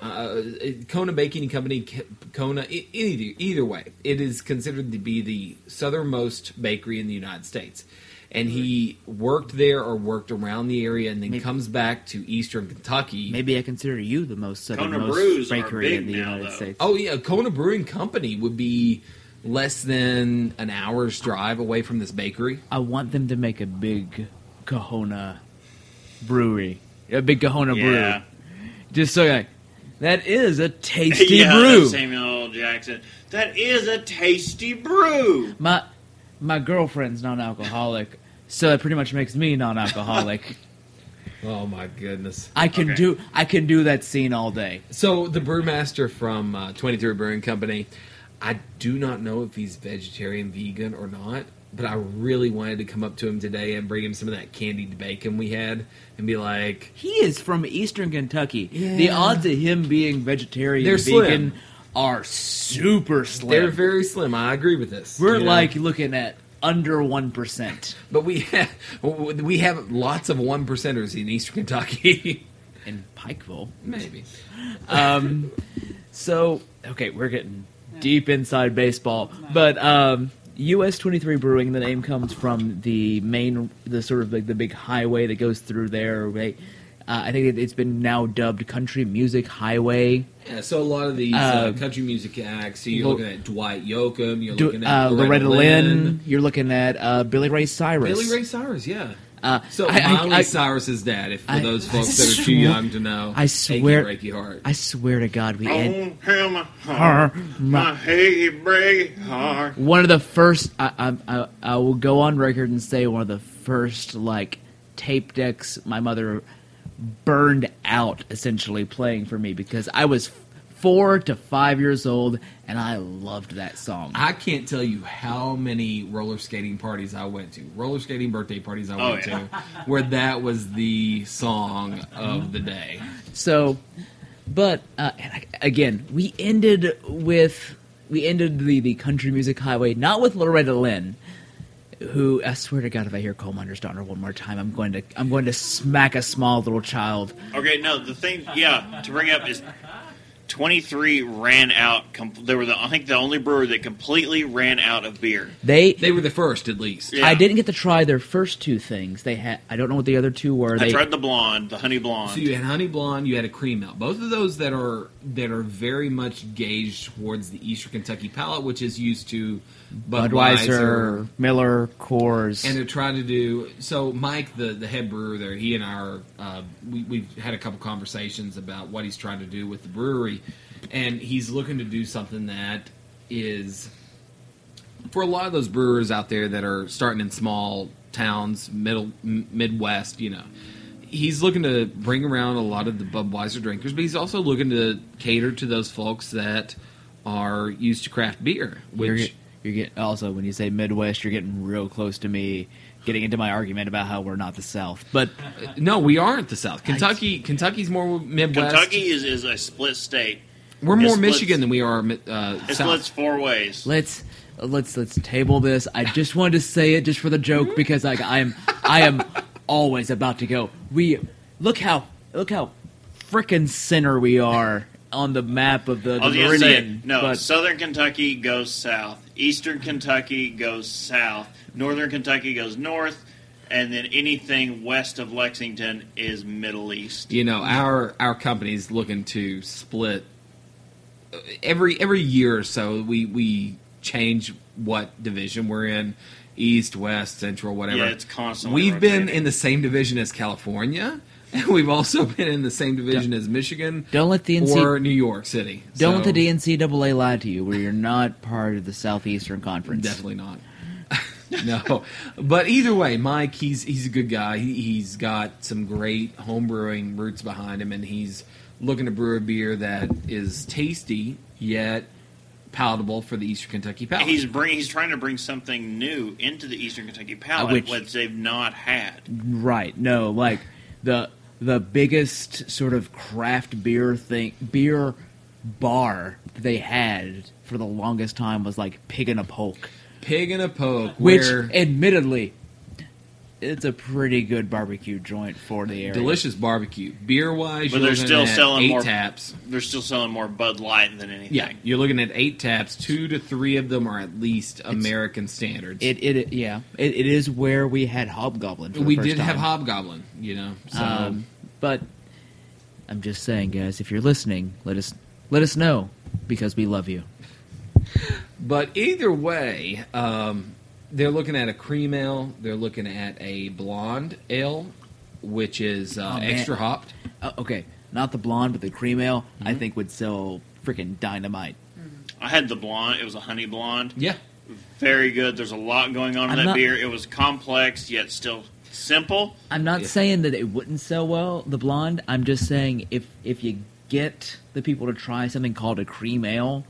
Uh, Kona Baking Company, Kona, either, either way, it is considered to be the southernmost bakery in the United States. And he worked there or worked around the area and then Maybe- comes back to eastern Kentucky. Maybe I consider you the most southernmost Brews are bakery in the now, United though. States. Oh yeah, Kona Brewing Company would be less than an hour's drive away from this bakery. I want them to make a big Kahuna brewery, a big Kahuna Yeah. brew, just so like that is a tasty yeah, brew. Samuel L. Jackson. That is a tasty brew. My my girlfriend's non-alcoholic, so it pretty much makes me non-alcoholic. Oh my goodness! I can Okay. do I can do that scene all day. So the brewmaster from uh, Twenty Three Brewing Company, I do not know if he's vegetarian, vegan, or not. But I really wanted to come up to him today and bring him some of that candied bacon we had, and be like, He is from Eastern Kentucky. Yeah. The odds of him being vegetarian, They're vegan, slim. Are super slim. "They're very slim." I agree with this. We're you know? like looking at under one percent but we have we have lots of one percenters in Eastern Kentucky. in Pikeville. Maybe. Um, so okay, we're getting deep inside baseball, but um, US twenty three Brewing. The name comes from the main, the sort of like the big highway that goes through there. Right? Uh, I think it, it's been now dubbed Country Music Highway. Yeah, so a lot of these Uh, uh, country music acts. So you're Lo- looking at Dwight Yoakam. You're Do, looking at uh, Loretta Lynn. You're looking at uh, Billy Ray Cyrus. Billy Ray Cyrus. Yeah. Uh, So I- I- Miley I- Cyrus's dad. If for I- those folks that are too swear- young to know, I swear- Achy Breaky Heart. I swear to God, we end. Oh, hell, my heart, my hey, break heart. one of the first I, I, I, I will go on record and say one of the first like tape decks my mother burned out essentially playing for me because I was four to five years old and I loved that song. I can't tell you how many roller skating parties I went to, roller skating birthday parties I Oh, went yeah. to, where that was the song of the day. So, but uh, and I, again, we ended with we ended the the country music highway not with Loretta Lynn, who I swear to God, if I hear Coal Miner's Daughter one more time, I'm going to I'm going to smack a small little child. Okay, no, the thing, yeah, to bring up is 23 ran out. Com- they were the, I think, the only brewer that completely ran out of beer. They, They were the first, at least. Yeah. I didn't get to try their first two things. They had I don't know what the other two were. I They tried the blonde, the honey blonde. So you had honey blonde, you had a cream ale. Both of those that are that are very much gauged towards the Eastern Kentucky palate, which is used to Budweiser, Miller, Coors. and they're trying to do so. Mike, the the head brewer there, he and I are uh, we, we've had a couple conversations about what he's trying to do with the brewery, and he's looking to do something that is for a lot of those brewers out there that are starting in small towns, middle m- Midwest, you know. He's looking to bring around a lot of the Budweiser drinkers, but he's also looking to cater to those folks that are used to craft beer, which you're getting also when you say Midwest, you're getting real close to me getting into my argument about how we're not the South. But No, we aren't the South. Kentucky, Kentucky's more Midwest. Kentucky is, is a split state. we're it more splits- Michigan than we are uh, It South. splits four ways. let's let's let's table this. I just wanted to say it just for the joke because like I am I am always about to go. We look how look how frickin' center we are on the map of the, the was gonna say, meridian. no, but Southern Kentucky goes south, Eastern Kentucky goes south, Northern Kentucky goes north, and then anything west of Lexington is Middle East. you know our our company's looking to split uh, every every year or so we we change what division we're in east west central whatever Yeah, it's constantly. we've been in the same division as california and we've also been in the same division as michigan don't let the NC or new york city don't So, let the NCAA lie to you, where you're not part of the Southeastern Conference. definitely not no but either way mike he's he's a good guy he, he's got some great homebrewing roots behind him and he's looking to brew a beer that is tasty yet palatable for the eastern kentucky palate He's bring. He's trying to bring something new into the Eastern Kentucky palate, which- which, they've not had. Right. No, like the the biggest sort of craft beer thing beer bar they had for the longest time was like Pig and a Poke. pig and a poke Which where admittedly it's a pretty good barbecue joint for the area. delicious barbecue beer wise But they're still at selling eight more- taps They're still selling more Bud Light than anything. yeah you're looking at eight taps two to three of them are at least american standards It it yeah. It, it is where we had Hobgoblin. For the we first did have hobgoblin you know so Um, but I'm just saying, guys, if you're listening, let us let us know because we love you. But either way, um, they're looking at a cream ale. They're looking at a blonde ale, which is uh, Oh, man. extra hopped. Uh, okay, not the blonde, but the cream ale. I Mm-hmm. think would sell freaking dynamite. I had the blonde. It was a honey blonde. Yeah, Very good. There's a lot going on in I'm that not- beer. It was complex yet still simple. I'm not Yeah. saying that it wouldn't sell well, the blonde. I'm just saying if if you get the people to try something called a cream ale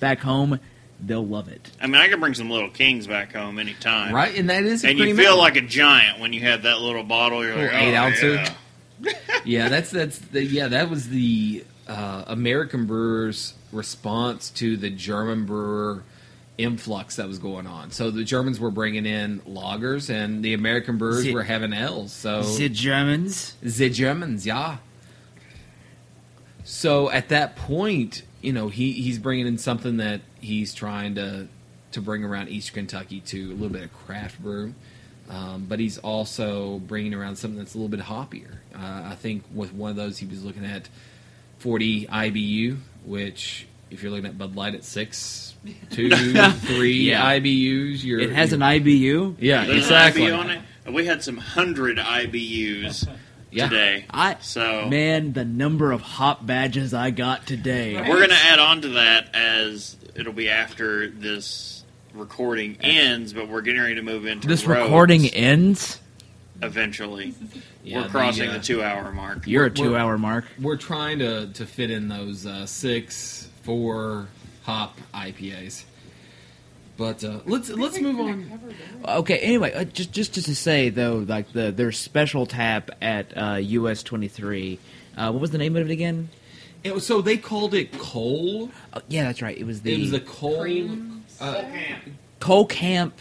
back home, they'll love it. I mean, I could bring some little kings back home anytime. right. And that is a And you feel like a giant when you have that little bottle. You're like, Little eight oh, ouncer. yeah. yeah, that's that's the, yeah that was the uh, American brewers' response to the German brewer influx that was going on. So the Germans were bringing in lagers, and the American brewers The- were having ales. So The Germans. The Germans, yeah. So at that point, you know, he, he's bringing in something that he's trying to to bring around East Kentucky to a little bit of craft brew, um, but he's also bringing around something that's a little bit hoppier. Uh, I think with one of those, he was looking at 40 IBU, which if you're looking at Bud Light at six, two, three Yeah. IBUs, you're It has an you're- IBU. yeah, There's exactly. an IBU on it. And We had some hundred IBUs Yeah. today. I So man, the number of hop badges I got today. Right. we're going to add on to that as it'll be after this recording ends, but we're getting ready to move into This roads recording ends. eventually. Yeah, we're crossing uh, the, two hour mark. You're a We're- two-hour mark. we're trying to to fit in those uh, six four hop IPAs. But uh, let's let's move on. Okay. Anyway, uh, just just just to say though, like the their special tap at uh, US twenty three. Uh, what was the name of it again? It was- so they called it coal. Oh, yeah, that's right. It was the It was the coal. Cream. Uh, Cole Camp.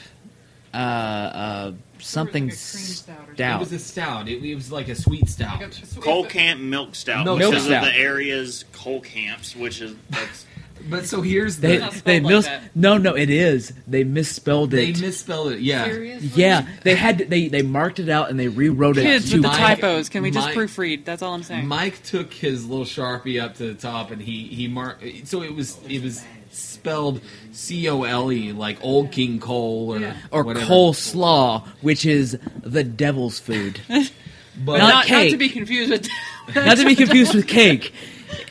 Uh, uh, something Like a cream stout or it was a stout. It, it was like a sweet stout. Like a- Coal Camp Milk Stout, Milk because Stout. of the area's coal camps, which is that's But so here's They the not spelled they like mis- that. no no it is they misspelled it they misspelled it. Yeah. Seriously? yeah, they had to, they they marked it out and they rewrote it. Kids with the Mike- typos. Can we just Mike- proofread? That's all I'm saying. Mike took his little sharpie up to the top and he he marked. So it was it was spelled C O L E like Old King Cole or Yeah. or whatever. coleslaw, which is the devil's food. but Not not, not to be confused with. Not to be confused with cake.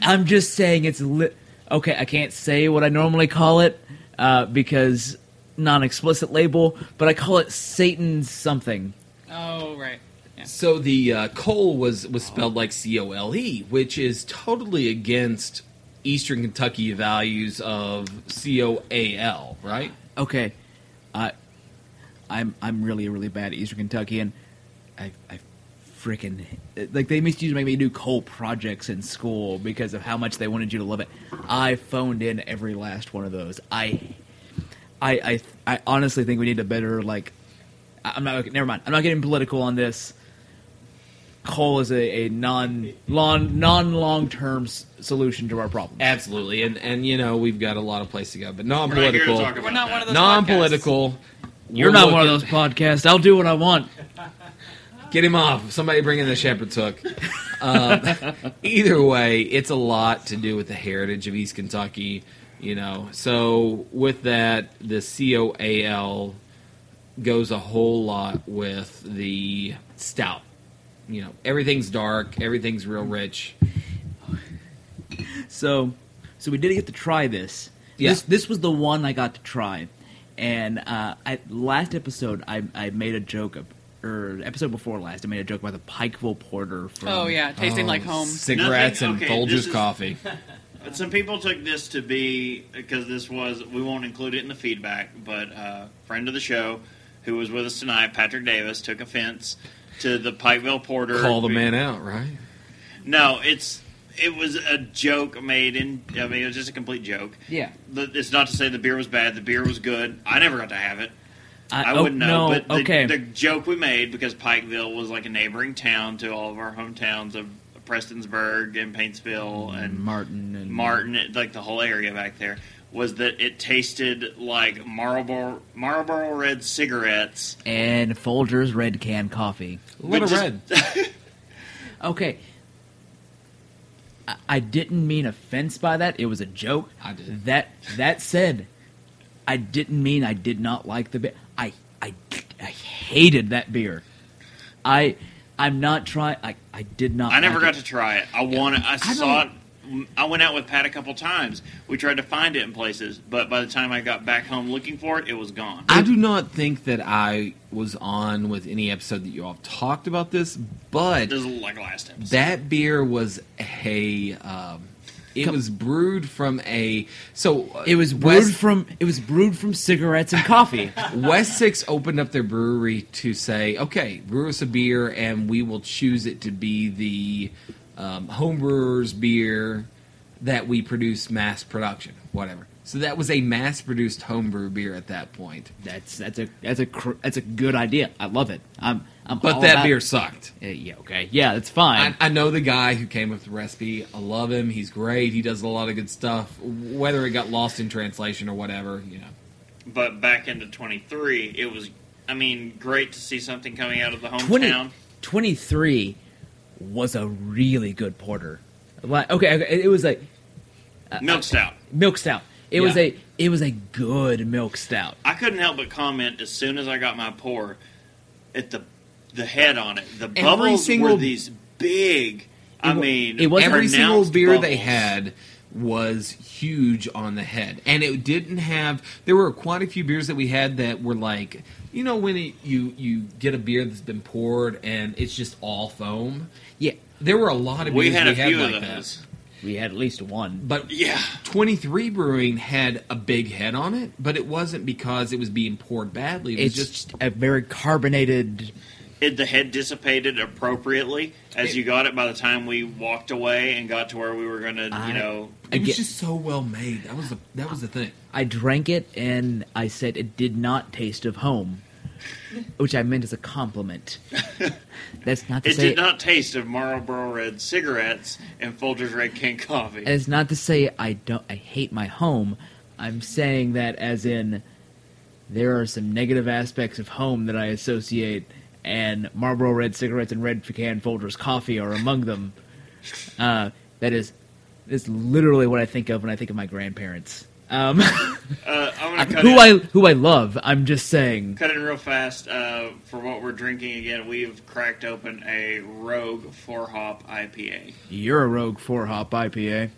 I'm just saying it's li- okay. I can't say what I normally call it uh, because non-explicit label, but I call it Satan something. oh right. Yeah. So the uh, coal was was spelled like C O L E, which is totally against Eastern Kentucky values of C O A L, right? Okay, I, I'm I'm really really bad at Eastern Kentucky, and I I freaking like they used to make me do coal projects in school because of how much they wanted you to love it. I phoned in every last one of those. I I I, I honestly think we need a better like. I- I'm not. Never mind. I'm not getting political on this. coal is a, a non long non long term s- solution to our problem. Absolutely, and and you know we've got a lot of place to go, but We're not non-political, We're not one of those non-political. You're We're not one of those podcasts. I'll do what I want. Get him off. Somebody bring in the shepherd's hook. Um, either way, it's a lot to do with the heritage of East Kentucky. You know, so with that, the COAL goes a whole lot with the stout. You know, everything's dark, everything's real rich. So, so we did get to try this. Yeah. This this was the one I got to try, and uh, I, last episode I I made a joke of, or episode before last I made a joke about the Pikeville Porter. From, Oh yeah, tasting like home. Cigarettes Nothing- and okay, Folgers is- coffee. But some people took this to be because this was we won't include it in the feedback, but uh, friend of the show who was with us tonight, Patrick Davis, took offense to the Pikeville Porter. Call the man out, right? No, it's it was a joke made in. I mean, it was just a complete joke. Yeah. The- It's not to say the beer was bad. The beer was good. I never got to have it. I, oh, wouldn't know. no, but the, okay. the joke we made because Pikeville was like a neighboring town to all of our hometowns of Prestonsburg and Paintsville mm, and Martin and Martin, like the whole area back there, was that it tasted like Marlboro Marlboro Red cigarettes. and Folgers Red Can Coffee. A little But red. just- Okay. I, I didn't mean offense by that. It was a joke. I did. That that said, I didn't mean I did not like the beer. I I I hated that beer. I I'm not trying. I I did not. I never like got it. to try it. I wanted. I, I saw it. I went out with Pat a couple times. We tried to find it in places, but by the time I got back home looking for it, it was gone. I do not think that I was on with any episode that you all talked about this, but This is like last episode. that beer was a. Um, it Come- was brewed from a so uh, It was brewed West, from it was brewed from cigarettes and coffee. West Six opened up their brewery to say, okay, brew us a beer, and we will choose it to be the um, homebrewers beer that we produce mass production, whatever. So that was a mass produced homebrew beer at that point. that's that's a that's a cr- that's a good idea. I love it. I'm I'm But that about- beer sucked. Uh, yeah, okay, yeah, that's fine. I, I know the guy who came up with the recipe. I love him. He's great. He does a lot of good stuff. Whether it got lost in translation or whatever, you know. but back into 23, it was. I mean, great to see something coming out of the 20 hometown. 23 was a really good porter. Like, okay, okay, it was like Milk stout. milk stout. It was a it was a good milk stout. I couldn't help but comment as soon as I got my pour at the the head on it. The Every bubbles single- were these big. I It wa- mean, it wasn't- Every single pronounced beer they had was huge on the head, and it didn't have. There were quite a few beers that we had that were like, you know, when it, you you get a beer that's been poured and it's just all foam. Yeah, There were a lot of beers We had a we had few like of that. we had at least one. But Yeah. 23 Brewing had a big head on it, but it wasn't because it was being poured badly. It was It's just just a very carbonated. It, the head dissipated appropriately as you got it by the time we walked away and got to where we were going to, I- you know. it was just so well made. That was the that was the thing. I drank it and I said it did not taste of home, which I meant as a compliment. That's not to It say did not taste of Marlboro Red cigarettes and Folgers Red Can coffee. And it's not to say I don't I hate my home. I'm saying that as in there are some negative aspects of home that I associate and Marlboro Red cigarettes and Red Pecan Folgers coffee are among them. Uh, that is is literally what I think of when I think of my grandparents. Um, Uh, I'm going to cut who in, I who I love. I'm just saying. cut in real fast. Uh, for what we're drinking again, we've cracked open a Rogue 4 hop IPA. You're a Rogue Four Hop IPA.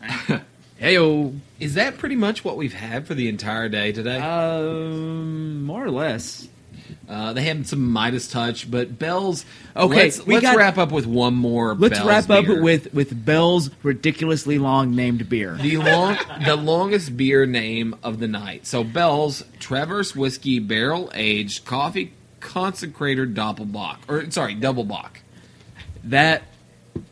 Heyo. Is that pretty much what we've had for the entire day today? Um, more or less. Uh, they had some Midas touch, but Bell's. Okay, let's, we let's got- wrap up with one more. Let's Bell's wrap up beer. with with Bell's ridiculously long named beer. the long, the longest beer name of the night. So Bell's Traverse Whiskey Barrel Aged Coffee Consecrator Doppelbock, or sorry, Double Bock. That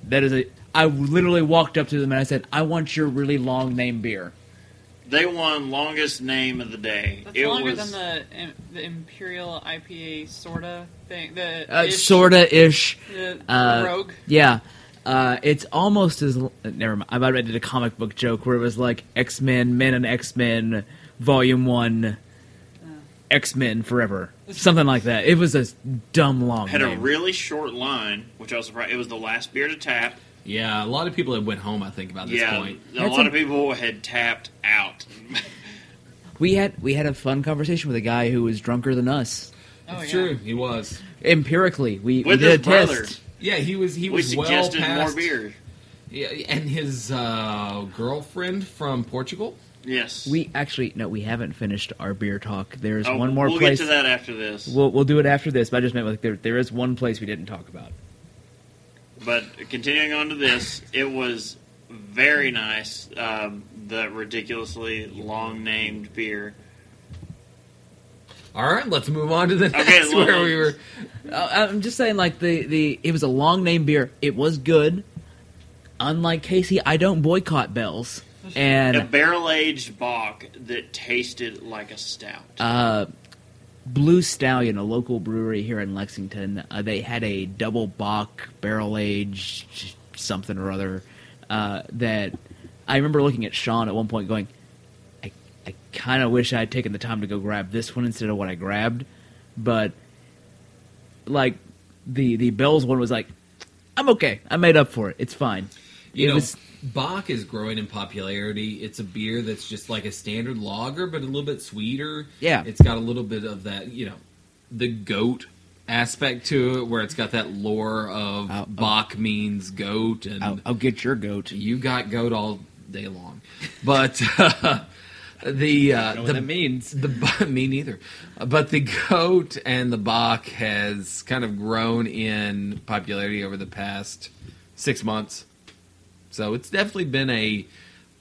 that is a. I literally walked up to them and I said, "I want your really long name beer." They won longest name of the day. That's it longer was than the the Imperial IPA sorta thing. The Uh, ish- sorta ish. the, the Uh, rogue. Yeah. Uh, it's almost as never mind. I about did a comic book joke where it was like X Men, Men and X Men, Volume One, X Men Forever, something like that. It was a dumb long had a really short line, which I was surprised. It was the last beer to tap. Yeah, a lot of people had went home. I think about this yeah, point. a That's lot a- of people had tapped out. we had we had a fun conversation with a guy who was drunker than us. Oh, It's yeah. true. He was. Empirically, we, we did his a brother. test. Yeah, he was. He we was well suggested past. more beer. Yeah, and his uh, girlfriend from Portugal. Yes, We actually no, we haven't finished our beer talk. There's Oh, one more We'll place. get to that after this. We'll we'll do it after this. But I just meant like there there is one place we didn't talk about. But continuing on to this, it was very nice. Um, the ridiculously long named beer. All right, let's move on to the Okay, next well, where we were. I'm just saying, like the the it was a long name beer. It was good. Unlike Casey, I don't boycott bells. And a barrel aged bock that tasted like a stout. uh, Blue Stallion, a local brewery here in Lexington, uh, they had a double bock barrel aged something or other uh, that I remember looking at Sean at one point going, I, I kind of wish I had taken the time to go grab this one instead of what I grabbed, but like the the Bells one was like, I'm okay. I made up for it. It's fine. You it know, was Bock is growing in popularity. It's a beer that's just like a standard lager, but a little bit sweeter. Yeah. It's got a little bit of that, you know, the goat aspect to it, where it's got that lore of I'll- Bock means goat, and I'll, I'll get your goat. you got goat all day long. But uh, the uh, the means. the me neither, but the goat and the Bock has kind of grown in popularity over the past six months. So it's definitely been a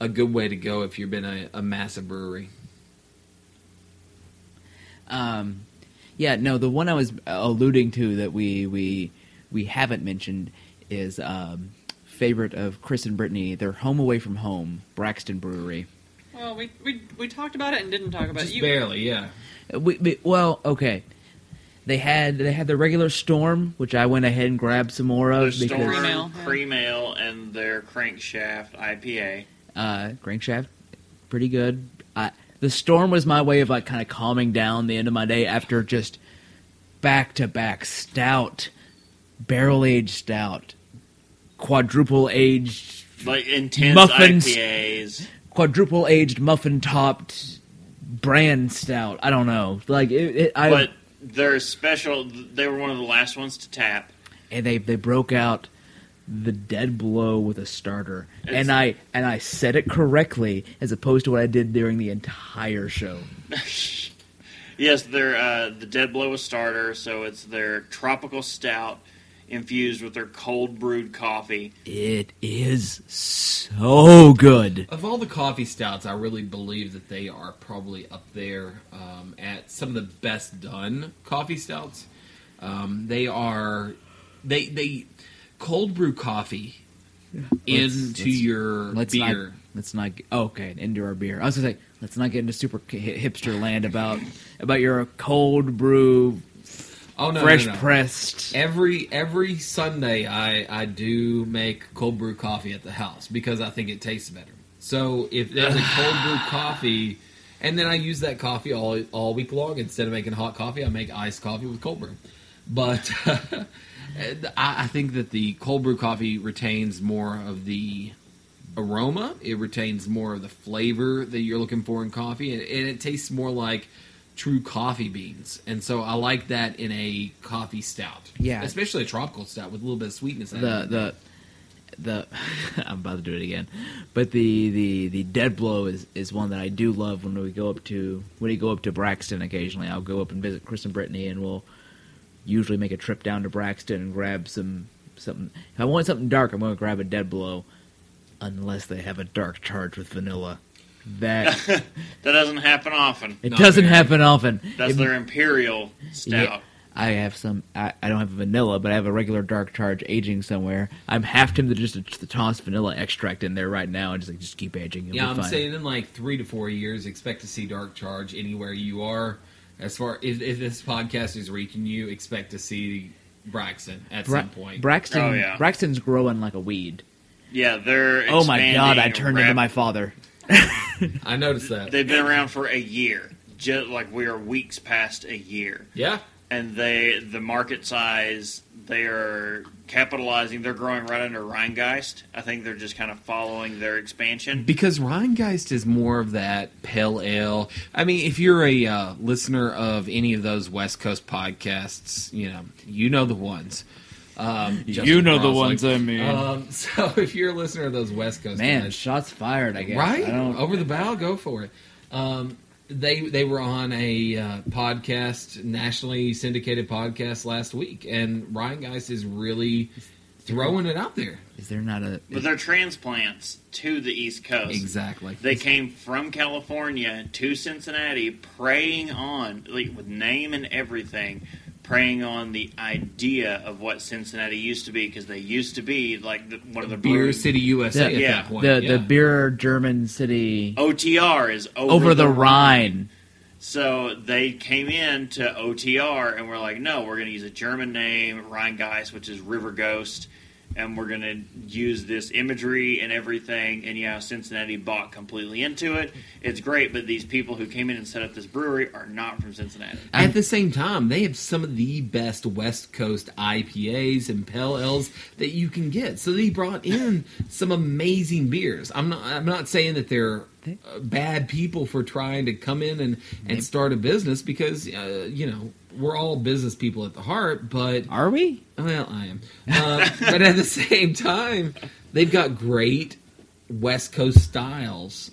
a good way to go if you've been a, a massive brewery. Um, yeah, no, the one I was alluding to that we we we haven't mentioned is um, favorite of Chris and Brittany. Their home away from home, Braxton Brewery. Well, we, we we talked about it and didn't talk about Just it. You, barely, yeah. We, we, well, okay. They had they had the regular Storm, which I went ahead and grabbed some more Their of because Storm, Cream ale, yeah. Cream Ale, and their Crankshaft IPA. uh, Crankshaft, pretty good. I, the Storm was my way of like kind of calming down the end of my day after just back to back stout, barrel aged stout, quadruple aged, Like intense Muffins. IPAs. quadruple aged muffin topped brand stout. I don't know, like it. it I, But they're special. They were one of the last ones to tap. and they they broke out the dead blow with a starter, It's- and I and I said it correctly as opposed to what I did during the entire show. Yes, they're uh, the Dead Blow with starter. So it's their tropical stout infused with their cold brewed coffee. It is so good. Of all the coffee stouts, I really believe that they are probably up there um, at some of the best done coffee stouts. Um, they are they they cold brew coffee Let's- into let's- your Let's beer. not. Let's not. get- Oh, okay, into our beer. I was gonna say, let's not get into super hipster land about about your cold brew, oh no, fresh no, no. pressed. Every every Sunday, I I do make cold brew coffee at the house because I think it tastes better. So if there's a cold brew coffee, and then I use that coffee all all week long. Instead of making hot coffee, I make iced coffee with cold brew. But I, I think that the cold brew coffee retains more of the aroma. It retains more of the flavor that you're looking for in coffee, and, and it tastes more like true coffee beans. And so I like that in a coffee stout. Yeah. especially a tropical stout with a little bit of sweetness. The the the. I'm about to do it again, but the the the dead blow is is one that I do love when we go up to when we go up to Braxton occasionally. I'll go up and visit Chris and Brittany, and we'll usually make a trip down to Braxton and grab some something. If I want something dark, I'm going to grab a dead blow, unless they have a dark charge with vanilla. That That doesn't happen often. it Not doesn't very. happen often. That's It- their imperial stout. Yeah. I have some. I, I don't have a vanilla, but I have a regular dark charge aging somewhere. I'm half tempted to just to toss vanilla extract in there right now and just like just keep aging. It'll Yeah, be I'm fine. saying in like three to four years, expect to see Dark Charge anywhere you are. As far if, if this podcast is reaching you, expect to see Braxton at Bra- some point. Braxton. Oh, yeah. Braxton's growing like a weed. Yeah, they're. Oh my god! I expanding turned into my father. I noticed that. They've been around for a year, just like we are weeks past a year, yeah, and they the market size they are capitalizing. They're growing right under Rhinegeist. I think they're just kind of following their expansion. because Rhinegeist is more of that pale ale. I mean, if you're a uh, listener of any of those West Coast podcasts, you know you know the ones. Um, Justin Crossley. I mean. Um, so if you're a listener of those West Coast Man, guys, shots fired. I guess. right I don't, over the bow, go for it. Um, they they were on a uh, podcast, nationally syndicated podcast last week, and Rhinegeist is really throwing it out there. Is there not a? But they're transplants to the East Coast. Exactly. They came from California to Cincinnati, preying on, like, with name and everything, preying on the idea of what Cincinnati used to be, because they used to be like the, one of the Beer breweries- City USA at Yeah. that point. the yeah. the beer German city OTR is over, over the Rhine. So they came in to OTR and we're like, no, we're going to use a German name, Rhinegeist, which is River Ghost, and we're going to use this imagery and everything. And yeah, Cincinnati bought completely into it. It's great, but these people who came in and set up this brewery are not from Cincinnati. At the same time, they have some of the best West Coast IPAs and pale ales that you can get. So they brought in some amazing beers. I'm not. I'm not saying that they're uh, bad people for trying to come in and, and start a business because uh, you know we're all business people at the heart. But Are we? well, I am. Uh, but at the same time, they've got great West Coast styles.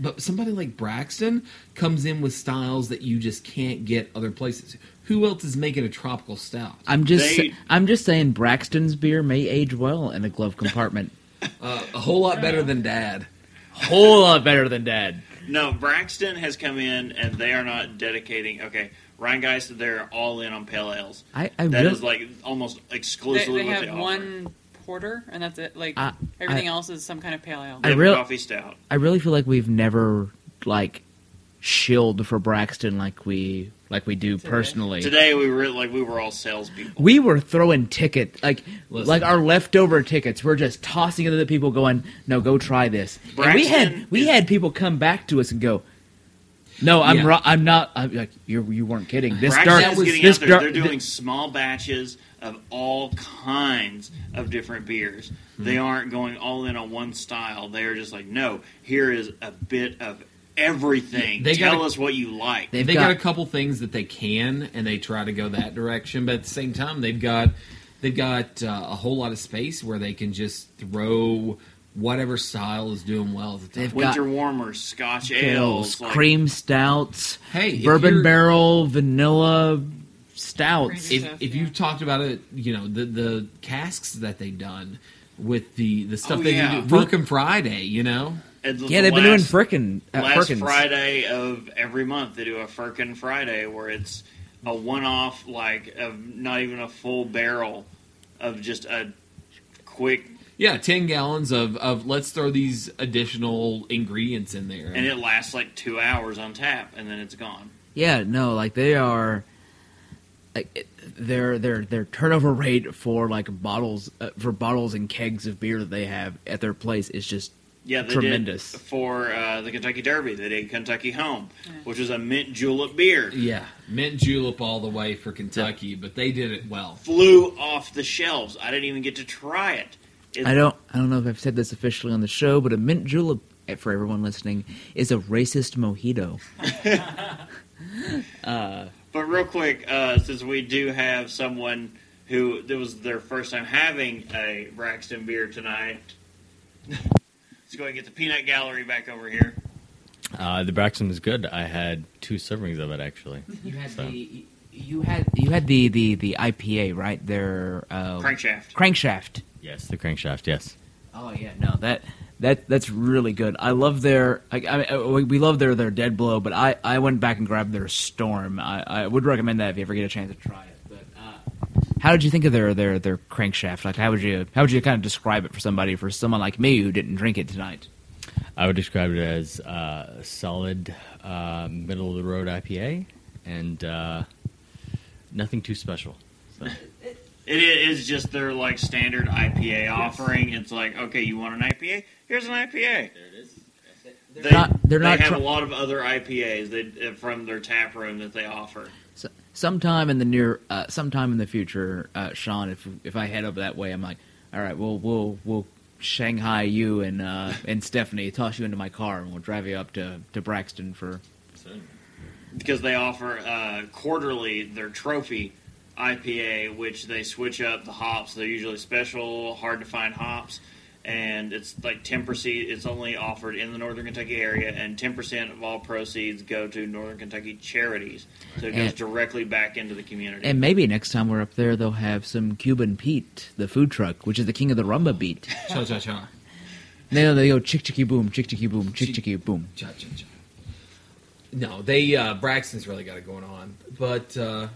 But somebody like Braxton comes in with styles that you just can't get other places. Who else is making a tropical stout? I'm just They- I'm just saying Braxton's beer may age well in a glove compartment. Uh, a whole lot better than Dad. Whole lot better than Dad. No, Braxton has come in and they are not dedicating. Okay, Rhinegeist, they're all in on pale ales. I I That really is like almost They, exclusively they what have they offer. one porter, and that's it. Like I- everything I- else is some kind of pale ale. I have a real- coffee stout. I really feel like we've never like shilled for Braxton like we like we do Today. personally. Today we were like we were all salespeople. We were throwing ticket like Listen. like our leftover tickets. We're just tossing it to the people, going, "No, go try this." and we had we is- had people come back to us and go, "No, I'm Yeah. ro- I'm not." I'm like, "You you weren't kidding." This Braxton dark is was getting this out there. dark. They're doing small batches of all kinds of different beers. Hmm. They aren't going all in on one style. They are just like, no, here is a bit of everything. They Tell gotta- us what you like. They've they got- got, a couple things that they can, and they try to go that direction. But at the same time, they've got they've got uh, a whole lot of space where they can just throw whatever style is doing well at the time. They've Winter warmers, Scotch ales, ales, like- cream stouts, Hey, bourbon barrel, vanilla stouts. Creamy. if, stuff, if yeah. you've talked about it, you know the the casks that they've done with the the stuff Oh, they yeah. do, Firkin Friday, you know. and the Yeah, they've been doing last- frickin' uh, last Firkins. Friday of every month they do a Firkin Friday where it's a one-off, like of not even a full barrel of just a quick, Yeah, ten gallons of of let's throw these additional ingredients in there. and it lasts like two hours on tap, and then it's gone. Yeah, no, like they are. Like it- their their their turnover rate for like bottles uh, for bottles and kegs of beer that they have at their place is just Yeah, they Tremendous. did for uh, the Kentucky Derby. They did Kentucky Home, which is a mint julep beer. yeah, mint julep all the way for Kentucky, but they did it well. Flew off the shelves. I didn't even get to try it. It- I don't I don't know if I've said this officially on the show, but a mint julep eh, for everyone listening is a racist mojito. But real quick, uh, since we do have someone who it was their first time having a Braxton beer tonight, let's go ahead and get the peanut gallery back over here. Uh, the Braxton was good. I had two servings of it actually. You had So- the you had you had the the the IPA right there. uh, Crankshaft. crankshaft. Yes, the crankshaft. Yes. Oh yeah, no that that that's really good. I love their I, I uh, we- love their their Dead Blow, but I I went back and grabbed their Storm. I, I would recommend that if you ever get a chance to try it. But How did you think of their their their crankshaft? Like, how would you how would you kind of describe it for somebody for someone like me who didn't drink it tonight? I would describe it as uh, solid uh, middle of the road IPA and uh, nothing too special. So, It is just their like standard IPA offering. It's like, okay, you want an IPA? Here's an IPA. There it is. They, not- they're they not have try- a lot of other IPAs they, uh, from their tap room that they offer. So, sometime in the near, uh, sometime in the future, uh, Sean, if if I head up that way, I'm like, all right, we'll we'll we'll Shanghai you and uh, and Stephanie, toss you into my car, and we'll drive you up to, to Braxton for. because they offer uh, quarterly their trophy IPA, which they switch up the hops. They're usually special, hard to find hops, and it's like ten percent. It's only offered in the Northern Kentucky area, and ten percent of all proceeds go to Northern Kentucky charities. So it goes And- directly back into the community. And maybe next time we're up there, they'll have some Cuban Pete, the food truck, which is the king of the rumba beat. Cha cha cha. Then they go chick chicky boom, chick chicky boom, chick chicky boom. Cha cha cha. No, they uh, Braxton's really got it going on. But uh,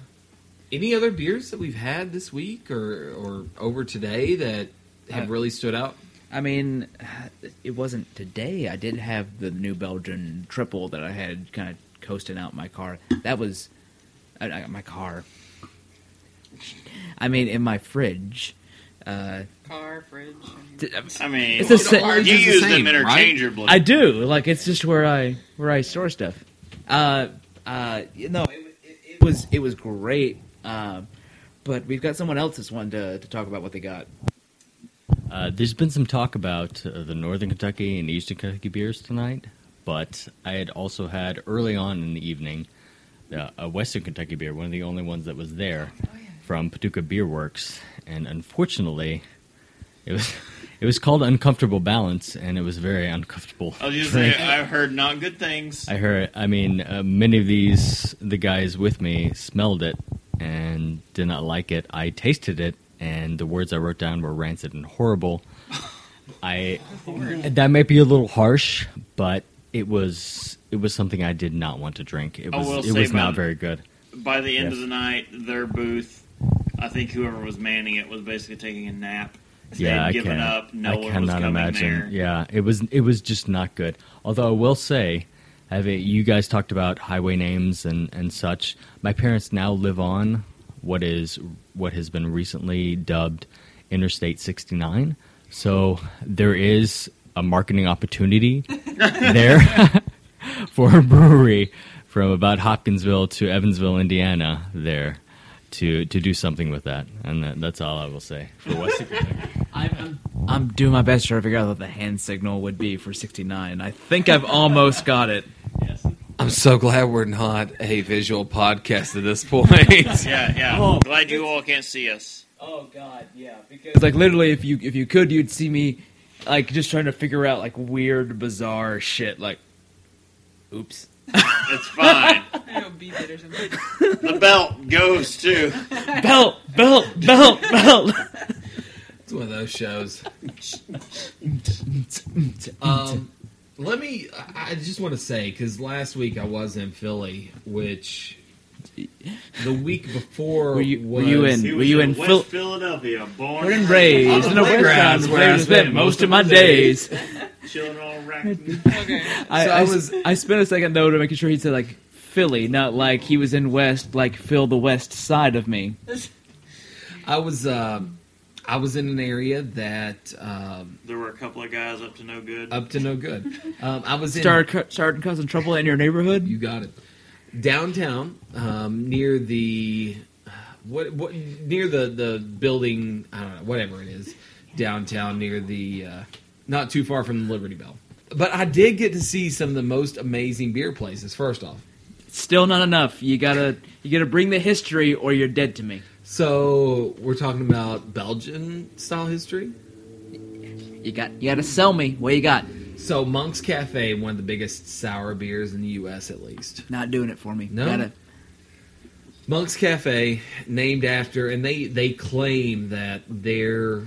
any other beers that we've had this week or or over today that have Uh, really stood out? I mean, it wasn't today. I did have the New Belgium triple that I had kind of coasting out my car. That was I, I got my car. I mean, in my fridge. Uh, Car, fridge. I mean- d- I mean, It's the sa- you it's the use same, them right? interchangeably. I do. Like it's just where I where I store stuff. Uh, uh, you know, it, it, it was it was great. Uh, but we've got someone else that's wanted to, to talk about what they got. uh, there's been some talk about uh, the Northern Kentucky and Eastern Kentucky beers tonight, but I had also had early on in the evening uh, a Western Kentucky beer, one of the only ones that was there from Paducah Beer Works, and unfortunately, it was it was called Uncomfortable Balance, and it was very uncomfortable. I was just drink. saying, I've heard not good things. I heard. I mean, uh, many of these the guys with me smelled it and did not like it. I tasted it, and the words I wrote down were rancid and horrible. I that might be a little harsh, but it was it was something I did not want to drink. It I was will it was not very good. By the end Yes. of the night, their booth, I think whoever was manning it was basically taking a nap. They Yeah, I given can. up. No I one was cannot coming imagine. there. Yeah, it was it was just not good. Although I will say, have you guys talked about highway names and and such. My parents now live on what is what has been recently dubbed Interstate 69. So there is a marketing opportunity there for a brewery from about Hopkinsville to Evansville, Indiana. There. To, to do something with that, and that, that's all I will say for West Kentucky. I'm, I'm doing my best to try to figure out what the hand signal would be for 69. I think I've almost got it. I'm so glad we're not a visual podcast at this point. Yeah, yeah. Oh, Glad you all can't see us. Oh God, yeah. Because like literally, if you if you could, you'd see me like just trying to figure out like weird, bizarre shit. Like, oops. It's fine. I go beat it or something. the belt goes too. belt, belt, belt, belt. It's one of those shows. Um, let me. I I just want to say because last week I was in Philly, which the week before Were you- was were you in- He Were you in, in West Phil- Philadelphia, born Born and raised in the a West playgrounds where where I I spent most of my days. chilling on Rackman. Okay. I, So I I was was- I spent a second though to making sure he said like Philly, not like he was in West, like Phil the West side of me. I was. um I was in an area that um, There were a couple of guys up to no good. up to no good. Um, I was in. Started starting causing trouble in your neighborhood. You got it. Downtown, um, near the what what near the the building, I don't know, whatever it is, downtown near the uh, not too far from the Liberty Bell. But I did get to see some of the most amazing beer places. First off, Still not enough. You gotta you gotta bring the history, or you're dead to me. so we're talking about Belgian style history. You got you gotta sell me. What you got? So Monk's Cafe, one of the biggest sour beers in the U.S. at least. Not doing it for me. No? Gotta, Monk's Cafe, named after, and they they claim that their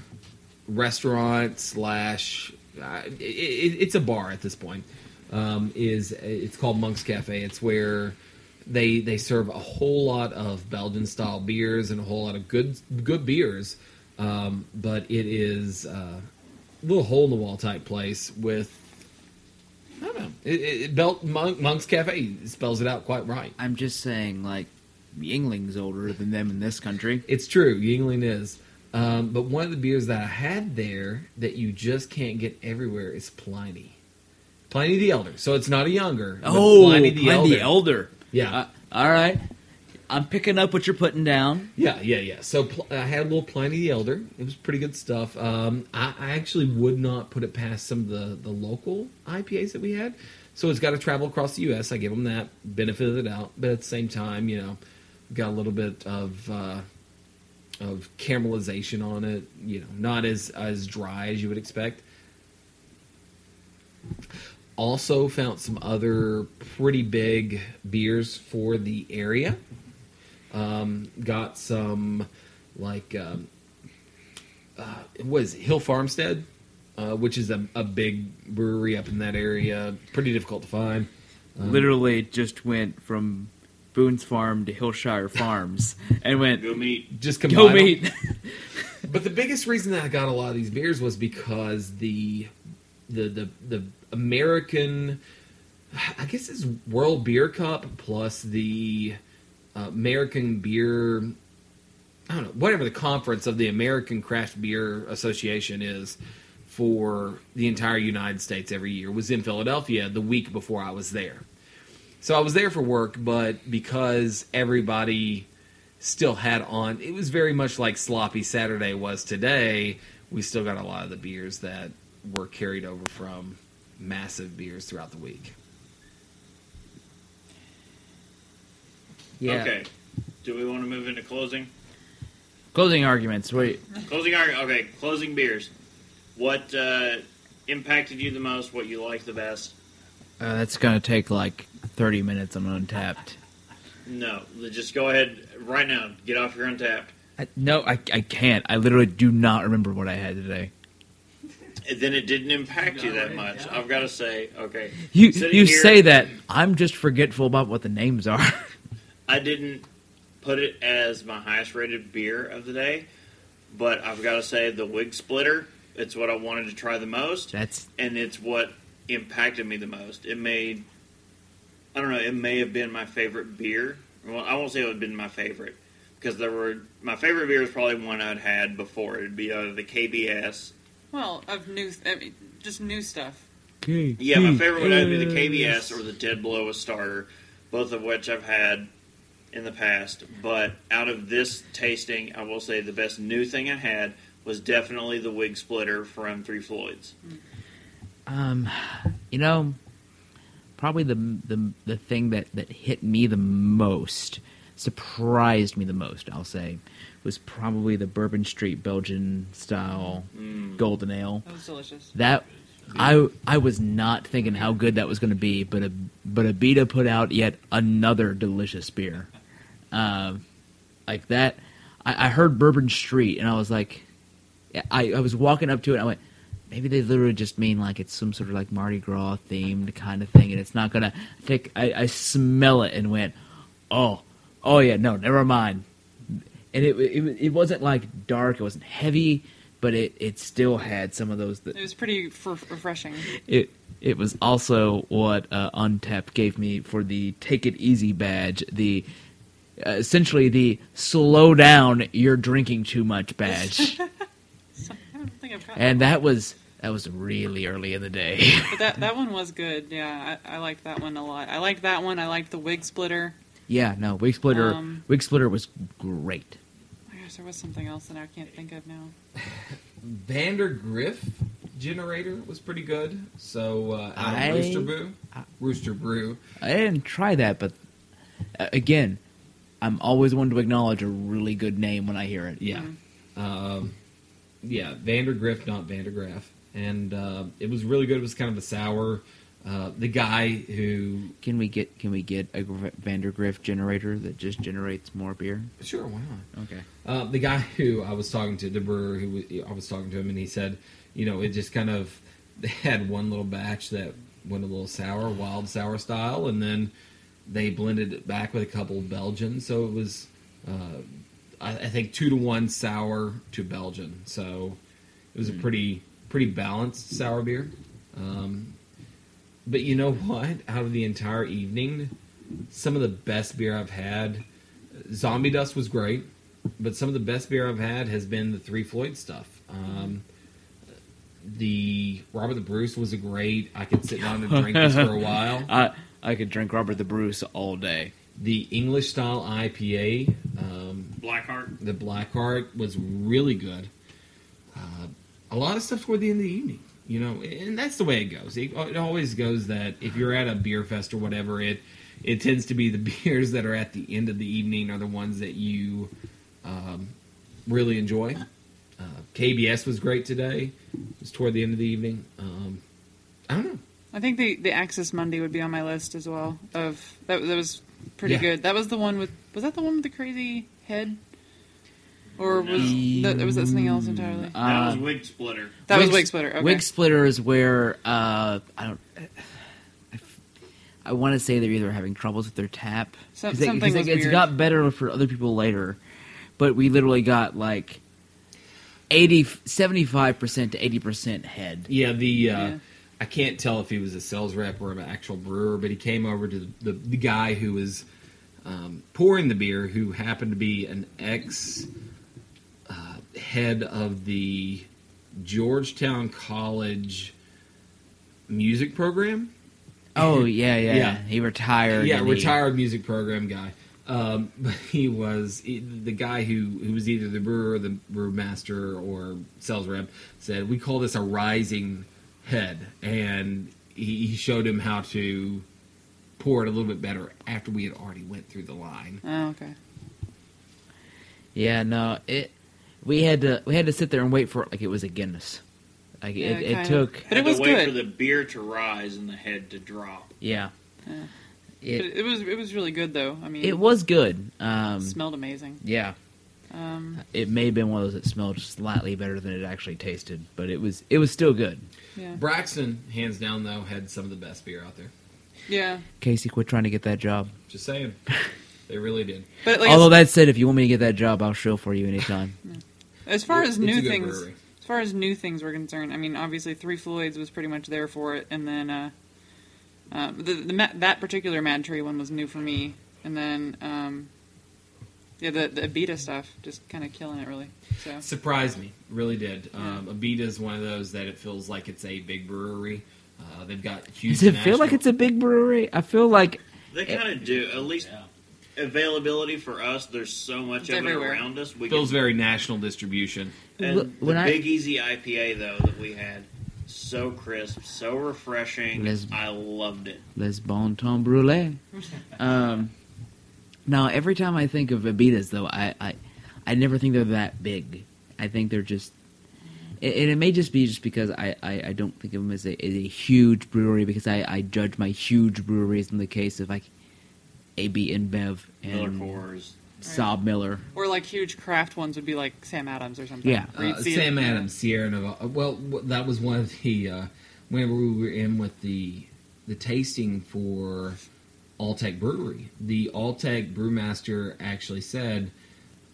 restaurant slash uh, it, it, it's a bar at this point. Um, is it's called Monk's Cafe. It's where they they serve a whole lot of Belgian style beers and a whole lot of good good beers, um, but it is uh, little hole in the wall type place with. I don't know. It, it, Belt Monk, Monk's Cafe spells it out quite right. I'm just saying, like, Yuengling's older than them in this country. It's true, Yuengling is. Um, but one of the beers that I had there that you just can't get everywhere is Pliny. Pliny the Elder. So it's not a younger. Oh, Pliny the Elder. Elder. Yeah. Uh, all right. I'm picking up what you're putting down. Yeah, yeah, yeah. So pl- I had a little Pliny the Elder. It was pretty good stuff. Um, I, I actually would not put it past some of the, the local IPAs that we had. So it's got to travel across the U.S. I give them that benefit of the doubt, but at the same time, you know, got a little bit of uh, of caramelization on it. You know, not as as dry as you would expect. Also found some other pretty big beers for the area. Um, got some like um, uh, it was Hill Farmstead, uh, which is a, a big brewery up in that area. Pretty difficult to find. Um, Literally just went from Boone's Farm to Hillshire Farms and went, Go meet. just go combine 'em. meet. But the biggest reason that I got a lot of these beers was because the the the, the American, I guess is World Beer Cup plus the American Beer. I don't know whatever the conference of the American Craft Beer Association is for the entire United States every year was in Philadelphia the week before I was there. So I was there for work, but because everybody still had on, it was very much like Sloppy Saturday was today. We still got a lot of the beers that were carried over from massive beers throughout the week. Yeah. Okay. Do we want to move into closing? Closing arguments. Wait. Closing argument. Okay, closing beers. What uh, impacted you the most? What you like the best? Uh, that's going to take like 30 minutes on Untappd. No, just go ahead right now. Get off your Untappd. I, no, I, I can't. I literally do not remember what I had today. And then it didn't impact you that much. I've got to say, okay. You Sitting you here- say that. I'm just forgetful about what the names are. I didn't put it as my highest rated beer of the day, but I've got to say the Wig Splitter. It's what I wanted to try the most, That's and it's what impacted me the most. It made, I don't know, it may have been my favorite beer. Well, I won't say it would have been my favorite because there were my favorite beer is probably one I'd had before. It'd be uh, the KBS. Well, of new, I mean, just new stuff. Yeah, my favorite would either be the KBS or the Dead Blow a starter, both of which I've had in the past. But out of this tasting, I will say the best new thing I had was definitely the Wig Splitter from Three Floyds. Um, you know, probably the the the thing that that hit me the most, surprised me the most. I'll say, was probably the Bourbon Street Belgian style golden ale. That was delicious. That I I was not thinking how good that was going to be, but a but Abita put out yet another delicious beer, um, like that. I, I heard Bourbon Street, and I was like, I I was walking up to it, and I went, maybe they literally just mean like it's some sort of like Mardi Gras themed kind of thing, and it's not gonna take. I, I smell it and went, oh oh yeah, no, never mind. And it it it wasn't like dark, it wasn't heavy, but it it still had some of those that It was pretty f- refreshing. it it was also what uh, Untap gave me for the Take It Easy badge. The uh, essentially the slow down, you're drinking too much badge, I don't think I've and that was that was really early in the day. But that that one was good. Yeah, I, I liked that one a lot. I liked that one. I liked the wig splitter. yeah, no, Wig Splitter, Um, Wig Splitter was great. Oh my gosh, there was something else that I can't think of now. Vandergriff generator was pretty good. So uh, I- Rooster Brew, Rooster Brew. I didn't try that, but uh, again, I'm always one to acknowledge a really good name when I hear it. Yeah. Um, yeah, Vandergriff, not Vandergraff. And uh, it was really good. It was kind of a sour. Uh, the guy who. Can we get can we get a Gr- Vandergriff generator that just generates more beer? Sure, why not? Okay. Uh, the guy who I was talking to, the brewer, who I was talking to him, and he said, you know, it just kind of they had one little batch that went a little sour, wild sour style, and then they blended it back with a couple of Belgian, so it was, uh, I, I think two to one sour to Belgian. So it was a pretty pretty balanced sour beer. Um, but you know what? Out of the entire evening, some of the best beer I've had. Zombie Dust was great, but some of the best beer I've had has been the Three Floyd stuff. Um, the Robert the Bruce was a great. I could sit down and drink this for a while. I I could drink Robert the Bruce all day. The English style IPA, um, Blackheart. the Blackheart, was really good. Uh, a lot of stuff toward the end of the evening, you know, and that's the way it goes. It, it always goes that if you're at a beer fest or whatever, it it tends to be the beers that are at the end of the evening are the ones that you um, really enjoy. Uh, KBS was great today. It was toward the end of the evening. Um, I don't know. I think the the Axis Mundi would be on my list as well. Of that, that was pretty Yeah. good. That was the one with was that the one with the crazy head, or was that was that something else entirely? That Uh, was Wig Splitter. that was Wig- Wig Splitter. Okay. Wig Splitter is where uh, I don't. I, I want to say they're either having troubles with their tap. Some- 'Cause it- something 'cause was it, it's weird. got better for other people later, but we literally got like 80, 75 percent to eighty percent head. Yeah, the uh, Yeah. I can't tell if he was a sales rep or an actual brewer, but he came over to the, the, the guy who was um, pouring the beer, who happened to be an ex uh, head of the Georgetown College music program. Oh yeah, yeah, Yeah. He retired. Yeah, and he- retired music program guy. Um, but he was he, the guy who, who was either the brewer, or the brewmaster, or sales rep. Said we call this a rising head, and he, he showed him how to pour it a little bit better after we had already went through the line. Oh, okay. Yeah, no, it. We had to we had to sit there and wait for it like it was a Guinness. Like Yeah, it, it took. of. But it Had was to wait good. for the beer to rise and the head to drop. Yeah. Yeah. But It it was it was really good though. I mean, it was good. Um, smelled amazing. yeah. Um, It may have been one of those that smelled slightly better than it actually tasted, but it was it was still good. Yeah, Braxton, hands down though, had some of the best beer out there. yeah. Casey, quit trying to get that job. Just saying, they really did. But like Although that said, if you want me to get that job, I'll show for you anytime. as far as new things, brewery. as far as new things were concerned, I mean, obviously Three Floyds was pretty much there for it, and then uh, uh, the, the Ma- that particular Mad Tree one was new for me, and then um, yeah, the the Abita stuff just kind of killing it really. So Surprised me, really did. Um, Abita is one of those that it feels like it's a big brewery. Uh, they've got huge. Does it feel like it's a big brewery? I feel like They kind of do. At least availability for us. There's so much It's of everywhere. it around us. We feels can, very national distribution. and Look, the I- Big Easy IPA though that we had, so crisp, so refreshing. Les- I loved it. Les Bon Temps Brûlés. Um, now, every time I think of Abitas, though, I, I, I never think they're that big. I think they're just, and and it may just be just because I, I, I don't think of them as a, as a huge brewery because I, I judge my huge breweries in the case of like AB InBev Miller and Coors. SABMiller. or like huge craft ones would be like Sam Adams or something. Yeah. Where Uh, see it- Sam Adams, Sierra Nevada. Well, that was one of the uh, whenever we were in with the the tasting for Alltech Brewery. The Alltech brewmaster actually said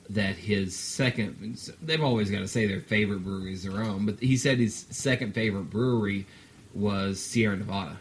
that his second they've always got to say their favorite brewery is their own, but he said his second favorite brewery was Sierra Nevada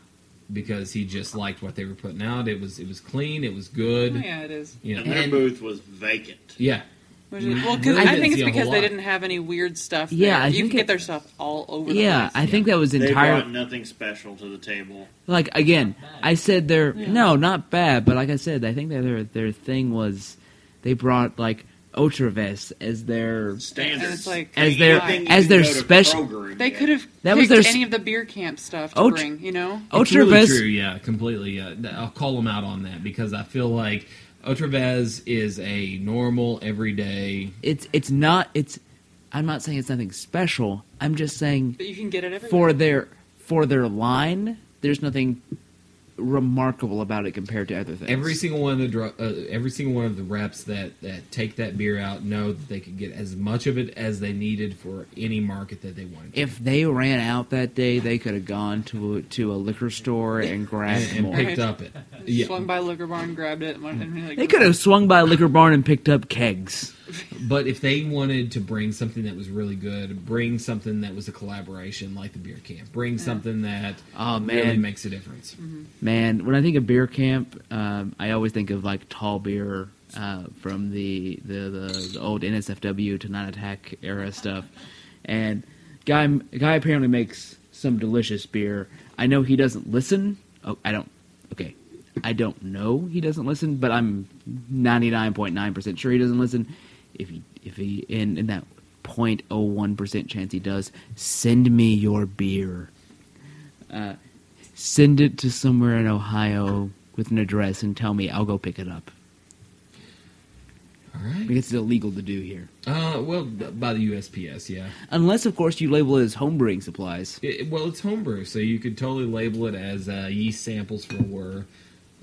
because he just liked what they were putting out. It was it was clean, it was good. Oh, yeah, it is. You know, And their and- booth was vacant. yeah, Which is, well, because really I think it's because they didn't have any weird stuff. Yeah. I you think can it- get their stuff all over. the Yeah, place. I think that was entirely nothing special to the table. like again. I said their Yeah. no, not bad, but like I said, I think that their their thing was they brought like Otra Vez as their Standards. And it's like- As their- as their special- Kroger They could have That was their s- any of the beer camp stuff to Ot- bring. You know, It's really Otra Vez true, yeah, completely. Uh, I'll call them out on that because I feel like Otra Vez is a normal, everyday. it's it's not it's I'm not saying it's nothing special. I'm just saying but you can get it everywhere. for their for their line, there's nothing remarkable about it compared to other things. Every single one of the dr- uh, every single one of the reps that that take that beer out know that they could get as much of it as they needed for any market that they wanted. if they ran out that day, they could have gone to a, to a liquor store and grabbed and, and more. picked up it. Yeah, Swung by Liquor Barn, grabbed it. And and like, They could have swung by a liquor barn and picked up kegs. But if they wanted to bring something that was really good, bring something that was a collaboration like the beer camp, bring something that Oh, really makes a difference. Man, when I think of beer camp, um, I always think of like tall beer uh, from the, the, the, the old NSFW to Night Attack era stuff. And guy guy apparently makes some delicious beer. I know he doesn't listen. Oh, I don't. Okay, I don't know he doesn't listen, but I'm 99.9 percent sure he doesn't listen. If he if he in in that 0.01 percent chance he does, send me your beer send it to somewhere in Ohio with an address and tell me I'll go pick it up. All right. Because it's illegal to do here. Uh, well, by the USPS, yeah. Unless, of course, you label it as homebrewing supplies. It, well, it's homebrew, so you could totally label it as uh, yeast samples for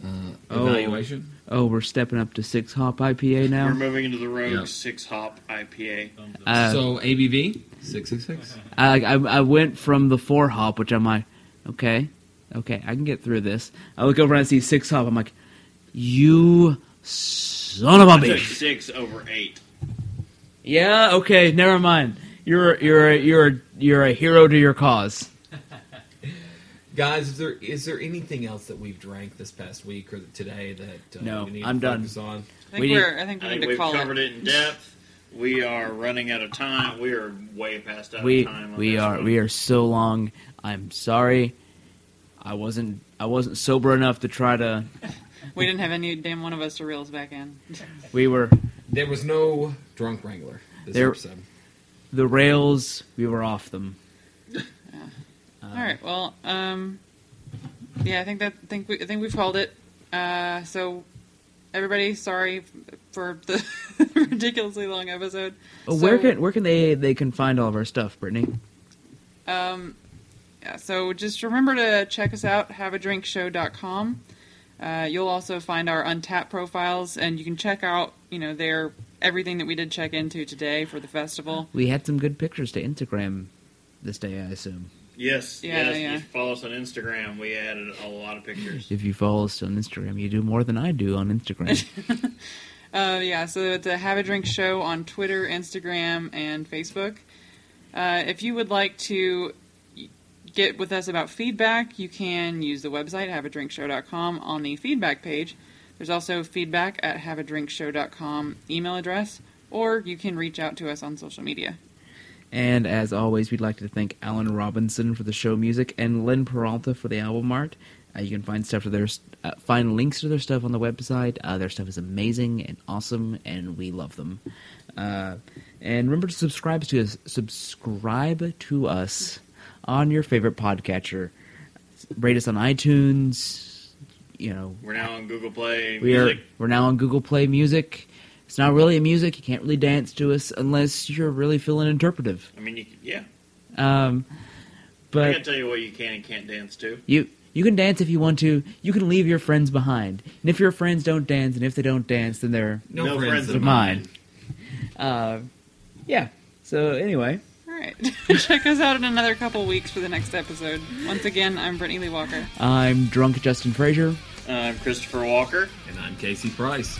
uh, Oh. evaluation. Oh, we're stepping up to six hop IPA now. We're moving into the Rogue Yeah. six hop IPA. Uh, so ABV six six six. I, I, I went from the four hop, which I'm like, okay, okay, I can get through this. I look over and I see six hop. I'm like, you son of a bitch. six over eight. Yeah, okay, never mind. You're you're you're you're a hero to your cause. Guys, is there is there anything else that we've drank this past week or today that uh, No, we need I'm to done. focus on? I think we we're, I think, we I need think to we've call covered it. it in depth. We are running out of time. We are way past out we of time. On we are one. we are so long. I'm sorry. I wasn't I wasn't sober enough to try to. We didn't have any damn one of us to reel us back in. We were There was no drunk wrangler this There- episode. the rails. We were off them. All right. Well, um, yeah, I think that think we I think we've called it. Uh, so everybody, sorry for the ridiculously long episode. Oh, where can where can they they can find all of our stuff, Brittany? Um, yeah, so just remember to check us out, haveadrinkshow.com. Uh, you'll also find our Untappd profiles, and you can check out, you know, there everything that we did check into today for the festival. We had some good pictures to Instagram this day, I assume. Yes, Yeah, yes. yeah. You follow us on Instagram. We added a lot of pictures. If you follow us on Instagram, you do more than I do on Instagram. Uh, yeah, so it's a Have a Drink Show on Twitter, Instagram, and Facebook. Uh, if you would like to get with us about feedback, you can use the website, haveadrinkshow.com, on the feedback page. There's also feedback at haveadrinkshow.com email address, or you can reach out to us on social media. And as always, we'd like to thank Alan Robinson for the show music and Lynn Peralta for the album art. Uh, you can find stuff to their uh, find links to their stuff on the website. Uh, their stuff is amazing and awesome, and we love them. Uh, and remember to subscribe to us. Subscribe to us on your favorite podcatcher. Rate us on iTunes. You know, We're now on Google Play we are we're now on Google Play Music. It's not really a music. You can't really dance to us unless you're really feeling interpretive. I mean, you, can- yeah. Um, I but can tell you what you can and can't dance to. you you can dance if you want to. You can leave your friends behind. And if your friends don't dance, and if they don't dance, then they're No, friends, of of mine. uh, yeah. So anyway, All right. Check us out in another couple weeks for the next episode. Once again, I'm Brittany Lee Walker. I'm drunk Justin Frazier. I'm Christopher Walker. And I'm Casey Price.